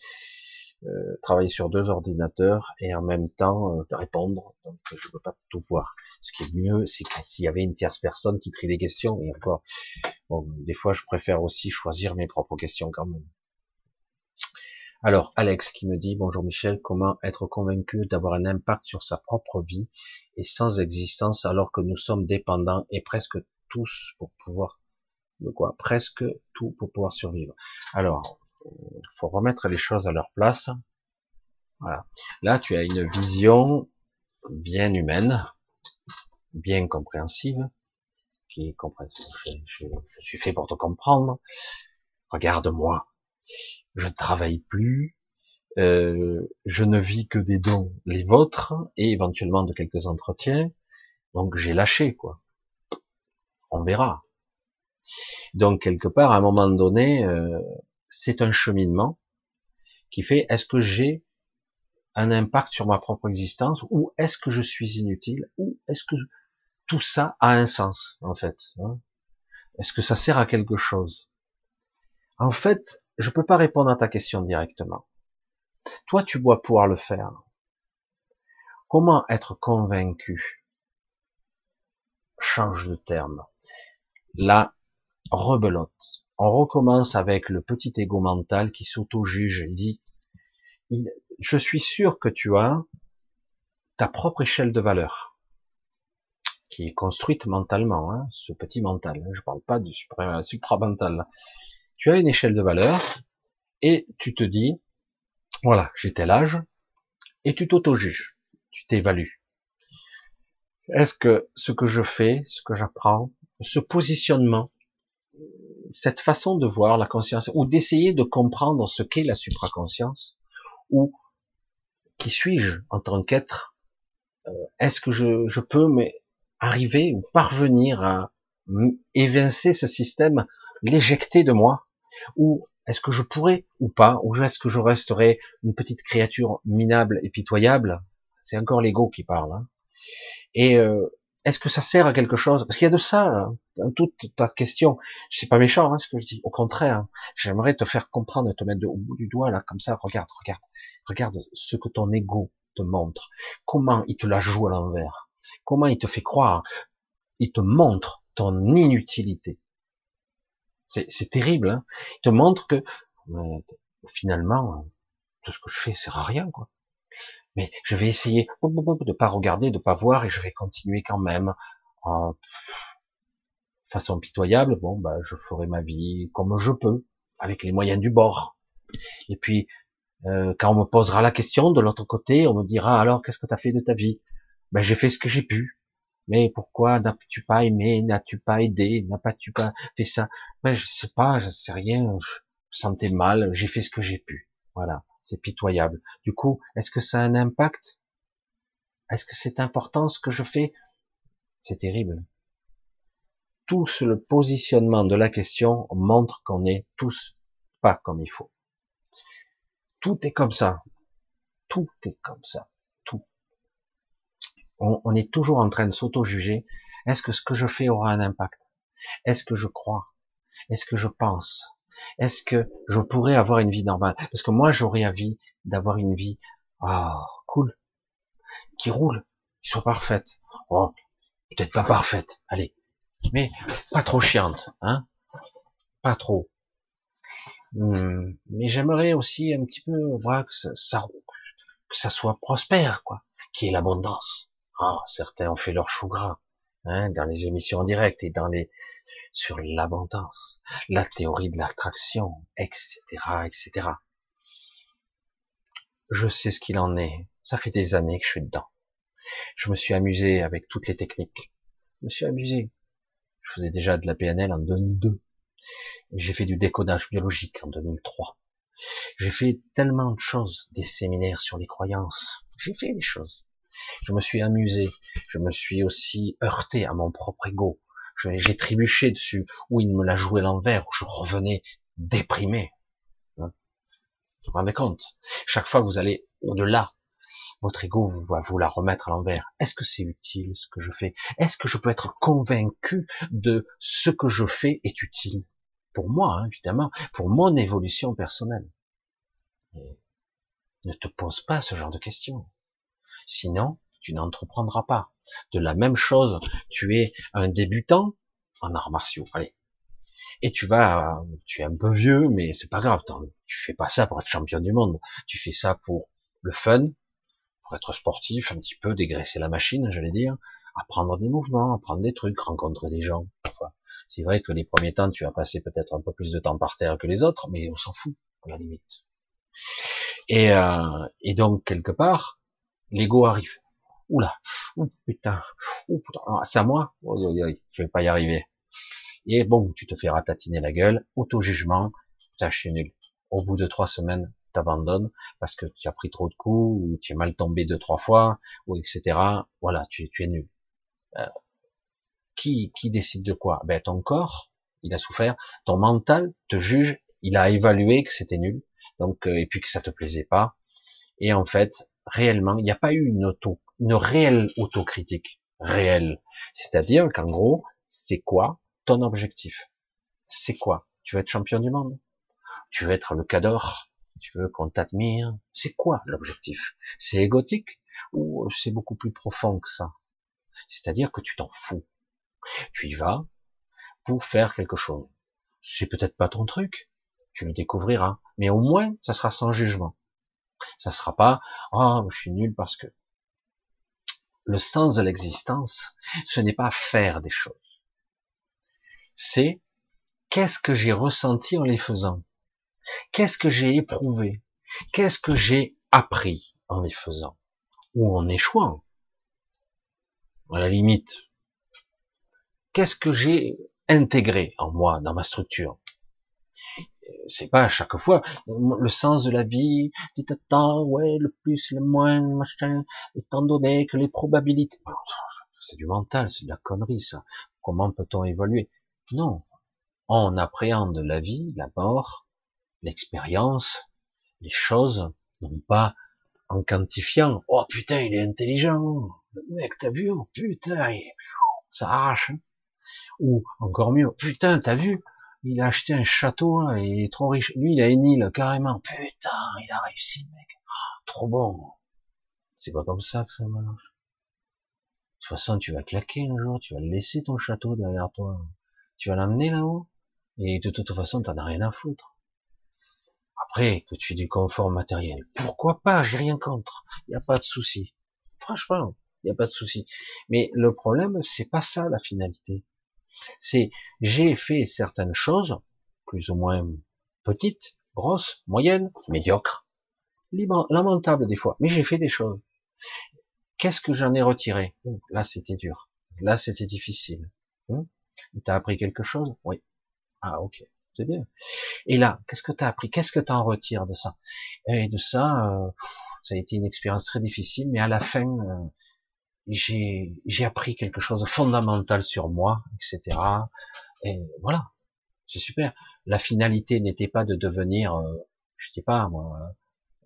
euh, travailler sur deux ordinateurs et en même temps euh, répondre. Donc je peux pas tout voir. Ce qui est mieux, c'est s'il y avait une tierce personne qui trie les questions. Et encore, bon, des fois, je préfère aussi choisir mes propres questions quand même. Alors, Alex qui me dit, bonjour Michel, comment être convaincu d'avoir un impact sur sa propre vie et sans existence alors que nous sommes dépendants et presque tous pour pouvoir, de quoi? Presque tout pour pouvoir survivre? Alors, il faut remettre les choses à leur place. Voilà. Là, tu as une vision bien humaine, bien compréhensive, je suis fait pour te comprendre. Regarde-moi je ne travaille plus, euh, je ne vis que des dons, les vôtres, et éventuellement de quelques entretiens. Donc j'ai lâché, quoi. On verra. Donc quelque part, à un moment donné, euh, c'est un cheminement qui fait est-ce que j'ai un impact sur ma propre existence ou est-ce que je suis inutile ou est-ce que tout ça a un sens en fait hein Est-ce que ça sert à quelque chose? En fait, je peux pas répondre à ta question directement. Toi, tu dois pouvoir le faire. Comment être convaincu? Change de terme. La rebelote. On recommence avec le petit égo mental qui s'auto-juge. Il dit, je suis sûr que tu as ta propre échelle de valeur qui est construite mentalement, hein, ce petit mental. Je parle pas du supramental tu as une échelle de valeur et tu te dis, voilà, j'ai tel âge, et tu t'auto-juges, tu t'évalues. Est-ce que ce que je fais, ce que j'apprends, ce positionnement, cette façon de voir la conscience, ou d'essayer de comprendre ce qu'est la supraconscience, ou qui suis-je en tant qu'être, euh, est-ce que je, je peux arriver ou parvenir à évincer ce système l'éjecter de moi? Ou est-ce que je pourrais ou pas? Ou est-ce que je resterai une petite créature minable et pitoyable? C'est encore l'ego qui parle. Hein. et euh, est-ce que ça sert à quelque chose? Parce qu'il y a de ça hein, dans toute ta question. C'est pas méchant hein, ce que je dis. Au contraire, j'aimerais te faire comprendre, te mettre au bout du doigt là, comme ça. Regarde, regarde, regarde ce que ton ego te montre. Comment il te la joue à l'envers. Comment il te fait croire? Il te montre ton inutilité. C'est terrible. Hein Il te montre que finalement, tout ce que je fais sert à rien. Quoi. Mais je vais essayer de pas regarder, de pas voir, et je vais continuer quand même en façon pitoyable. Bon, bah, je ferai ma vie comme je peux, avec les moyens du bord. Et puis, euh, quand on me posera la question de l'autre côté, on me dira alors qu'est-ce que tu as fait de ta vie? Ben j'ai fait ce que j'ai pu. Mais pourquoi n'as-tu pas aimé, n'as-tu pas aidé, n'as pas tu pas fait ça? Ben je sais pas, je sais rien. Je me sentais mal, j'ai fait ce que j'ai pu. Voilà, c'est pitoyable. Du coup, est-ce que ça a un impact? Est-ce que c'est important ce que je fais? C'est terrible. Tout le positionnement de la question montre qu'on est tous pas comme il faut. Tout est comme ça. Tout est comme ça on, est toujours en train de s'auto-juger. Est-ce que ce que je fais aura un impact? Est-ce que je crois? Est-ce que je pense? Est-ce que je pourrais avoir une vie normale? Parce que moi, j'aurais envie d'avoir une vie, ah, cool, qui roule, qui soit parfaite. Oh, peut-être pas parfaite, allez, mais pas trop chiante, hein Pas trop. Hmm, mais j'aimerais aussi un petit peu voir que ça, que ça soit prospère, quoi, qui est l'abondance. Ah, certains ont fait leur chou gras hein, dans les émissions en direct et dans les sur l'abondance, la théorie de l'attraction, etc., etc. Je sais ce qu'il en est. Ça fait des années que je suis dedans. Je me suis amusé avec toutes les techniques. Je me suis amusé. Je faisais déjà de la PNL en 2002. J'ai fait du décodage biologique en 2003. J'ai fait tellement de choses, des séminaires sur les croyances. J'ai fait des choses. Je me suis amusé. Je me suis aussi heurté à mon propre ego. J'ai trébuché dessus, où il me l'a joué l'envers, où je revenais déprimé. Hein. vous vous rendez compte? Chaque fois que vous allez au-delà, votre ego va vous la remettre à l'envers. Est-ce que c'est utile ce que je fais? Est-ce que je peux être convaincu de ce que je fais est utile? Pour moi, hein, évidemment, pour mon évolution personnelle. ne te pose pas ce genre de questions. Sinon, tu n'entreprendras pas. De la même chose, tu es un débutant en arts martiaux, allez. Et tu vas, tu es un peu vieux, mais c'est pas grave, tu fais pas ça pour être champion du monde. Tu fais ça pour le fun, pour être sportif, un petit peu dégraisser la machine, j'allais dire, apprendre des mouvements, apprendre des trucs, rencontrer des gens. C'est vrai que les premiers temps, tu vas passer peut-être un peu plus de temps par terre que les autres, mais on s'en fout, à la limite. Et, euh, et donc, quelque part, l'ego arrive. Oula, oh, putain, oh, putain, c'est à moi, oh, je vais pas y arriver. Et bon, tu te fais ratatiner la gueule, auto-jugement, putain, je suis nul. Au bout de trois semaines, t'abandonnes parce que tu as pris trop de coups, ou tu es mal tombé deux, trois fois, ou etc. Voilà, tu, tu es nul. Euh, qui, qui décide de quoi? Ben ton corps, il a souffert, ton mental te juge, il a évalué que c'était nul, donc euh, et puis que ça te plaisait pas, et en fait, réellement, il n'y a pas eu une auto une réelle autocritique, réelle. C'est-à-dire qu'en gros, c'est quoi ton objectif? C'est quoi? Tu veux être champion du monde? Tu veux être le cador? Tu veux qu'on t'admire? C'est quoi l'objectif? C'est égotique ou c'est beaucoup plus profond que ça? C'est-à-dire que tu t'en fous. Tu y vas pour faire quelque chose. C'est peut-être pas ton truc, tu le découvriras, mais au moins ça sera sans jugement. Ça sera pas oh je suis nul parce que le sens de l'existence, ce n'est pas faire des choses. C'est qu'est-ce que j'ai ressenti en les faisant? Qu'est-ce que j'ai éprouvé? Qu'est-ce que j'ai appris en les faisant? Ou en échouant? À la limite. Qu'est-ce que j'ai intégré en moi, dans ma structure? C'est pas à chaque fois le sens de la vie, dit ouais, le plus, le moins, machin, étant donné que les probabilités, c'est du mental, c'est de la connerie, ça. Comment peut-on évoluer? Non. On appréhende la vie, la mort, l'expérience, les choses, non pas en quantifiant, oh putain, il est intelligent, le mec, t'as vu, oh putain, ça arrache. Hein. Ou encore mieux, putain, t'as vu, il a acheté un château, là, il est trop riche. Lui, il a une île, carrément. Putain, il a réussi, mec. Ah, trop bon. C'est pas comme ça que ça marche. De toute façon, tu vas claquer un jour, tu vas laisser ton château derrière toi. Tu vas l'amener là-haut. Et de toute façon, t'en as rien à foutre. Après, que tu aies du confort matériel. Pourquoi pas? J'ai rien contre. Il a pas de souci. Franchement, il n'y a pas de souci. Mais le problème, c'est pas ça la finalité. C'est j'ai fait certaines choses, plus ou moins petites, grosses, moyennes, médiocres, lamentables des fois, mais j'ai fait des choses. Qu'est-ce que j'en ai retiré? Là, c'était dur. Là, c'était difficile. Hum t'as appris quelque chose? Oui. Ah, ok, c'est bien. Et là, qu'est-ce que t'as appris? Qu'est-ce que t'en retires de ça? Et de ça, euh, ça a été une expérience très difficile, mais à la fin, euh, j'ai appris quelque chose de fondamental sur moi, etc. Et voilà, c'est super. La finalité n'était pas de devenir, euh, je sais pas moi,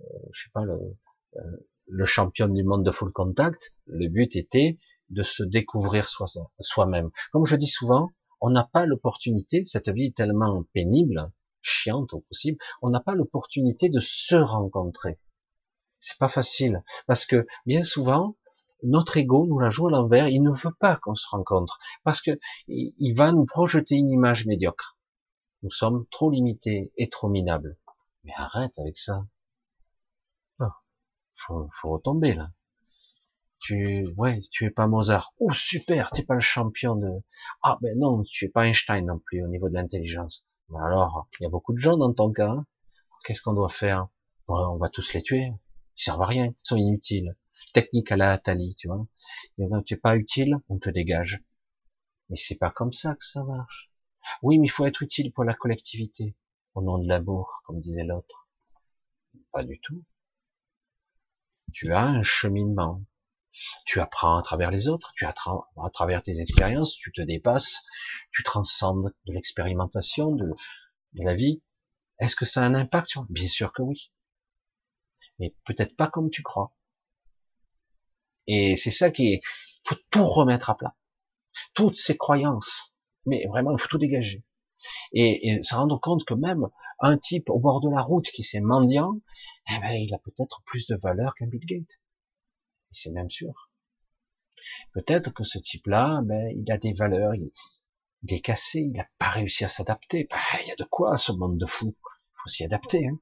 euh, je sais pas le, euh, le champion du monde de full contact. Le but était de se découvrir soi-même. Comme je dis souvent, on n'a pas l'opportunité, cette vie est tellement pénible, chiante au possible, on n'a pas l'opportunité de se rencontrer. C'est pas facile parce que bien souvent notre ego nous la joue à l'envers. Il ne veut pas qu'on se rencontre parce que il va nous projeter une image médiocre. Nous sommes trop limités et trop minables. Mais arrête avec ça. Oh, faut, faut retomber là. Tu, ouais, tu es pas Mozart. Oh super, tu es pas le champion de. Ah ben non, tu es pas Einstein non plus au niveau de l'intelligence. alors, il y a beaucoup de gens dans ton cas. Hein. Qu'est-ce qu'on doit faire? On va tous les tuer. Ils servent à rien, ils sont inutiles. Technique à la Atali, tu vois. Tu es pas utile, on te dégage. Mais c'est pas comme ça que ça marche. Oui, mais il faut être utile pour la collectivité, au nom de l'amour, comme disait l'autre. Pas du tout. Tu as un cheminement. Tu apprends à travers les autres, tu apprends à travers tes expériences, tu te dépasses, tu transcendes de l'expérimentation, de, de la vie. Est-ce que ça a un impact Bien sûr que oui mais peut-être pas comme tu crois. Et c'est ça qui faut tout remettre à plat. Toutes ces croyances. Mais vraiment, il faut tout dégager. Et, et se rendre compte que même un type au bord de la route qui s'est mendiant, eh ben, il a peut-être plus de valeur qu'un Bill Gates. C'est même sûr. Peut-être que ce type-là, ben, il a des valeurs, il, est cassé, il n'a pas réussi à s'adapter. Ben, il y a de quoi, ce monde de fou. Il faut s'y adapter. Hein.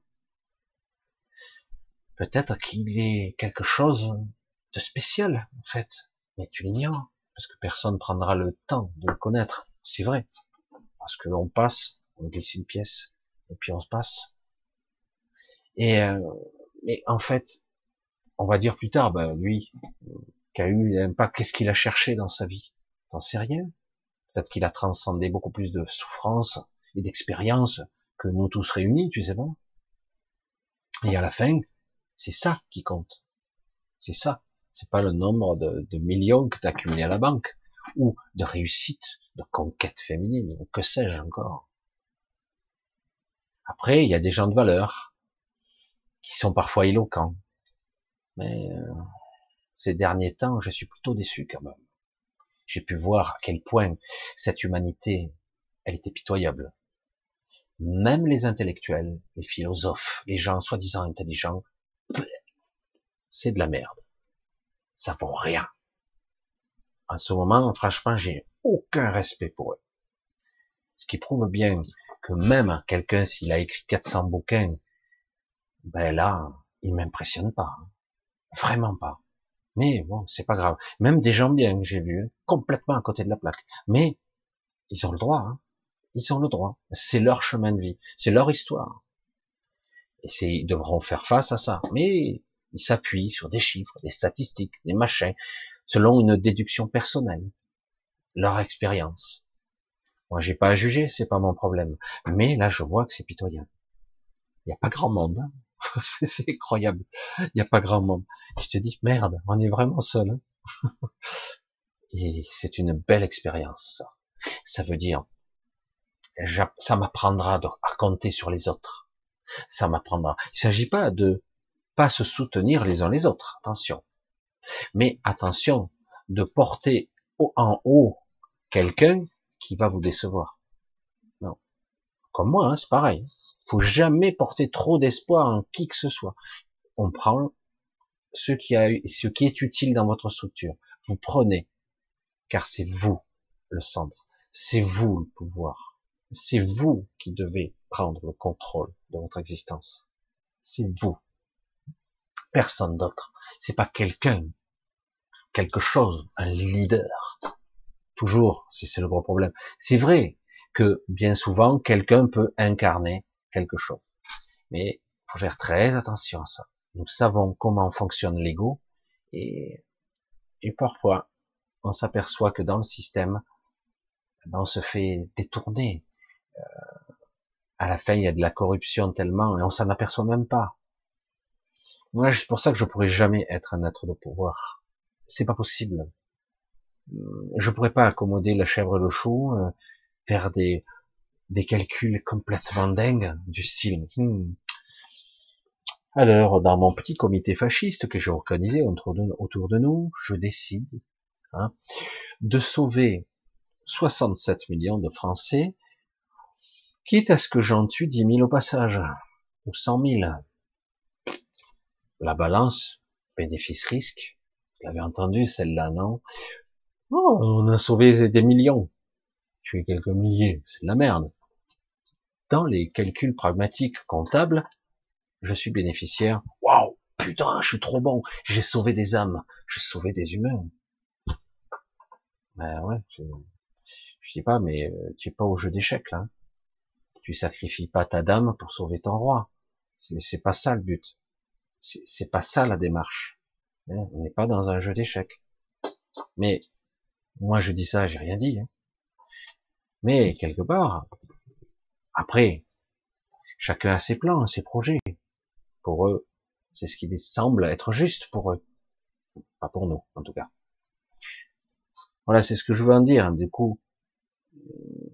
Peut-être qu'il est quelque chose spécial, en fait. Mais tu l'ignores, parce que personne prendra le temps de le connaître. C'est vrai. Parce que l'on passe, on glisse une pièce, et puis on se passe. Et, euh, mais en fait, on va dire plus tard, ben, lui, qui a eu pas qu'est-ce qu'il a cherché dans sa vie? T'en sais rien. Peut-être qu'il a transcendé beaucoup plus de souffrances et d'expériences que nous tous réunis, tu sais pas. Et à la fin, c'est ça qui compte. C'est ça. C'est pas le nombre de, millions que tu as accumulé à la banque ou de réussite, de conquête féminine ou que sais-je encore. Après, il y a des gens de valeur qui sont parfois éloquents. Mais euh, ces derniers temps, je suis plutôt déçu quand même. J'ai pu voir à quel point cette humanité, elle était pitoyable. Même les intellectuels, les philosophes, les gens soi-disant intelligents, c'est de la merde. Ça vaut rien. En ce moment, franchement, j'ai aucun respect pour eux. Ce qui prouve bien que même quelqu'un, s'il a écrit 400 bouquins, ben là, il m'impressionne pas. Hein. Vraiment pas. Mais bon, c'est pas grave. Même des gens bien que j'ai vus, complètement à côté de la plaque. Mais ils ont le droit. Hein. Ils ont le droit. C'est leur chemin de vie. C'est leur histoire. Et ils devront faire face à ça. Mais ils s'appuient sur des chiffres, des statistiques, des machins, selon une déduction personnelle, leur expérience. Moi, j'ai pas à juger, c'est pas mon problème. Mais là, je vois que c'est pitoyable. Il n'y a pas grand monde. Hein. c'est incroyable. Il n'y a pas grand monde. Je te dis, merde, on est vraiment seul. Hein. Et c'est une belle expérience, ça. Ça veut dire, ça m'apprendra à compter sur les autres ça m'apprendra. Il s'agit pas de pas se soutenir les uns les autres, attention. Mais attention de porter en haut quelqu'un qui va vous décevoir. Non. Comme moi, hein, c'est pareil. Faut jamais porter trop d'espoir en qui que ce soit. On prend ce qui, a, ce qui est utile dans votre structure. Vous prenez, car c'est vous le centre, c'est vous le pouvoir. C'est vous qui devez prendre le contrôle de votre existence. C'est vous. Personne d'autre. C'est pas quelqu'un, quelque chose, un leader. Toujours, c'est le gros problème. C'est vrai que bien souvent, quelqu'un peut incarner quelque chose. Mais il faut faire très attention à ça. Nous savons comment fonctionne l'ego et, et parfois on s'aperçoit que dans le système, on se fait détourner, euh, à la fin, il y a de la corruption tellement, et on s'en aperçoit même pas. Moi, c'est pour ça que je pourrais jamais être un être de pouvoir. C'est pas possible. Euh, je pourrais pas accommoder la chèvre et le chou, euh, faire des, des calculs complètement dingues du style. Hmm. Alors, dans mon petit comité fasciste que j'ai organisé autour de, autour de nous, je décide hein, de sauver 67 millions de Français Quitte à ce que j'en tue dix mille au passage, ou cent mille. La balance, bénéfice-risque, vous l'avez entendu celle-là, non? Oh, on a sauvé des millions. Tuer quelques milliers, c'est de la merde. Dans les calculs pragmatiques comptables, je suis bénéficiaire. Waouh, putain, je suis trop bon. J'ai sauvé des âmes, j'ai sauvé des humains. Ben ouais, je, je sais pas, mais euh, tu es pas au jeu d'échecs là. Tu sacrifies pas ta dame pour sauver ton roi. C'est pas ça le but. C'est pas ça la démarche. Hein, on n'est pas dans un jeu d'échecs. Mais moi, je dis ça, j'ai rien dit. Hein. Mais quelque part, après, chacun a ses plans, ses projets. Pour eux, c'est ce qui semble être juste pour eux. Pas pour nous, en tout cas. Voilà, c'est ce que je veux en dire. Du coup,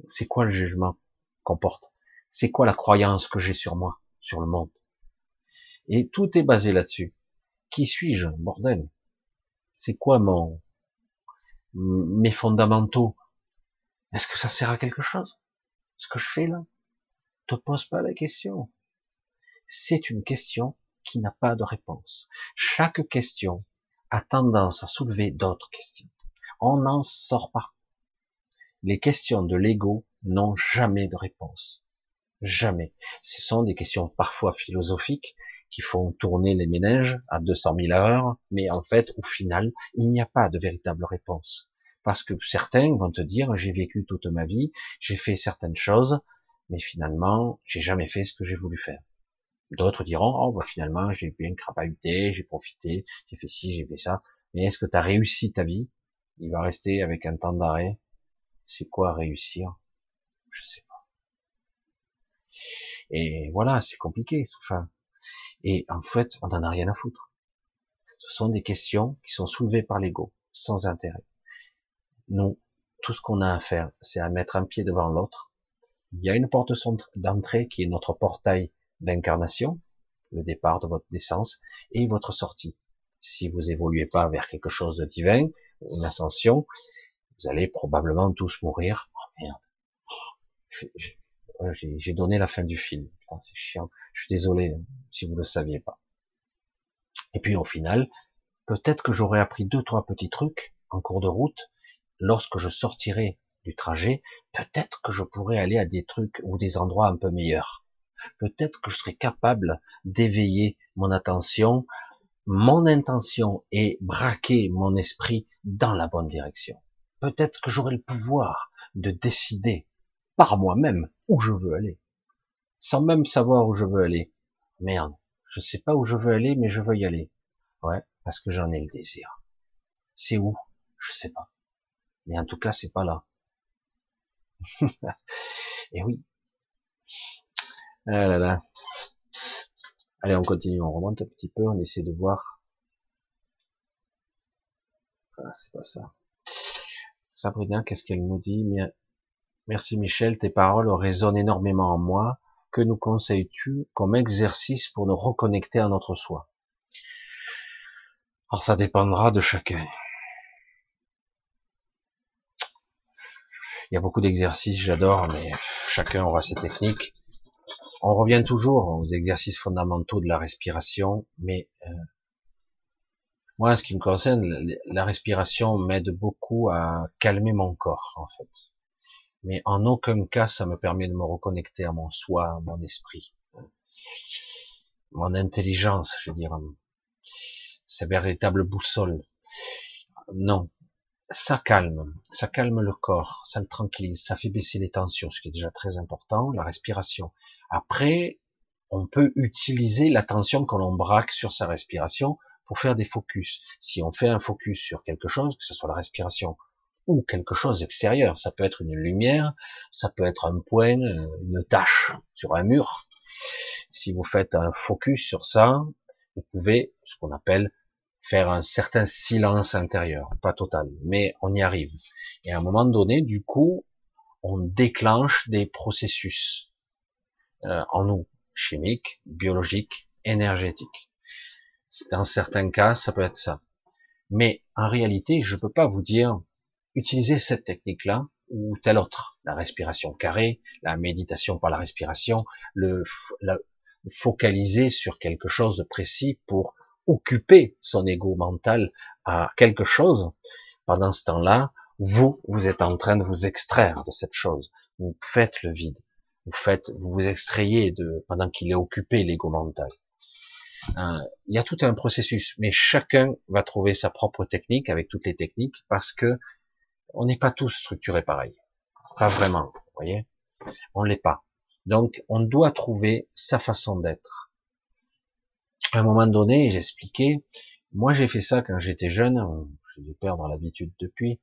c'est quoi le jugement qu'on porte? C'est quoi la croyance que j'ai sur moi, sur le monde? Et tout est basé là-dessus. Qui suis-je, bordel? C'est quoi mon, mes fondamentaux, est-ce que ça sert à quelque chose Ce que je fais là? Te pose pas la question. C'est une question qui n'a pas de réponse. Chaque question a tendance à soulever d'autres questions. On n'en sort pas. Les questions de l'ego n'ont jamais de réponse. Jamais. Ce sont des questions parfois philosophiques qui font tourner les ménages à 200 000 heures, mais en fait, au final, il n'y a pas de véritable réponse. Parce que certains vont te dire, j'ai vécu toute ma vie, j'ai fait certaines choses, mais finalement, j'ai jamais fait ce que j'ai voulu faire. D'autres diront, oh, bah, finalement, j'ai bien crapahuté, j'ai profité, j'ai fait ci, j'ai fait ça. Mais est-ce que tu as réussi ta vie? Il va rester avec un temps d'arrêt. C'est quoi réussir? Je sais pas. Et voilà, c'est compliqué, enfin, et en fait, on n'en a rien à foutre. Ce sont des questions qui sont soulevées par l'ego, sans intérêt. Nous, tout ce qu'on a à faire, c'est à mettre un pied devant l'autre. Il y a une porte d'entrée qui est notre portail d'incarnation, le départ de votre naissance, et votre sortie. Si vous évoluez pas vers quelque chose de divin, une ascension, vous allez probablement tous mourir. Oh merde. J'ai donné la fin du film. C'est chiant. Je suis désolé hein, si vous le saviez pas. Et puis au final, peut-être que j'aurais appris deux, trois petits trucs en cours de route. Lorsque je sortirai du trajet, peut-être que je pourrais aller à des trucs ou des endroits un peu meilleurs. Peut-être que je serais capable d'éveiller mon attention. Mon intention est braquer mon esprit dans la bonne direction. Peut-être que j'aurai le pouvoir de décider par moi-même où je veux aller sans même savoir où je veux aller. Merde, je sais pas où je veux aller, mais je veux y aller. Ouais, parce que j'en ai le désir. C'est où? Je sais pas. Mais en tout cas, c'est pas là. Et oui. Ah là là. Allez, on continue, on remonte un petit peu, on essaie de voir. Ah, c'est pas ça. Sabrina, qu'est-ce qu'elle nous dit? Merci Michel, tes paroles résonnent énormément en moi que nous conseilles-tu comme exercice pour nous reconnecter à notre soi? Alors ça dépendra de chacun. Il y a beaucoup d'exercices, j'adore, mais chacun aura ses techniques. On revient toujours aux exercices fondamentaux de la respiration, mais euh, moi, ce qui me concerne, la respiration m'aide beaucoup à calmer mon corps, en fait mais en aucun cas ça me permet de me reconnecter à mon soi, à mon esprit, mon intelligence, je veux dire, c'est véritable boussole. Non, ça calme, ça calme le corps, ça le tranquillise, ça fait baisser les tensions, ce qui est déjà très important, la respiration. Après, on peut utiliser l'attention que l'on braque sur sa respiration pour faire des focus. Si on fait un focus sur quelque chose, que ce soit la respiration ou quelque chose d'extérieur. Ça peut être une lumière, ça peut être un point, une tache sur un mur. Si vous faites un focus sur ça, vous pouvez, ce qu'on appelle, faire un certain silence intérieur, pas total, mais on y arrive. Et à un moment donné, du coup, on déclenche des processus euh, en nous, chimiques, biologiques, énergétiques. Dans certains cas, ça peut être ça. Mais en réalité, je peux pas vous dire, utilisez cette technique-là, ou tel autre. La respiration carrée, la méditation par la respiration, le, focaliser sur quelque chose de précis pour occuper son ego mental à quelque chose. Pendant ce temps-là, vous, vous êtes en train de vous extraire de cette chose. Vous faites le vide. Vous faites, vous vous extrayez de, pendant qu'il est occupé l'ego mental. Euh, il y a tout un processus, mais chacun va trouver sa propre technique avec toutes les techniques parce que on n'est pas tous structurés pareil. Pas vraiment, vous voyez. On l'est pas. Donc, on doit trouver sa façon d'être. À un moment donné, j'expliquais, moi j'ai fait ça quand j'étais jeune, j'ai dû perdre l'habitude depuis,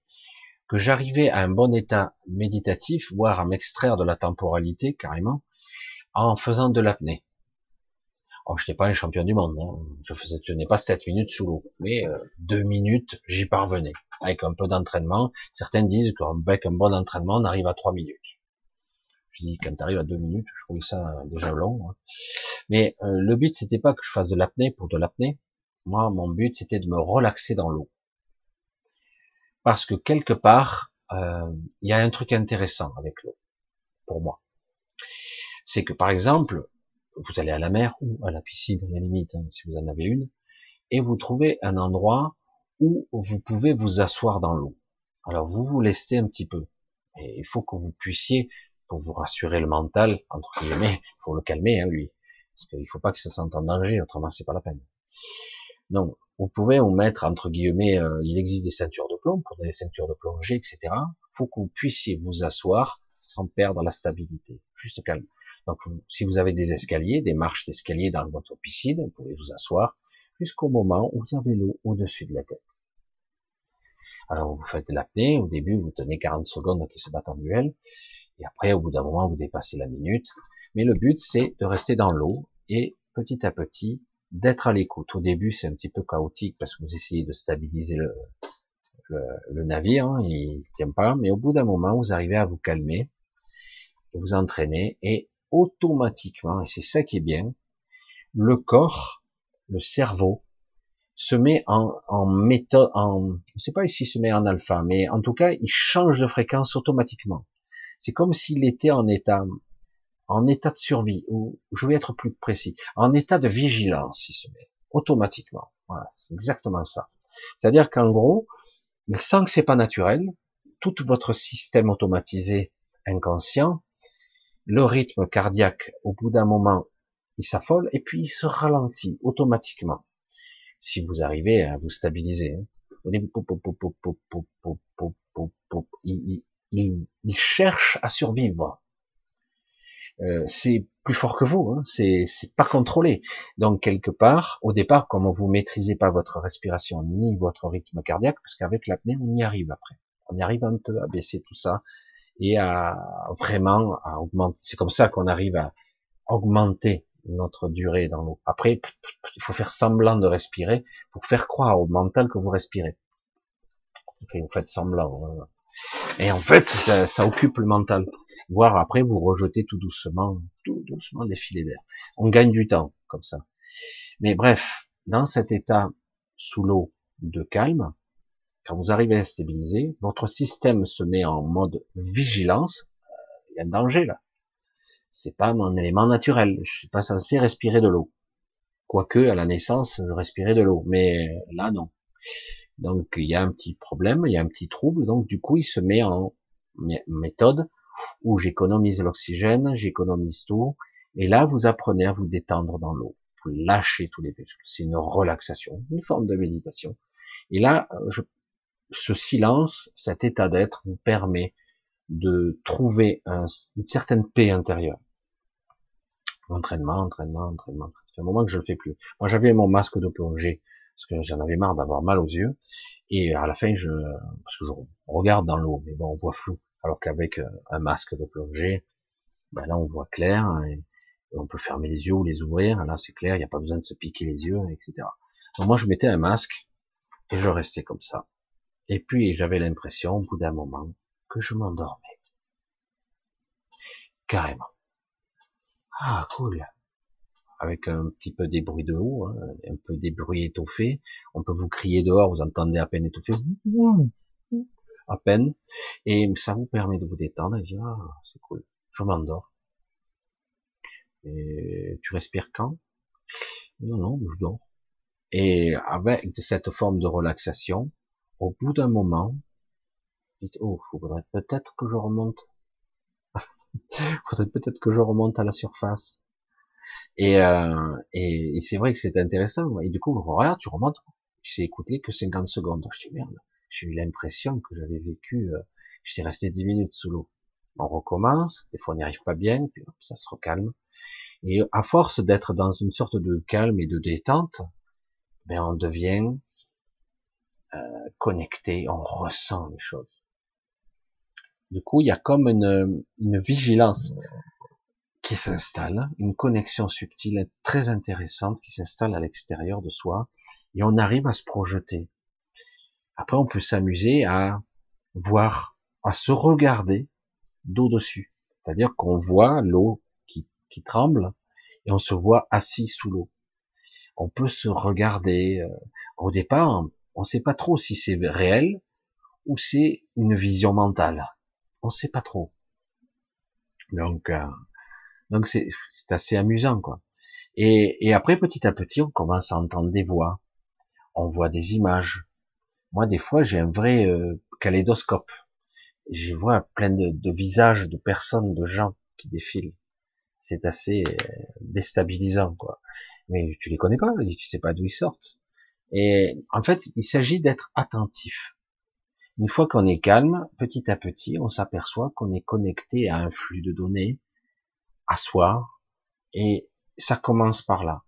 que j'arrivais à un bon état méditatif, voire à m'extraire de la temporalité carrément, en faisant de l'apnée. Oh, je n'étais pas un champion du monde, hein. je faisais, je n'ai pas 7 minutes sous l'eau, mais euh, deux minutes, j'y parvenais. Avec un peu d'entraînement, certains disent qu'avec un bon entraînement, on arrive à 3 minutes. Je dis, quand tu arrives à 2 minutes, je trouvais ça euh, déjà long. Hein. Mais euh, le but, c'était pas que je fasse de l'apnée pour de l'apnée. Moi, mon but, c'était de me relaxer dans l'eau. Parce que quelque part, il y a un truc intéressant avec l'eau, pour moi. C'est que, par exemple, vous allez à la mer ou à la piscine, à la limite, hein, si vous en avez une, et vous trouvez un endroit où vous pouvez vous asseoir dans l'eau. Alors vous vous lestez un petit peu. Et il faut que vous puissiez, pour vous rassurer le mental, entre guillemets, faut le calmer, hein, lui. Parce qu'il faut pas que ça sente en danger, autrement c'est pas la peine. Donc, vous pouvez vous mettre, entre guillemets, euh, il existe des ceintures de plomb, pour des ceintures de plongée, etc. faut que vous puissiez vous asseoir sans perdre la stabilité. Juste calme. Donc, si vous avez des escaliers, des marches d'escalier dans votre piscine, vous pouvez vous asseoir jusqu'au moment où vous avez l'eau au-dessus de la tête. Alors, vous faites l'apnée. Au début, vous tenez 40 secondes qui se battent en duel. Et après, au bout d'un moment, vous dépassez la minute. Mais le but, c'est de rester dans l'eau et petit à petit, d'être à l'écoute. Au début, c'est un petit peu chaotique parce que vous essayez de stabiliser le, le, navire, hein, il tient pas, mais au bout d'un moment, vous arrivez à vous calmer, vous entraîner et automatiquement, et c'est ça qui est bien, le corps, le cerveau, se met en, en méthode, en, je sais pas si se met en alpha, mais en tout cas, il change de fréquence automatiquement. C'est comme s'il était en état, en état de survie, ou je vais être plus précis, en état de vigilance, il se met automatiquement. Voilà, c'est exactement ça. C'est-à-dire qu'en gros, il sent que c'est pas naturel, tout votre système automatisé inconscient le rythme cardiaque, au bout d'un moment, il s'affole et puis il se ralentit automatiquement. Si vous arrivez à vous stabiliser, il, cherche à survivre. Euh, c'est plus fort que vous, hein, c'est pas contrôlé. Donc quelque part, au départ, comme vous maîtrisez pas votre respiration ni votre rythme cardiaque, parce qu'avec l'apnée, on y arrive après. On y arrive un peu à baisser tout ça, et à vraiment à augmenter. C'est comme ça qu'on arrive à augmenter notre durée dans l'eau. Après, il faut faire semblant de respirer pour faire croire au mental que vous respirez. vous faites semblant. Hein. Et en fait, ça, occupe le mental. Voire après, vous rejetez tout doucement, tout doucement des filets d'air. On gagne du temps comme ça. Mais bref, dans cet état sous l'eau de calme, quand vous arrivez à stabiliser, votre système se met en mode vigilance. Il y a un danger là. C'est pas mon élément naturel. Je suis pas censé respirer de l'eau. Quoique à la naissance, je respirais de l'eau, mais là non. Donc il y a un petit problème, il y a un petit trouble. Donc du coup, il se met en méthode où j'économise l'oxygène, j'économise tout. Et là, vous apprenez à vous détendre dans l'eau. Vous lâchez tous les muscles. C'est une relaxation, une forme de méditation. Et là, je ce silence, cet état d'être vous permet de trouver une certaine paix intérieure. Entraînement, entraînement, entraînement. Ça fait un moment que je le fais plus. Moi, j'avais mon masque de plongée parce que j'en avais marre d'avoir mal aux yeux. Et à la fin, je, parce que je regarde dans l'eau, mais bon, on voit flou. Alors qu'avec euh, un masque de plongée, ben là, on voit clair et, on peut fermer les yeux ou les ouvrir. Là, c'est clair, il n'y a pas besoin de se piquer les yeux, etc. Donc moi, je mettais un masque et je restais comme ça. Et puis j'avais l'impression, au bout d'un moment, que je m'endormais. Carrément. Ah, cool. Avec un petit peu des bruits de haut, hein, un peu des bruits étoffés. On peut vous crier dehors, vous entendez à peine étouffé. à peine, et ça vous permet de vous détendre et dire, ah, c'est cool, je m'endors. Et tu respires quand? Non, non, je dors. Et avec cette forme de relaxation, au bout d'un moment, dites, oh, faudrait peut-être que je remonte. faudrait peut-être que je remonte à la surface. Et, euh, c'est vrai que c'est intéressant. Et du coup, regarde, tu remontes. J'ai écouté que 50 secondes. Je dis merde. J'ai eu l'impression que j'avais vécu, euh, j'étais resté 10 minutes sous l'eau. On recommence. Des fois, on n'y arrive pas bien. Puis hop, ça se recalme. Et à force d'être dans une sorte de calme et de détente, ben on devient euh, connecté, on ressent les choses. Du coup, il y a comme une, une vigilance qui s'installe, une connexion subtile très intéressante qui s'installe à l'extérieur de soi, et on arrive à se projeter. Après, on peut s'amuser à voir, à se regarder d'eau dessus. C'est-à-dire qu'on voit l'eau qui, qui tremble et on se voit assis sous l'eau. On peut se regarder. Euh, au départ, on ne sait pas trop si c'est réel ou c'est une vision mentale. On ne sait pas trop. Donc, euh, donc c'est assez amusant, quoi. Et, après, petit à petit, on commence à entendre des voix. On voit des images. Moi, des fois, j'ai un vrai euh, kaléidoscope. Je vois plein de, de, visages de personnes, de gens qui défilent. C'est assez euh, déstabilisant, quoi. Mais tu les connais pas, tu sais pas d'où ils sortent. Et en fait, il s'agit d'être attentif. Une fois qu'on est calme, petit à petit, on s'aperçoit qu'on est connecté à un flux de données asseoir, et ça commence par là.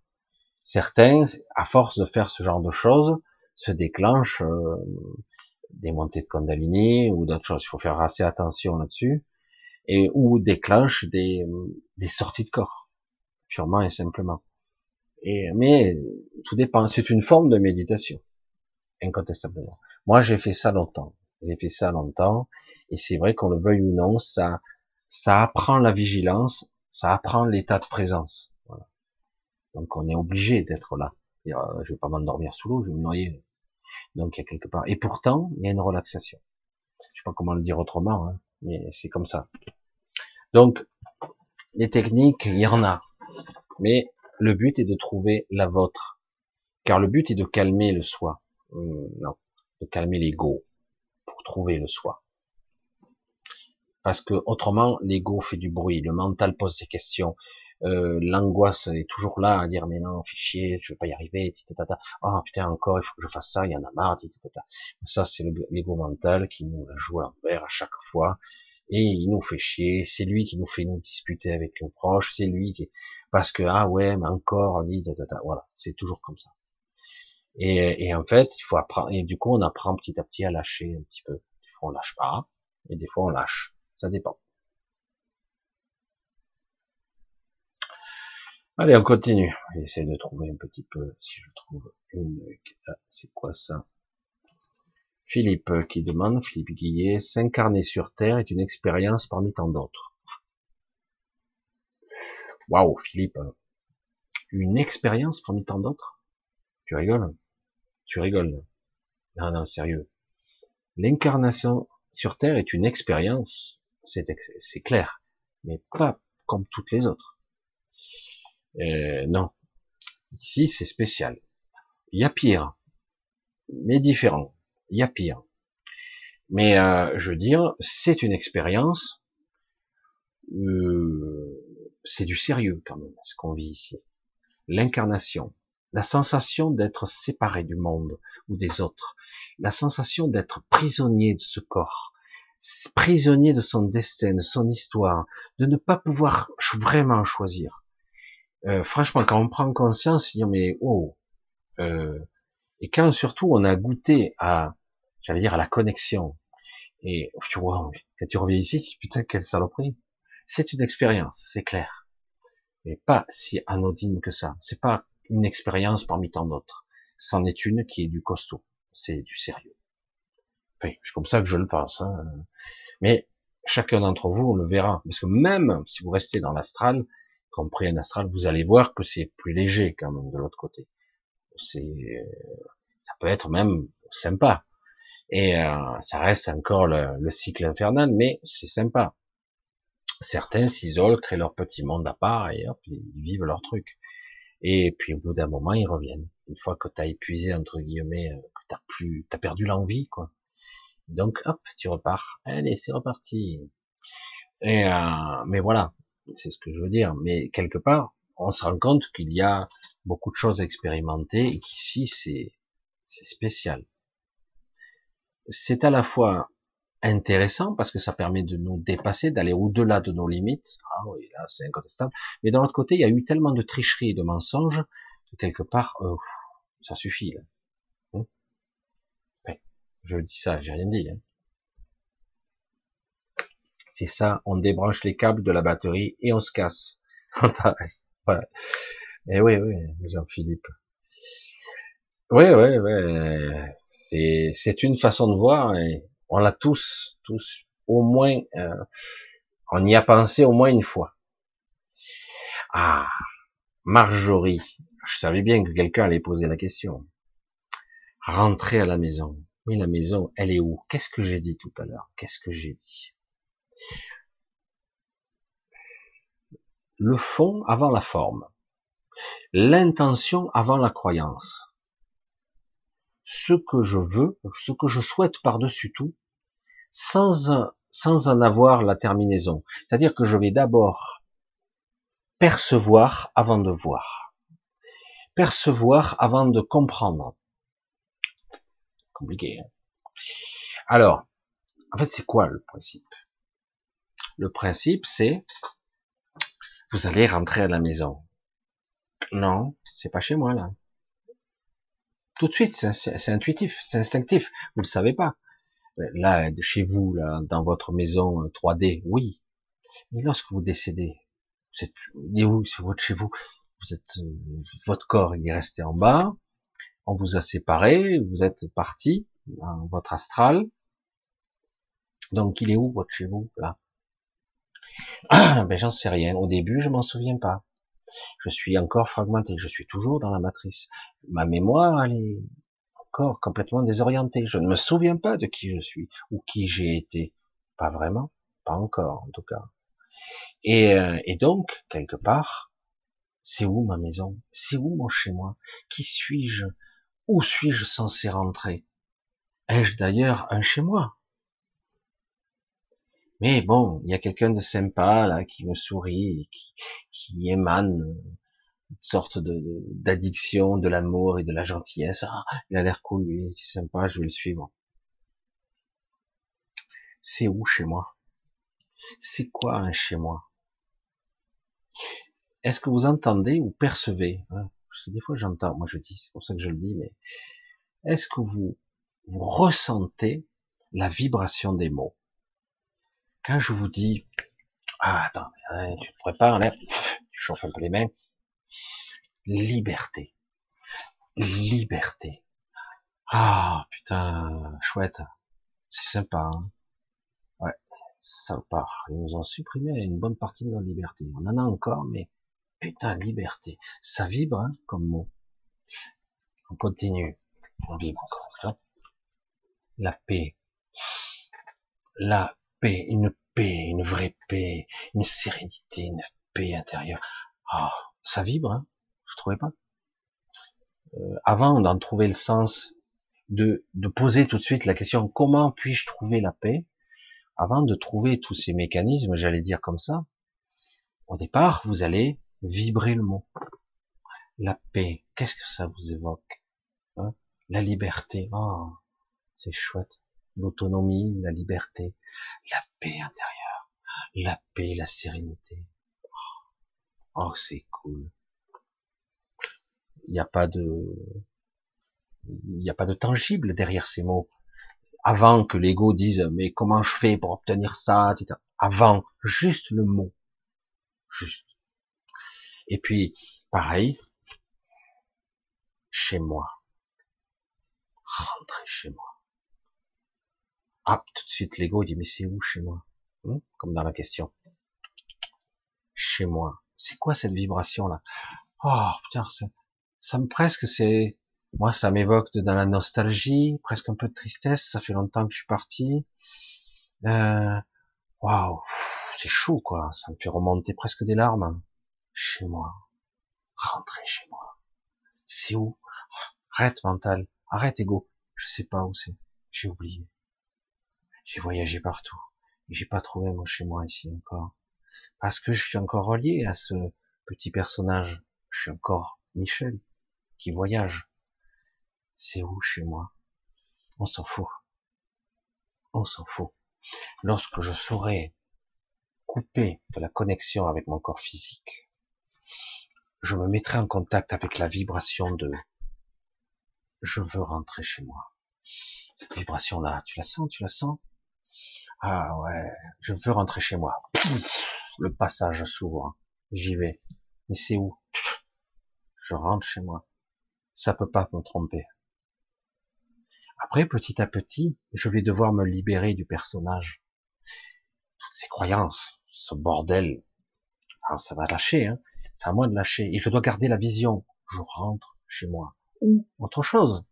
Certains, à force de faire ce genre de choses, se déclenchent euh, des montées de Kundalini ou d'autres choses. Il faut faire assez attention là-dessus, et ou déclenchent des, des sorties de corps, purement et simplement. Et mais tout dépend. C'est une forme de méditation, incontestablement. Moi, j'ai fait ça longtemps. J'ai fait ça longtemps, et c'est vrai qu'on le veuille ou non, ça ça apprend la vigilance ça apprend l'état de présence. Voilà. Donc on est obligé d'être là. Je euh, je vais pas m'endormir sous l'eau, je vais me noyer. Donc il y a quelque part. Et pourtant, il y a une relaxation. Je sais pas comment le dire autrement, hein, mais c'est comme ça. Donc les techniques, il y en a, mais le but est de trouver la vôtre, car le but est de calmer le soi. Hum, non, de calmer l'ego pour trouver le soi. Parce que autrement l'ego fait du bruit, le mental pose des questions, euh, l'angoisse est toujours là à dire mais non fichier, je vais pas y arriver, tata. oh putain encore il faut que je fasse ça, il y en a marre, tata. Ça c'est l'ego mental qui nous joue à l'envers à chaque fois. Et il nous fait chier, c'est lui qui nous fait nous disputer avec nos proches, c'est lui qui parce que ah ouais mais encore dit voilà c'est toujours comme ça. Et, en fait il faut apprendre et du coup on apprend petit à petit à lâcher un petit peu. Des fois on lâche pas et des fois on lâche. Ça dépend. Allez, on continue. Essayer de trouver un petit peu, si je trouve une... Ah, c'est quoi ça? Philippe qui demande, Philippe Guillet, s'incarner sur Terre est une expérience parmi tant d'autres. Waouh, Philippe. Une expérience parmi tant d'autres? Tu rigoles? Tu rigoles? Non, non, sérieux. L'incarnation sur Terre est une expérience c'est clair, mais pas comme toutes les autres. Euh, non, ici c'est spécial. Il y a pire, mais différent. Il y a pire. Mais euh, je veux dire, c'est une expérience, euh, c'est du sérieux quand même, ce qu'on vit ici. L'incarnation, la sensation d'être séparé du monde ou des autres, la sensation d'être prisonnier de ce corps, prisonnier de son destin, de son histoire, de ne pas pouvoir vraiment choisir. Euh, franchement, quand on prend conscience, on mais oh, euh, et quand surtout on a goûté à, j'allais dire à la connexion, et tu vois, quand tu reviens ici, putain quelle saloperie. C'est une expérience, c'est clair, mais pas si anodine que ça. C'est pas une expérience parmi tant d'autres. C'en est une qui est du costaud, c'est du sérieux. C'est comme ça que je le pense. Hein. Mais chacun d'entre vous on le verra. Parce que même si vous restez dans l'astral, compris un astral, vous allez voir que c'est plus léger quand même de l'autre côté. C'est, ça peut être même sympa. Et euh, ça reste encore le, cycle infernal, mais c'est sympa. Certains s'isolent, créent leur petit monde à part et hop, ils vivent leur truc. Et puis au bout d'un moment, ils reviennent. Une fois que tu as épuisé entre guillemets, euh, que t'as plus, t'as perdu l'envie, quoi. Donc hop, tu repars. Allez, c'est reparti. Et euh, mais voilà, c'est ce que je veux dire. Mais quelque part, on se rend compte qu'il y a beaucoup de choses à expérimenter et qu'ici c'est c'est spécial. C'est à la fois intéressant parce que ça permet de nous dépasser, d'aller au-delà de nos limites. Ah oui, là c'est incontestable. Mais d'un autre côté, il y a eu tellement de tricheries et de mensonges que quelque part, euh, ça suffit. Là. Hein? Je dis ça, j'ai rien dit. Hein. c'est ça, on débranche les câbles de la batterie et on se casse. voilà. Et eh oui, oui, Jean-Philippe. Oui, oui, oui. C'est, c'est une façon de voir on l'a tous, tous, au moins, euh, on y a pensé au moins une fois. Ah, Marjorie. Je savais bien que quelqu'un allait poser la question. Rentrer à la maison. Oui, la maison, elle est où? Qu'est-ce que j'ai dit tout à l'heure? Qu'est-ce que j'ai dit? Le fond avant la forme. L'intention avant la croyance. Ce que je veux, ce que je souhaite par-dessus tout, sans, sans en avoir la terminaison. C'est-à-dire que je vais d'abord percevoir avant de voir. Percevoir avant de comprendre. Compliqué. Hein Alors, en fait, c'est quoi le principe? Le principe, c'est vous allez rentrer à la maison. Non, c'est pas chez moi là. Tout de suite, c'est intuitif, c'est instinctif. Vous ne le savez pas. Là, chez vous, là, dans votre maison 3D, euh, oui. Mais lorsque vous décédez, vous êtes où? C'est votre chez vous? Vous êtes, euh, votre corps, il est resté en bas. On vous a séparé. Vous êtes parti dans votre astral. Donc, il est où votre chez vous là? Ah, ben j'en sais rien. Au début, je m'en souviens pas. Je suis encore fragmenté. Je suis toujours dans la matrice. Ma mémoire, est encore complètement désorienté. Je ne me souviens pas de qui je suis ou qui j'ai été. Pas vraiment, pas encore en tout cas. Et, euh, et donc, quelque part, c'est où ma maison? C'est où mon chez-moi Qui suis-je? Où suis-je censé rentrer? Ai-je d'ailleurs un chez-moi Mais bon, il y a quelqu'un de sympa là qui me sourit, qui, qui émane une sorte de d'addiction, de, l'amour et de la gentillesse. Ah, il a l'air cool, lui, c'est sympa, je vais le suivre. C'est où chez moi? C'est quoi un chez moi? Est-ce que vous entendez ou percevez? Hein Parce que des fois j'entends, moi je dis, c'est pour ça que je le dis, mais est-ce que vous, vous ressentez la vibration des mots? Quand je vous dis, ah attends, hein, tu te prépares là, tu chauffes un peu les mains, liberté. Liberté. Ah, putain, chouette. C'est sympa, hein Ouais, ça part. Ils nous ont supprimé une bonne partie de notre liberté. On en a encore, mais putain, liberté. Ça vibre, hein, comme mot. On continue. On vibre encore. La paix. La une paix, une vraie paix, une sérénité, une paix intérieure. Ah, ça vibre, hein vous trouvez pas euh, Avant d'en trouver le sens, de, de poser tout de suite la question comment puis-je trouver la paix? Avant de trouver tous ces mécanismes, j'allais dire comme ça, au départ, vous allez vibrer le mot. La paix, qu'est-ce que ça vous évoque hein? La liberté, oh, c'est chouette. L'autonomie, la liberté, la paix intérieure, la paix, la sérénité. Oh, c'est cool il n'y a pas de, il n'y a pas de tangible derrière ces mots. Avant que l'ego dise, mais comment je fais pour obtenir ça, etc. Avant, juste le mot. Juste. Et puis, pareil, chez moi. Rentrer chez moi. Ah, tout de suite, l'ego dit, mais c'est où chez moi? Hmm? Comme dans la question. Chez moi. C'est quoi cette vibration-là? Oh, putain, ça me presque c'est Moi, ça m'évoque dans la nostalgie, presque un peu de tristesse. Ça fait longtemps que je suis parti. Euh, waouh, c'est chaud, quoi. Ça me fait remonter presque des larmes. Chez moi. Rentrer chez moi. C'est où? Arrête, mental. Arrête, ego. Je sais pas où c'est. J'ai oublié. J'ai voyagé partout. Et j'ai pas trouvé mon chez moi ici encore. Parce que je suis encore relié à ce petit personnage. Je suis encore Michel, qui voyage. C'est où chez moi? On s'en fout. On s'en fout. Lorsque je saurai couper de la connexion avec mon corps physique, je me mettrai en contact avec la vibration de je veux rentrer chez moi. Cette vibration-là, tu la sens, tu la sens? Ah ouais, je veux rentrer chez moi. Le passage s'ouvre. J'y vais. Mais c'est où? Je rentre chez moi. Ça peut pas me tromper. Après, petit à petit, je vais devoir me libérer du personnage. Toutes ces croyances, ce bordel. Alors ça va lâcher, hein. C'est à moi de lâcher. Et je dois garder la vision. Je rentre chez moi. Ou autre chose.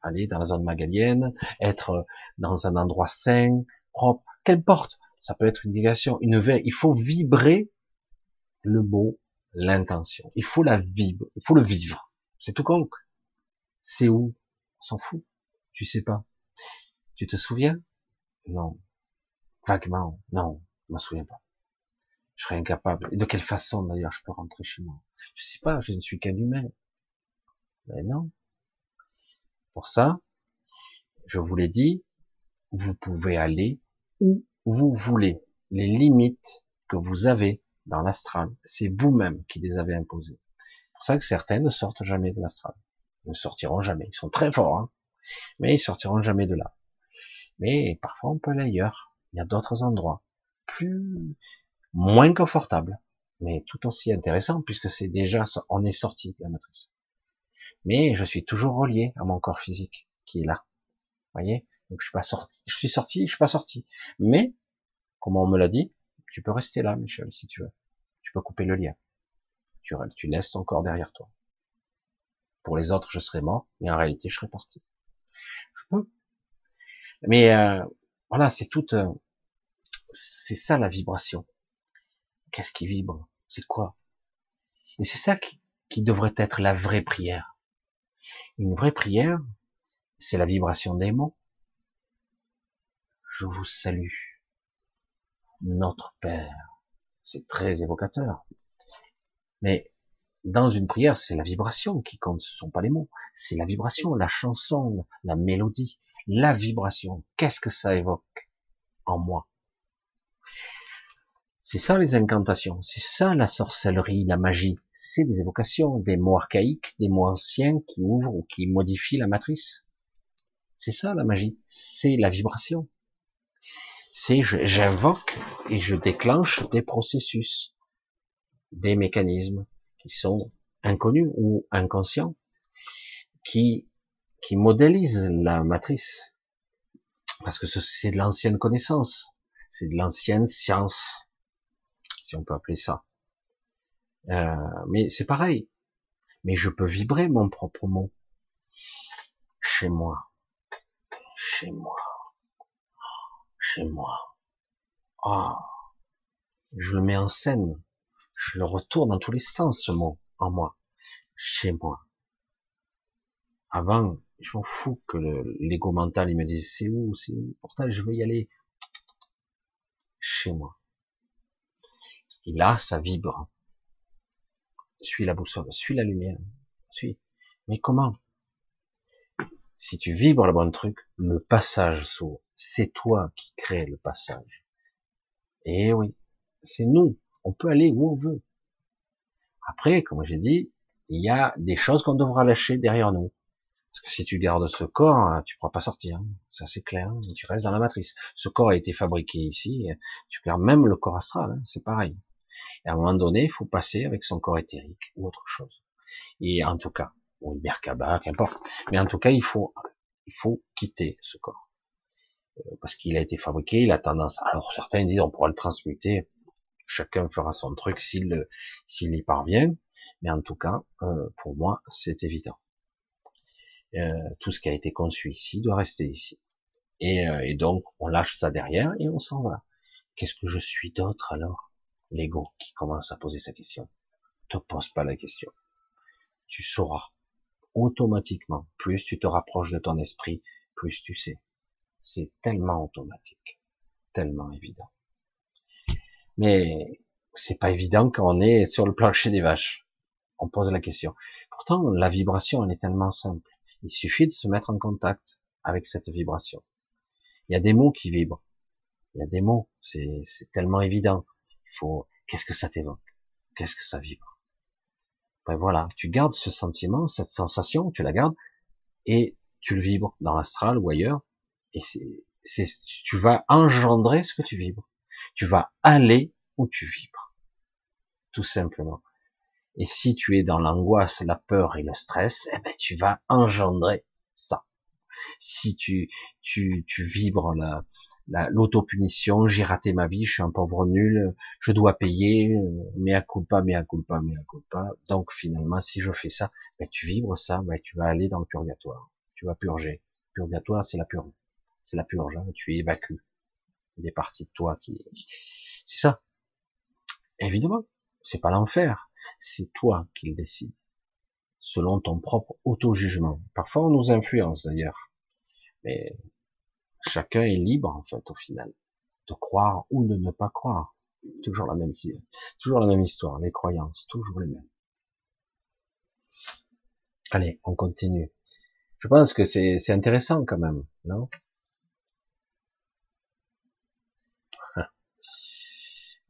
Aller dans la zone magalienne, être dans un endroit sain, propre, qu'importe. Ça peut être une négation, une veille. Il faut vibrer le mot, l'intention. Il faut la vivre, il faut le vivre. C'est tout con. C'est où? On s'en fout. Tu sais pas. Tu te souviens? Non. Vaguement. Non, je me souviens pas. Je serais incapable. Et de quelle façon d'ailleurs je peux rentrer chez moi? Je sais pas, je ne suis qu'un humain. Mais non. Pour ça, je vous l'ai dit, vous pouvez aller où vous voulez. Les limites que vous avez dans l'astral, c'est vous-même qui les avez imposées. C'est pour ça que certains ne sortent jamais de l'astral. Ils ne sortiront jamais. Ils sont très forts, hein mais ils sortiront jamais de là. Mais parfois on peut aller ailleurs. Il y a d'autres endroits plus moins confortables, mais tout aussi intéressants puisque c'est déjà on est sorti de la matrice. Mais je suis toujours relié à mon corps physique qui est là. Voyez? Je suis pas sorti, je suis sorti, je suis pas sorti. Mais comme on me l'a dit, tu peux rester là, Michel, si tu veux. Tu peux couper le lien. Tu, tu laisses ton corps derrière toi. Pour les autres, je serais mort, mais en réalité, je serais parti. Je peux. Mais euh, voilà, c'est tout. Euh, c'est ça la vibration. Qu'est-ce qui vibre? C'est quoi? Et c'est ça qui, qui devrait être la vraie prière. Une vraie prière, c'est la vibration des mots. Je vous salue, notre Père. C'est très évocateur. Mais dans une prière, c'est la vibration qui compte, ce sont pas les mots. C'est la vibration, la chanson, la mélodie, la vibration. Qu'est-ce que ça évoque en moi? C'est ça les incantations, c'est ça la sorcellerie, la magie. C'est des évocations, des mots archaïques, des mots anciens qui ouvrent ou qui modifient la matrice. C'est ça la magie, c'est la vibration. C'est j'invoque et je déclenche des processus, des mécanismes, qui sont inconnus ou inconscients, qui, qui modélisent la matrice. Parce que c'est de l'ancienne connaissance, c'est de l'ancienne science, si on peut appeler ça. Euh, mais c'est pareil. Mais je peux vibrer mon propre mot. Chez moi. Chez moi. Chez moi. Ah. Je le mets en scène je le retourne dans tous les sens, ce mot, en moi, chez moi. Avant, je m'en fous que l'ego mental, il me dise, c'est où, c'est où, pourtant je veux y aller, chez moi. Et là, ça vibre. Suis la boussole, suis la lumière, suis. Mais comment? Si tu vibres le bon truc, le passage s'ouvre. C'est toi qui crée le passage. Et oui, c'est nous on peut aller où on veut. Après, comme j'ai dit, il y a des choses qu'on devra lâcher derrière nous. Parce que si tu gardes ce corps, hein, tu pourras pas sortir. Ça c'est clair. Tu restes dans la matrice. Ce corps a été fabriqué ici. Tu gardes même le corps astral. Hein, c'est pareil. Et à un moment donné, il faut passer avec son corps éthérique ou autre chose. Et en tout cas, ou Merkaba, qu'importe. Mais en tout cas, il faut, il faut quitter ce corps. Euh, parce qu'il a été fabriqué, il a tendance. Alors certains disent on pourra le transmuter chacun fera son truc s'il s'il y parvient, mais en tout cas, euh, pour moi, c'est évident. Euh, tout ce qui a été conçu ici doit rester ici. Et, et donc, on lâche ça derrière et on s'en va. Qu'est-ce que je suis d'autre alors? L'ego qui commence à poser sa question. Te pose pas la question. Tu sauras automatiquement. Plus tu te rapproches de ton esprit, plus tu sais. C'est tellement automatique, tellement évident. Mais c'est pas évident quand on est sur le plancher des vaches. On pose la question. Pourtant, la vibration, elle est tellement simple. Il suffit de se mettre en contact avec cette vibration. Il y a des mots qui vibrent. Il y a des mots. C'est tellement évident. Il faut, qu'est-ce que ça t'évoque? Qu'est-ce que ça vibre? Ben voilà. Tu gardes ce sentiment, cette sensation, tu la gardes et tu le vibres dans l'astral ou ailleurs. Et c'est, tu vas engendrer ce que tu vibres. Tu vas aller où tu vibres. Tout simplement. Et si tu es dans l'angoisse, la peur et le stress, eh ben, tu vas engendrer ça. Si tu, tu, tu vibres la, l'autopunition, j'ai raté ma vie, je suis un pauvre nul, je dois payer, à culpa, à culpa, à culpa. Donc finalement, si je fais ça, ben, tu vibres ça, ben, tu vas aller dans le purgatoire. Tu vas purger. Purgatoire, c'est la purge. C'est la purge, hein. tu évacues des parties de toi qui, c'est ça. Évidemment, c'est pas l'enfer c'est toi qui le décides, selon ton propre auto-jugement. Parfois, on nous influence d'ailleurs, mais chacun est libre en fait au final de croire ou de ne pas croire. Toujours la même, toujours la même histoire, les croyances, toujours les mêmes. Allez, on continue. Je pense que c'est intéressant quand même, non?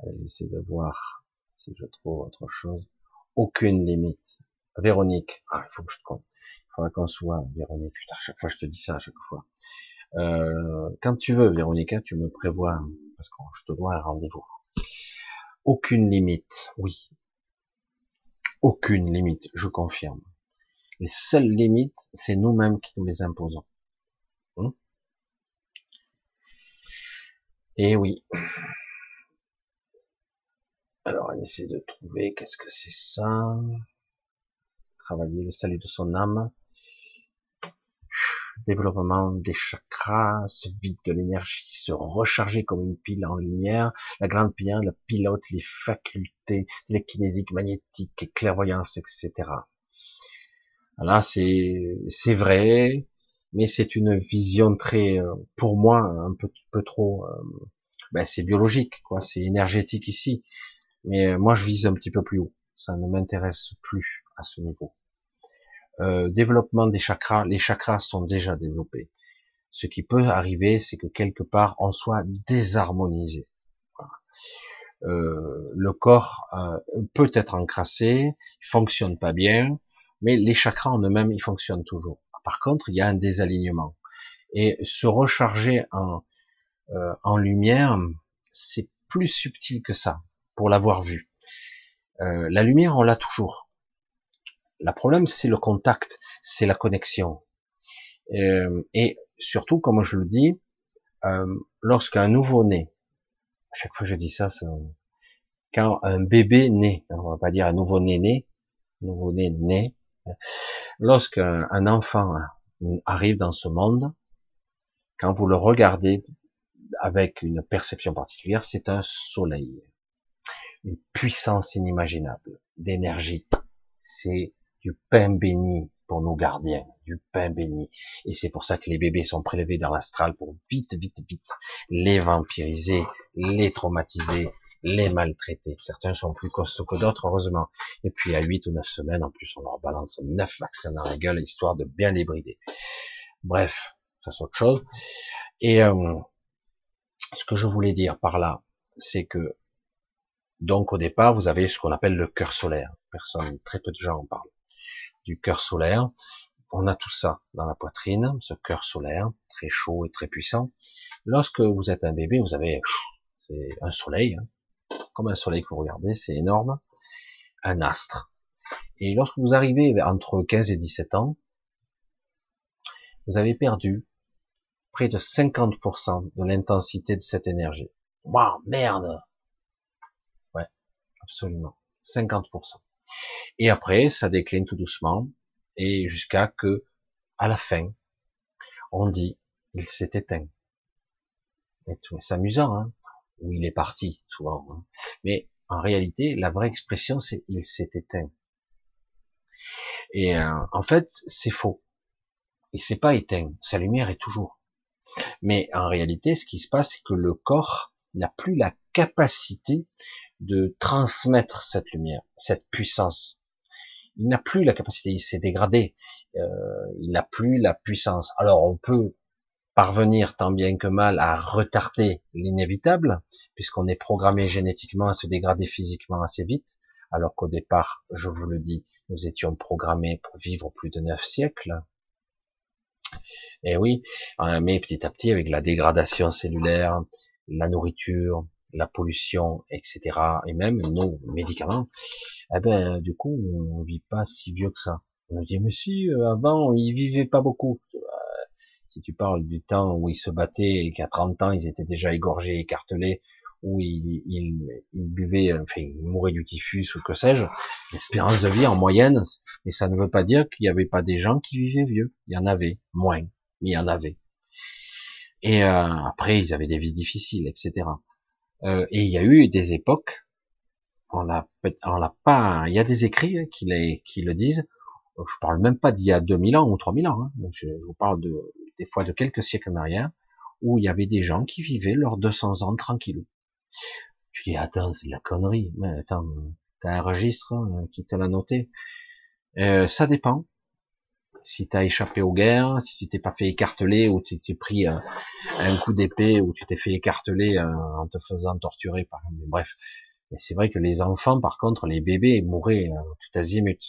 Allez, essayer de voir si je trouve autre chose. Aucune limite. Véronique, ah, il faut que je te compte. Il faudra qu'on soit Véronique. Putain, à chaque fois je te dis ça, à chaque fois. Euh, quand tu veux, hein, tu me prévois, parce que je te dois un rendez-vous. Aucune limite, oui. Aucune limite, je confirme. Les seules limites, c'est nous-mêmes qui nous les imposons. Et oui. Alors, on essaie de trouver qu'est-ce que c'est ça? Travailler le salut de son âme. Développement des chakras, se vide de l'énergie, se recharger comme une pile en lumière. La grande pile, la pilote, les facultés télékinésiques, magnétiques, clairvoyance, etc. Là, c'est c'est vrai, mais c'est une vision très, euh, pour moi, un peu, peu trop. Euh, ben c'est biologique, quoi. C'est énergétique ici. Mais euh, moi, je vise un petit peu plus haut. Ça ne m'intéresse plus à ce niveau. Euh, développement des chakras. Les chakras sont déjà développés. Ce qui peut arriver, c'est que quelque part, on soit désharmonisé. Euh, le corps euh, peut être encrassé, il fonctionne pas bien, mais les chakras en eux-mêmes, ils fonctionnent toujours. Par contre, il y a un désalignement. Et se recharger en, euh, en lumière, c'est plus subtil que ça pour l'avoir vu. Euh, la lumière, on l'a toujours. Le problème, c'est le contact, c'est la connexion. Euh, et surtout, comme je le dis, euh, lorsqu'un nouveau-né, à chaque fois que je dis ça, quand un bébé naît, on va pas dire un nouveau-né né, nouveau-né né, lorsqu'un enfant arrive dans ce monde, quand vous le regardez avec une perception particulière, c'est un soleil une puissance inimaginable d'énergie. C'est du pain béni pour nos gardiens, du pain béni. Et c'est pour ça que les bébés sont prélevés dans l'astral pour vite, vite, vite les vampiriser, les traumatiser, les maltraiter. Certains sont plus costauds que d'autres, heureusement. Et puis à 8 ou 9 semaines, en plus, on leur balance 9 vaccins dans la gueule, histoire de bien les brider. Bref, ça c'est autre chose. Et euh, ce que je voulais dire par là, c'est que donc au départ, vous avez ce qu'on appelle le cœur solaire. Personne, très peu de gens en parlent. Du cœur solaire. On a tout ça dans la poitrine, ce cœur solaire, très chaud et très puissant. Lorsque vous êtes un bébé, vous avez c'est un soleil, hein. comme un soleil que vous regardez, c'est énorme, un astre. Et lorsque vous arrivez entre 15 et 17 ans, vous avez perdu près de 50% de l'intensité de cette énergie. Waouh, merde absolument. 50%. Et après, ça décline tout doucement, et jusqu'à que à la fin, on dit, il s'est éteint. C'est amusant, hein où il est parti, souvent. Hein. Mais en réalité, la vraie expression, c'est il s'est éteint. Et euh, en fait, c'est faux. Il s'est pas éteint. Sa lumière est toujours. Mais en réalité, ce qui se passe, c'est que le corps n'a plus la capacité de transmettre cette lumière, cette puissance. Il n'a plus la capacité, il s'est dégradé, euh, il n'a plus la puissance. Alors on peut parvenir tant bien que mal à retarder l'inévitable, puisqu'on est programmé génétiquement à se dégrader physiquement assez vite, alors qu'au départ, je vous le dis, nous étions programmés pour vivre plus de neuf siècles. Et oui, euh, mais petit à petit, avec la dégradation cellulaire, la nourriture, la pollution, etc., et même nos médicaments, eh ben, du coup, on vit pas si vieux que ça. On dit, mais si, euh, avant, il vivait pas beaucoup. Si tu parles du temps où ils se battaient et qu'à 30 ans, ils étaient déjà égorgés, écartelés, où ils, ils, ils buvaient, enfin, ils mouraient du typhus ou que sais-je, l'espérance de vie en moyenne, mais ça ne veut pas dire qu'il n'y avait pas des gens qui vivaient vieux. Il y en avait, moins, mais il y en avait. Et euh, après, ils avaient des vies difficiles, etc. Euh, et il y a eu des époques, on l'a, on l'a pas, il y a des écrits qui, les, qui le disent. Je parle même pas d'il y a 2000 ans ou 3000 ans. Hein. Je, vous parle de des fois de quelques siècles en arrière, où il y avait des gens qui vivaient leurs 200 ans tranquillou. Je dis, attends, c'est de la connerie. Mais attends, t'as un registre hein, qui te l'a noté. Euh, ça dépend. Si t'as échappé aux guerres, si tu t'es pas fait écarteler ou tu t'es pris un, coup d'épée ou tu t'es fait écarteler euh, en te faisant torturer par exemple. Bref. Mais c'est vrai que les enfants, par contre, les bébés mouraient euh, tout azimut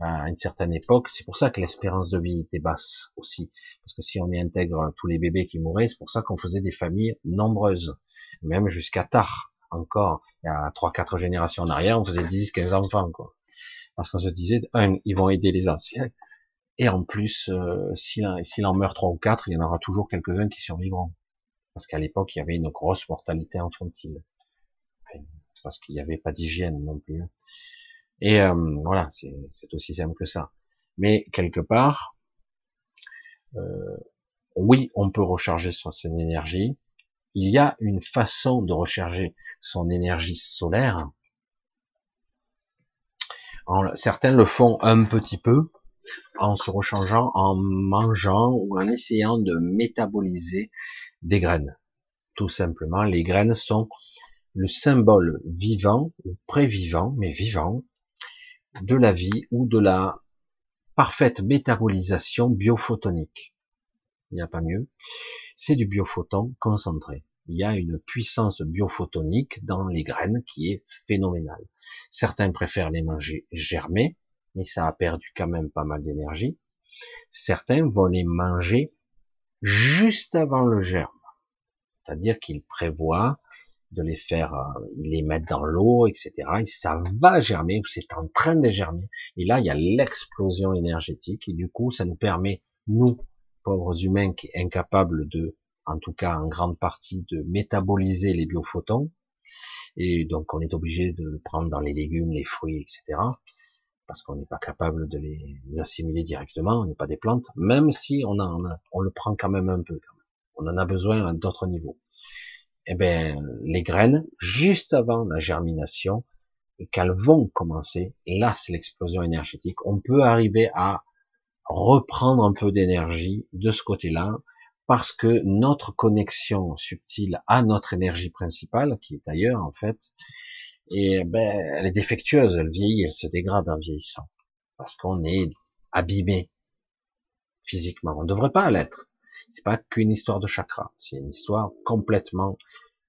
à une certaine époque. C'est pour ça que l'espérance de vie était basse aussi. Parce que si on y intègre tous les bébés qui mouraient, c'est pour ça qu'on faisait des familles nombreuses. Même jusqu'à tard. Encore, il y a trois, quatre générations en arrière, on faisait 10, 15 enfants, quoi. Parce qu'on se disait, un, ils vont aider les anciens. Et en plus, euh, s'il en meurt trois ou quatre, il y en aura toujours quelques-uns qui survivront. Parce qu'à l'époque, il y avait une grosse mortalité infantile. Parce qu'il n'y avait pas d'hygiène non plus. Et euh, voilà, c'est aussi simple que ça. Mais quelque part, euh, oui, on peut recharger son, énergie. Il y a une façon de recharger son énergie solaire. Certains le font un petit peu en se rechangeant, en mangeant ou en essayant de métaboliser des graines. Tout simplement, les graines sont le symbole vivant ou prévivant, mais vivant, de la vie ou de la parfaite métabolisation biophotonique. Il n'y a pas mieux. C'est du biophoton concentré. Il y a une puissance biophotonique dans les graines qui est phénoménale. Certains préfèrent les manger germés, mais ça a perdu quand même pas mal d'énergie. Certains vont les manger juste avant le germe. C'est-à-dire qu'ils prévoient de les faire, euh, ils les mettent dans l'eau, etc. Et ça va germer, ou c'est en train de germer. Et là, il y a l'explosion énergétique, et du coup, ça nous permet, nous, pauvres humains, qui est incapables de, en tout cas en grande partie, de métaboliser les biophotons, et donc on est obligé de le prendre dans les légumes, les fruits, etc. Parce qu'on n'est pas capable de les assimiler directement, on n'est pas des plantes, même si on, en a, on le prend quand même un peu. On en a besoin à d'autres niveaux eh ben, les graines, juste avant la germination, et qu'elles vont commencer, là c'est l'explosion énergétique, on peut arriver à reprendre un peu d'énergie de ce côté-là, parce que notre connexion subtile à notre énergie principale, qui est ailleurs en fait, et ben, elle est défectueuse, elle vieillit, elle se dégrade en vieillissant, parce qu'on est abîmé physiquement. On ne devrait pas l'être. C'est pas qu'une histoire de chakra, c'est une histoire complètement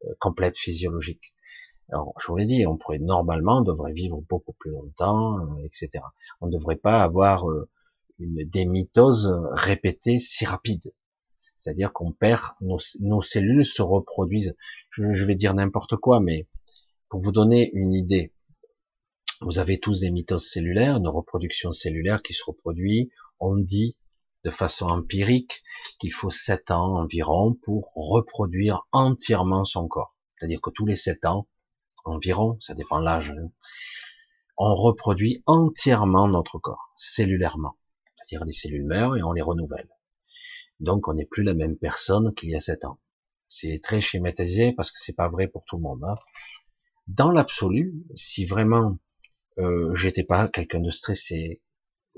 euh, complète physiologique. Alors, je vous l'ai dit, on pourrait normalement, on devrait vivre beaucoup plus longtemps, euh, etc. On ne devrait pas avoir euh, une démitose répétée si rapide. C'est-à-dire qu'on perd, nos, nos, cellules se reproduisent. Je, je vais dire n'importe quoi, mais pour vous donner une idée, vous avez tous des mitoses cellulaires, une reproduction cellulaire qui se reproduit. On dit de façon empirique qu'il faut 7 ans environ pour reproduire entièrement son corps. C'est-à-dire que tous les 7 ans, environ, ça dépend de l'âge, hein, on reproduit entièrement notre corps, cellulairement. C'est-à-dire les cellules meurent et on les renouvelle. Donc on n'est plus la même personne qu'il y a sept ans. C'est très schématisé parce que c'est pas vrai pour tout le monde. Hein. Dans l'absolu, si vraiment euh, j'étais pas quelqu'un de stressé,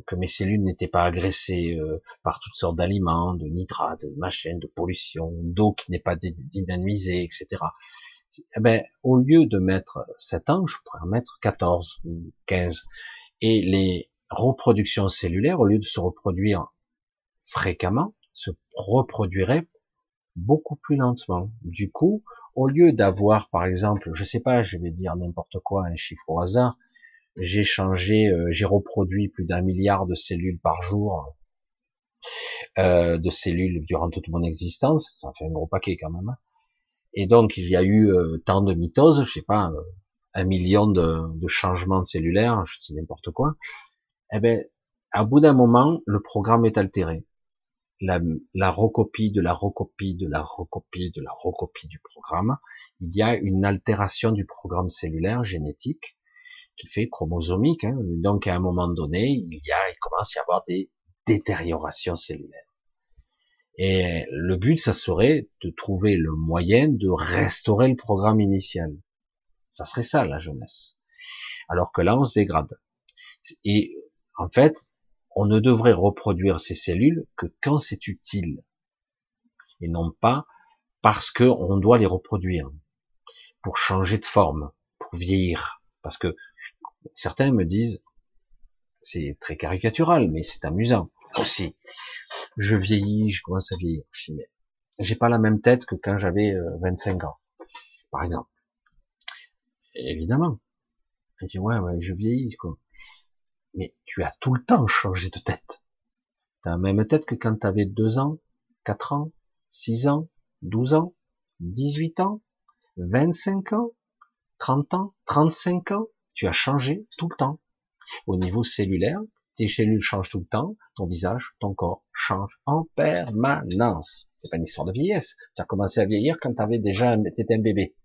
que mes cellules n'étaient pas agressées euh, par toutes sortes d'aliments, de nitrates, de machines, de pollution, d'eau qui n'est pas dynamisée, etc. Eh ben, au lieu de mettre 7 ans, je pourrais en mettre 14 ou 15. Et les reproductions cellulaires, au lieu de se reproduire fréquemment, se reproduiraient beaucoup plus lentement. Du coup, au lieu d'avoir, par exemple, je sais pas, je vais dire n'importe quoi, un chiffre au hasard, j'ai changé, euh, j'ai reproduit plus d'un milliard de cellules par jour, euh, de cellules durant toute mon existence, ça fait un gros paquet quand même. Hein. Et donc il y a eu euh, tant de mitoses, je sais pas, un million de, changements cellulaires, je dis n'importe quoi. Eh ben, à bout d'un moment, le programme est altéré. La, la recopie de la recopie de la recopie de la recopie du programme, il y a une altération du programme cellulaire génétique qui fait chromosomique. Hein. Donc à un moment donné, il y a, il commence à y avoir des détériorations cellulaires. Et le but, ça serait de trouver le moyen de restaurer le programme initial. Ça serait ça la jeunesse. Alors que là, on se dégrade. Et en fait, on ne devrait reproduire ces cellules que quand c'est utile, et non pas parce que on doit les reproduire pour changer de forme, pour vieillir, parce que Certains me disent, c'est très caricatural, mais c'est amusant aussi. Je vieillis, je commence à vieillir. J'ai pas la même tête que quand j'avais 25 euh, ans, par exemple. évidemment. Je dis, ouais, ouais, je vieillis, quoi. Mais tu as tout le temps changé de tête. Tu as la même tête que quand tu avais 2 ans, 4 ans, 6 ans, 12 ans, 18 ans, 25 ans, 30 ans, 35 ans tu as changé tout le temps. Au niveau cellulaire, tes cellules changent tout le temps, ton visage, ton corps change en permanence. C'est pas une histoire de vieillesse. Tu as commencé à vieillir quand tu avais déjà étais un bébé.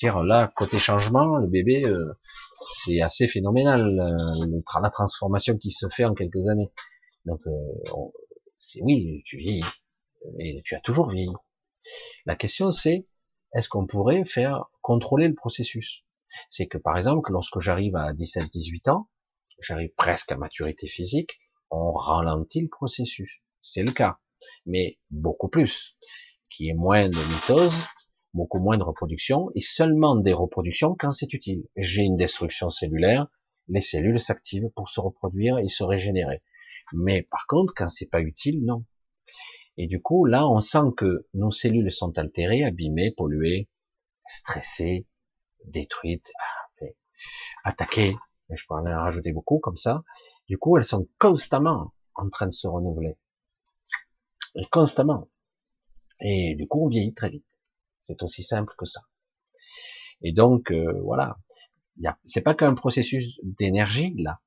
Dire là, côté changement, le bébé, euh, c'est assez phénoménal euh, la transformation qui se fait en quelques années. Donc, euh, c'est oui, tu vieillis, et tu as toujours vieilli. La question c'est, est-ce qu'on pourrait faire contrôler le processus? C'est que par exemple, lorsque j'arrive à 17-18 ans, j'arrive presque à maturité physique, on ralentit le processus. C'est le cas. Mais beaucoup plus. Qui est moins de mitose, beaucoup moins de reproduction, et seulement des reproductions quand c'est utile. J'ai une destruction cellulaire, les cellules s'activent pour se reproduire et se régénérer. Mais par contre, quand c'est pas utile, non. Et du coup, là, on sent que nos cellules sont altérées, abîmées, polluées, stressées, détruites, ah, attaquées, je pourrais en rajouter beaucoup comme ça. Du coup, elles sont constamment en train de se renouveler. Constamment. Et du coup, on vieillit très vite. C'est aussi simple que ça. Et donc, euh, voilà. C'est pas qu'un processus d'énergie, là.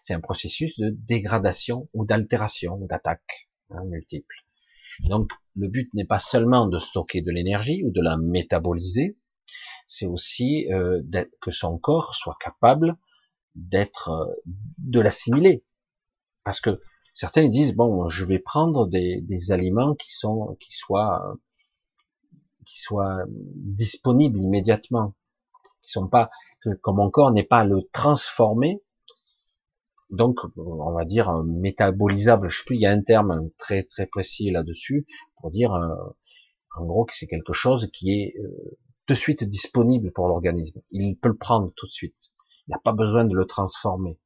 C'est un processus de dégradation ou d'altération, d'attaque, hein, multiple. Donc, le but n'est pas seulement de stocker de l'énergie ou de la métaboliser, c'est aussi euh, que son corps soit capable d'être, euh, de l'assimiler. Parce que certains disent bon, je vais prendre des, des aliments qui sont, qui soient, qui soient disponibles immédiatement, qui sont pas, que, mon corps n'est pas à le transformer. Donc, on va dire métabolisable. Je sais plus, il y a un terme très très précis là-dessus pour dire, euh, en gros, que c'est quelque chose qui est de suite disponible pour l'organisme. Il peut le prendre tout de suite. Il n'a pas besoin de le transformer.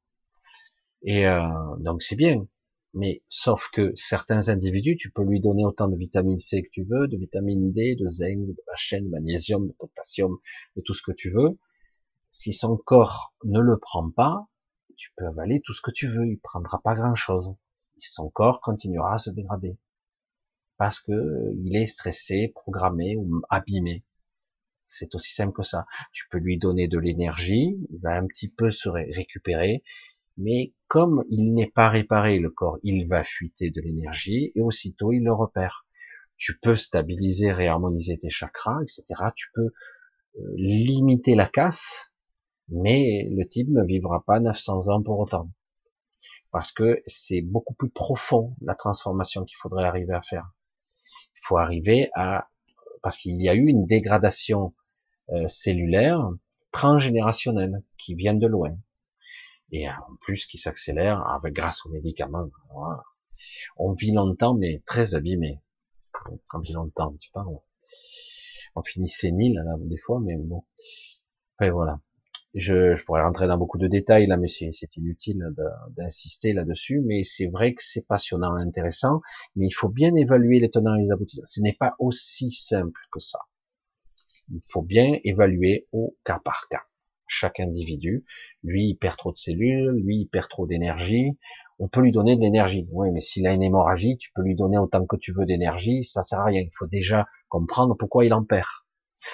Et euh, donc c'est bien. Mais sauf que certains individus, tu peux lui donner autant de vitamine C que tu veux, de vitamine D, de zinc, de machin, de magnésium, de potassium, de tout ce que tu veux. Si son corps ne le prend pas, tu peux avaler tout ce que tu veux, il prendra pas grand chose. Son corps continuera à se dégrader. Parce que il est stressé, programmé ou abîmé. C'est aussi simple que ça. Tu peux lui donner de l'énergie, il va un petit peu se récupérer, mais comme il n'est pas réparé le corps, il va fuiter de l'énergie et aussitôt il le repère. Tu peux stabiliser, réharmoniser tes chakras, etc. Tu peux euh, limiter la casse, mais le type ne vivra pas 900 ans pour autant. parce que c'est beaucoup plus profond la transformation qu'il faudrait arriver à faire. Il faut arriver à parce qu'il y a eu une dégradation euh, cellulaire transgénérationnelle qui vient de loin et en plus qui s'accélère avec grâce aux médicaments. On vit longtemps mais très abîmé. On vit longtemps, tu pas. On finit sénile là, des fois, mais bon. Enfin voilà. Je, je, pourrais rentrer dans beaucoup de détails là, mais c'est inutile d'insister là-dessus. Mais c'est vrai que c'est passionnant, intéressant, mais il faut bien évaluer les tenants et les aboutissants. Ce n'est pas aussi simple que ça. Il faut bien évaluer au cas par cas. Chaque individu, lui, il perd trop de cellules, lui, il perd trop d'énergie. On peut lui donner de l'énergie. Oui, mais s'il a une hémorragie, tu peux lui donner autant que tu veux d'énergie, ça sert à rien. Il faut déjà comprendre pourquoi il en perd.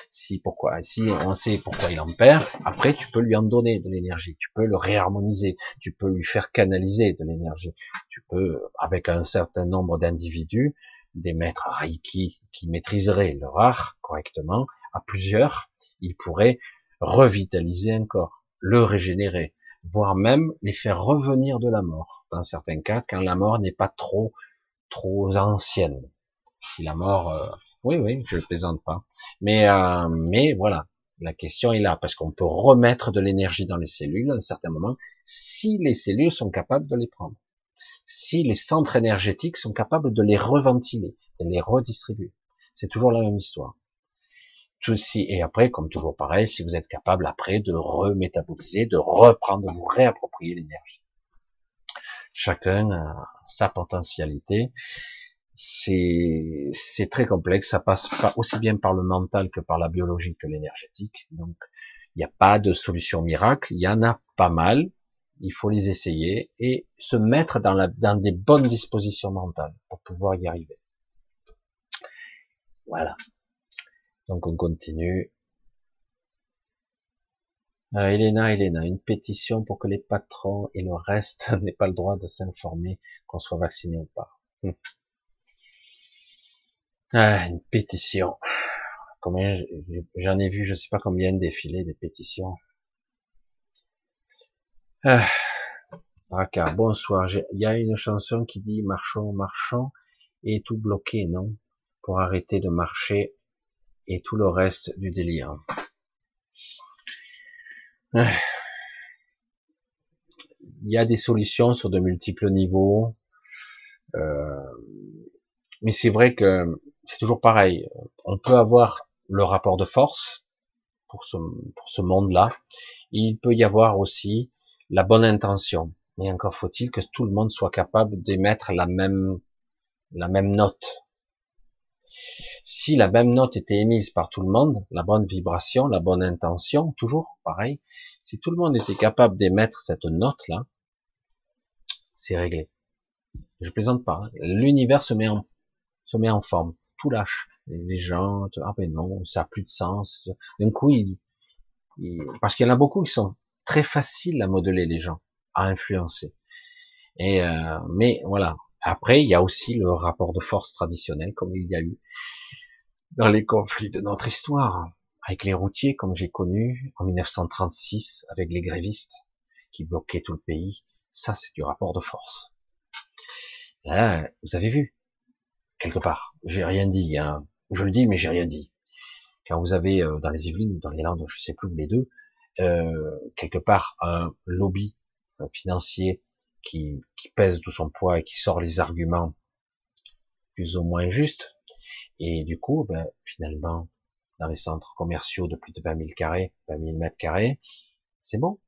Si pourquoi, si on sait pourquoi il en perd, après tu peux lui en donner de l'énergie, tu peux le réharmoniser, tu peux lui faire canaliser de l'énergie, tu peux, avec un certain nombre d'individus, des maîtres Reiki qui maîtriseraient leur art correctement, à plusieurs, ils pourraient revitaliser un corps, le régénérer, voire même les faire revenir de la mort, dans certains cas, quand la mort n'est pas trop, trop ancienne. Si la mort euh, oui, oui, je ne plaisante pas. Mais, euh, mais voilà, la question est là, parce qu'on peut remettre de l'énergie dans les cellules à un certain moment, si les cellules sont capables de les prendre. Si les centres énergétiques sont capables de les reventiler, de les redistribuer. C'est toujours la même histoire. Tout si, et après, comme toujours pareil, si vous êtes capable après de remétaboliser, de reprendre, de vous réapproprier l'énergie. Chacun a sa potentialité c'est très complexe, ça passe pas aussi bien par le mental que par la biologie que l'énergétique. Donc il n'y a pas de solution miracle, il y en a pas mal, il faut les essayer et se mettre dans des bonnes dispositions mentales pour pouvoir y arriver. Voilà. Donc on continue. Euh, Elena, Elena, une pétition pour que les patrons et le reste n'aient pas le droit de s'informer qu'on soit vacciné ou pas. Hum. Ah, une pétition. Combien j'en ai vu, je sais pas combien défiler des pétitions. Ah, bonsoir. Il y a une chanson qui dit marchons, marchons et tout bloqué, non? Pour arrêter de marcher et tout le reste du délire. Il y a des solutions sur de multiples niveaux. Euh, mais c'est vrai que c'est toujours pareil. On peut avoir le rapport de force pour ce, pour ce monde-là. Il peut y avoir aussi la bonne intention. Mais encore faut-il que tout le monde soit capable d'émettre la même, la même note. Si la même note était émise par tout le monde, la bonne vibration, la bonne intention, toujours pareil, si tout le monde était capable d'émettre cette note-là, c'est réglé. Je plaisante pas. Hein. L'univers se met en, forme tout lâche. Les gens, ah ben non, ça a plus de sens. D'un coup, parce qu'il y en a beaucoup qui sont très faciles à modeler les gens, à influencer. Et euh, mais voilà. Après, il y a aussi le rapport de force traditionnel, comme il y a eu dans les conflits de notre histoire, avec les routiers, comme j'ai connu en 1936, avec les grévistes qui bloquaient tout le pays. Ça, c'est du rapport de force. Vous avez vu, quelque part. J'ai rien dit, hein. je le dis, mais j'ai rien dit. Quand vous avez euh, dans les Yvelines dans les Landes, je sais plus les deux, euh, quelque part un lobby financier qui, qui pèse tout son poids et qui sort les arguments plus ou moins justes, et du coup, ben, finalement, dans les centres commerciaux de plus de 20 000 carrés, 20 000 mètres carrés, c'est bon,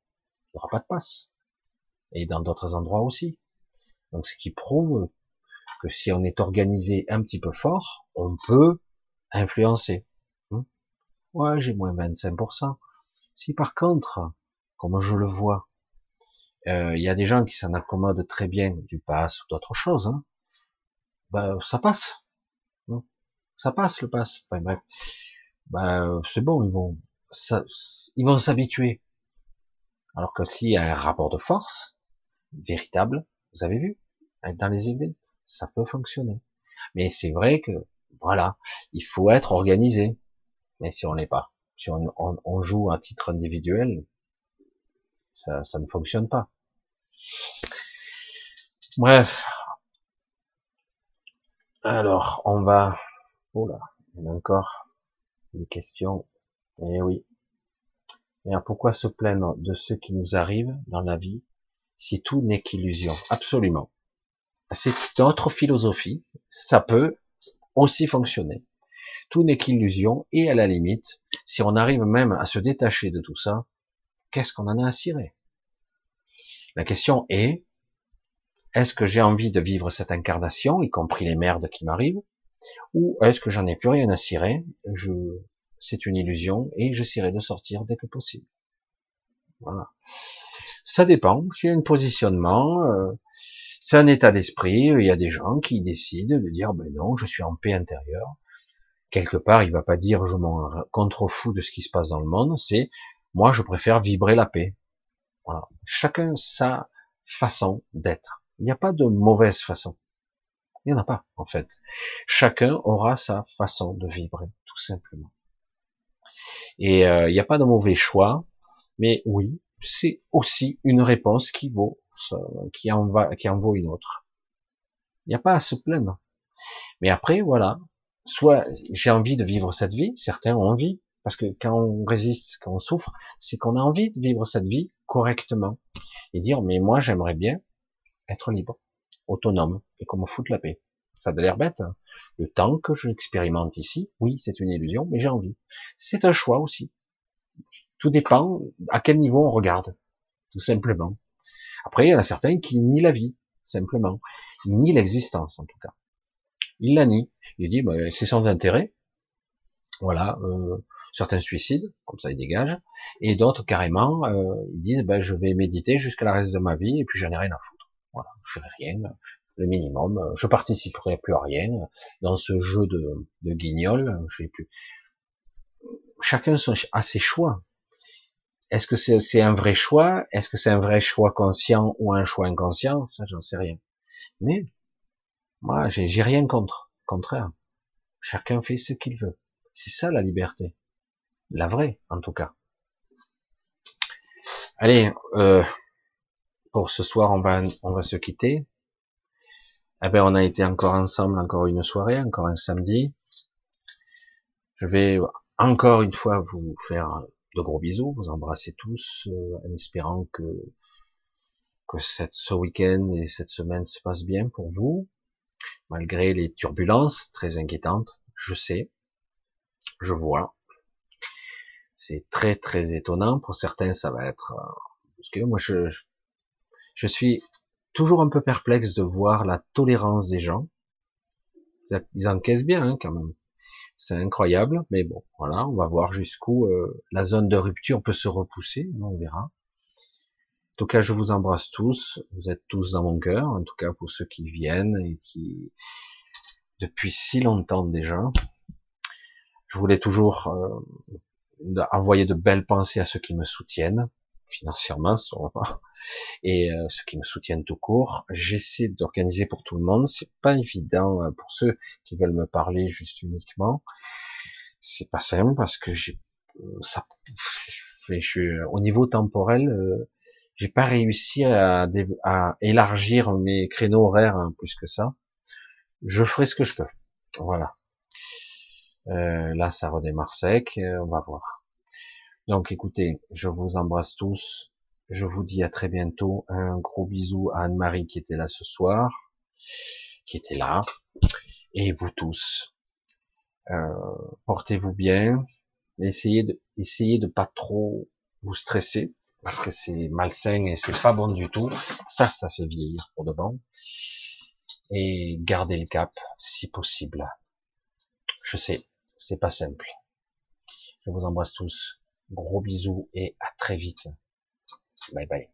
il n'y aura pas de passe. Et dans d'autres endroits aussi. Donc, ce qui prouve que si on est organisé un petit peu fort, on peut influencer. Hmm? ouais, j'ai moins 25%. Si par contre, comme je le vois, euh, il y a des gens qui s'en accommodent très bien du pass ou d'autres choses, hein, ben, ça passe. Ça passe le pass. Enfin, bref. Ben, c'est bon, ils vont, ça, ils vont s'habituer. Alors que s'il y a un rapport de force véritable, vous avez vu, dans les églises, ça peut fonctionner. Mais c'est vrai que, voilà, il faut être organisé. Mais si on n'est pas, si on, joue à titre individuel, ça, ça ne fonctionne pas. Bref. Alors, on va... Oh là, il y a encore des questions. Eh oui. Mais pourquoi se plaindre de ce qui nous arrive dans la vie si tout n'est qu'illusion? Absolument. C'est notre philosophie. Ça peut aussi fonctionner. Tout n'est qu'illusion et à la limite, si on arrive même à se détacher de tout ça, qu'est-ce qu'on en a à cirer? La question est, est-ce que j'ai envie de vivre cette incarnation, y compris les merdes qui m'arrivent, ou est-ce que j'en ai plus rien à cirer, je, c'est une illusion et j'essaierai de sortir dès que possible. Voilà. Ça dépend. A un positionnement, euh, c'est un état d'esprit. Il y a des gens qui décident de dire, ben non, je suis en paix intérieure. Quelque part, il va pas dire, je m'en contrefous de ce qui se passe dans le monde. C'est, moi, je préfère vibrer la paix. Chacun sa façon d'être. Il n'y a pas de mauvaise façon. Il n'y en a pas, en fait. Chacun aura sa façon de vibrer, tout simplement. Et euh, il n'y a pas de mauvais choix, mais oui, c'est aussi une réponse qui vaut, qui en va, qui en vaut une autre. Il n'y a pas à se plaindre. Mais après, voilà, soit j'ai envie de vivre cette vie, certains ont envie, parce que quand on résiste, quand on souffre, c'est qu'on a envie de vivre cette vie correctement et dire mais moi j'aimerais bien être libre, autonome et qu'on me foute la paix. Ça a l'air bête. Hein. Le temps que je l'expérimente ici, oui, c'est une illusion, mais j'ai envie. C'est un choix aussi. Tout dépend à quel niveau on regarde, tout simplement. Après, il y en a certains qui nient la vie, simplement. Ils nient l'existence, en tout cas. Ils la nient. Ils disent, bah, c'est sans intérêt. Voilà. Euh, certains suicident, comme ça ils dégagent. Et d'autres, carrément, euh, ils disent, bah, je vais méditer jusqu'à la reste de ma vie, et puis j'en ai rien à foutre. Voilà, je ferai rien, le minimum. Je participerai plus à rien dans ce jeu de, de guignol. Je plus. Chacun a ses choix. Est-ce que c'est un vrai choix? Est-ce que c'est un vrai choix conscient ou un choix inconscient? Ça, j'en sais rien. Mais moi, j'ai rien contre. Contraire, chacun fait ce qu'il veut. C'est ça la liberté, la vraie, en tout cas. Allez, euh, pour ce soir, on va on va se quitter. Eh ben, on a été encore ensemble, encore une soirée, encore un samedi. Je vais encore une fois vous faire de gros bisous, vous embrasser tous, euh, en espérant que que ce week-end et cette semaine se passent bien pour vous, malgré les turbulences très inquiétantes. Je sais, je vois. C'est très très étonnant. Pour certains, ça va être euh, parce que moi je je suis toujours un peu perplexe de voir la tolérance des gens. Ils encaissent bien hein, quand même. C'est incroyable, mais bon, voilà, on va voir jusqu'où euh, la zone de rupture peut se repousser, on verra. En tout cas, je vous embrasse tous, vous êtes tous dans mon cœur, en tout cas pour ceux qui viennent et qui, depuis si longtemps déjà, je voulais toujours euh, envoyer de belles pensées à ceux qui me soutiennent, financièrement, et euh, ceux qui me soutiennent tout court. J'essaie d'organiser pour tout le monde. C'est pas évident euh, pour ceux qui veulent me parler juste uniquement. C'est pas simple parce que j'ai euh, ça, je suis au niveau temporel, j'ai pas réussi à, à, élargir mes créneaux horaires hein, plus que ça. Je ferai ce que je peux. Voilà. là, ça redémarre sec. on va voir. Donc écoutez, je vous embrasse tous. Je vous dis à très bientôt. Un gros bisou à Anne-Marie qui était là ce soir, qui était là, et vous tous. Euh, portez-vous bien. Essayez de, essayez de pas trop vous stresser parce que c'est malsain et c'est pas bon du tout. Ça, ça fait vieillir pour de bon. Et gardez le cap si possible. Je sais, c'est pas simple. Je vous embrasse tous. Gros bisous et à très vite. Bye bye.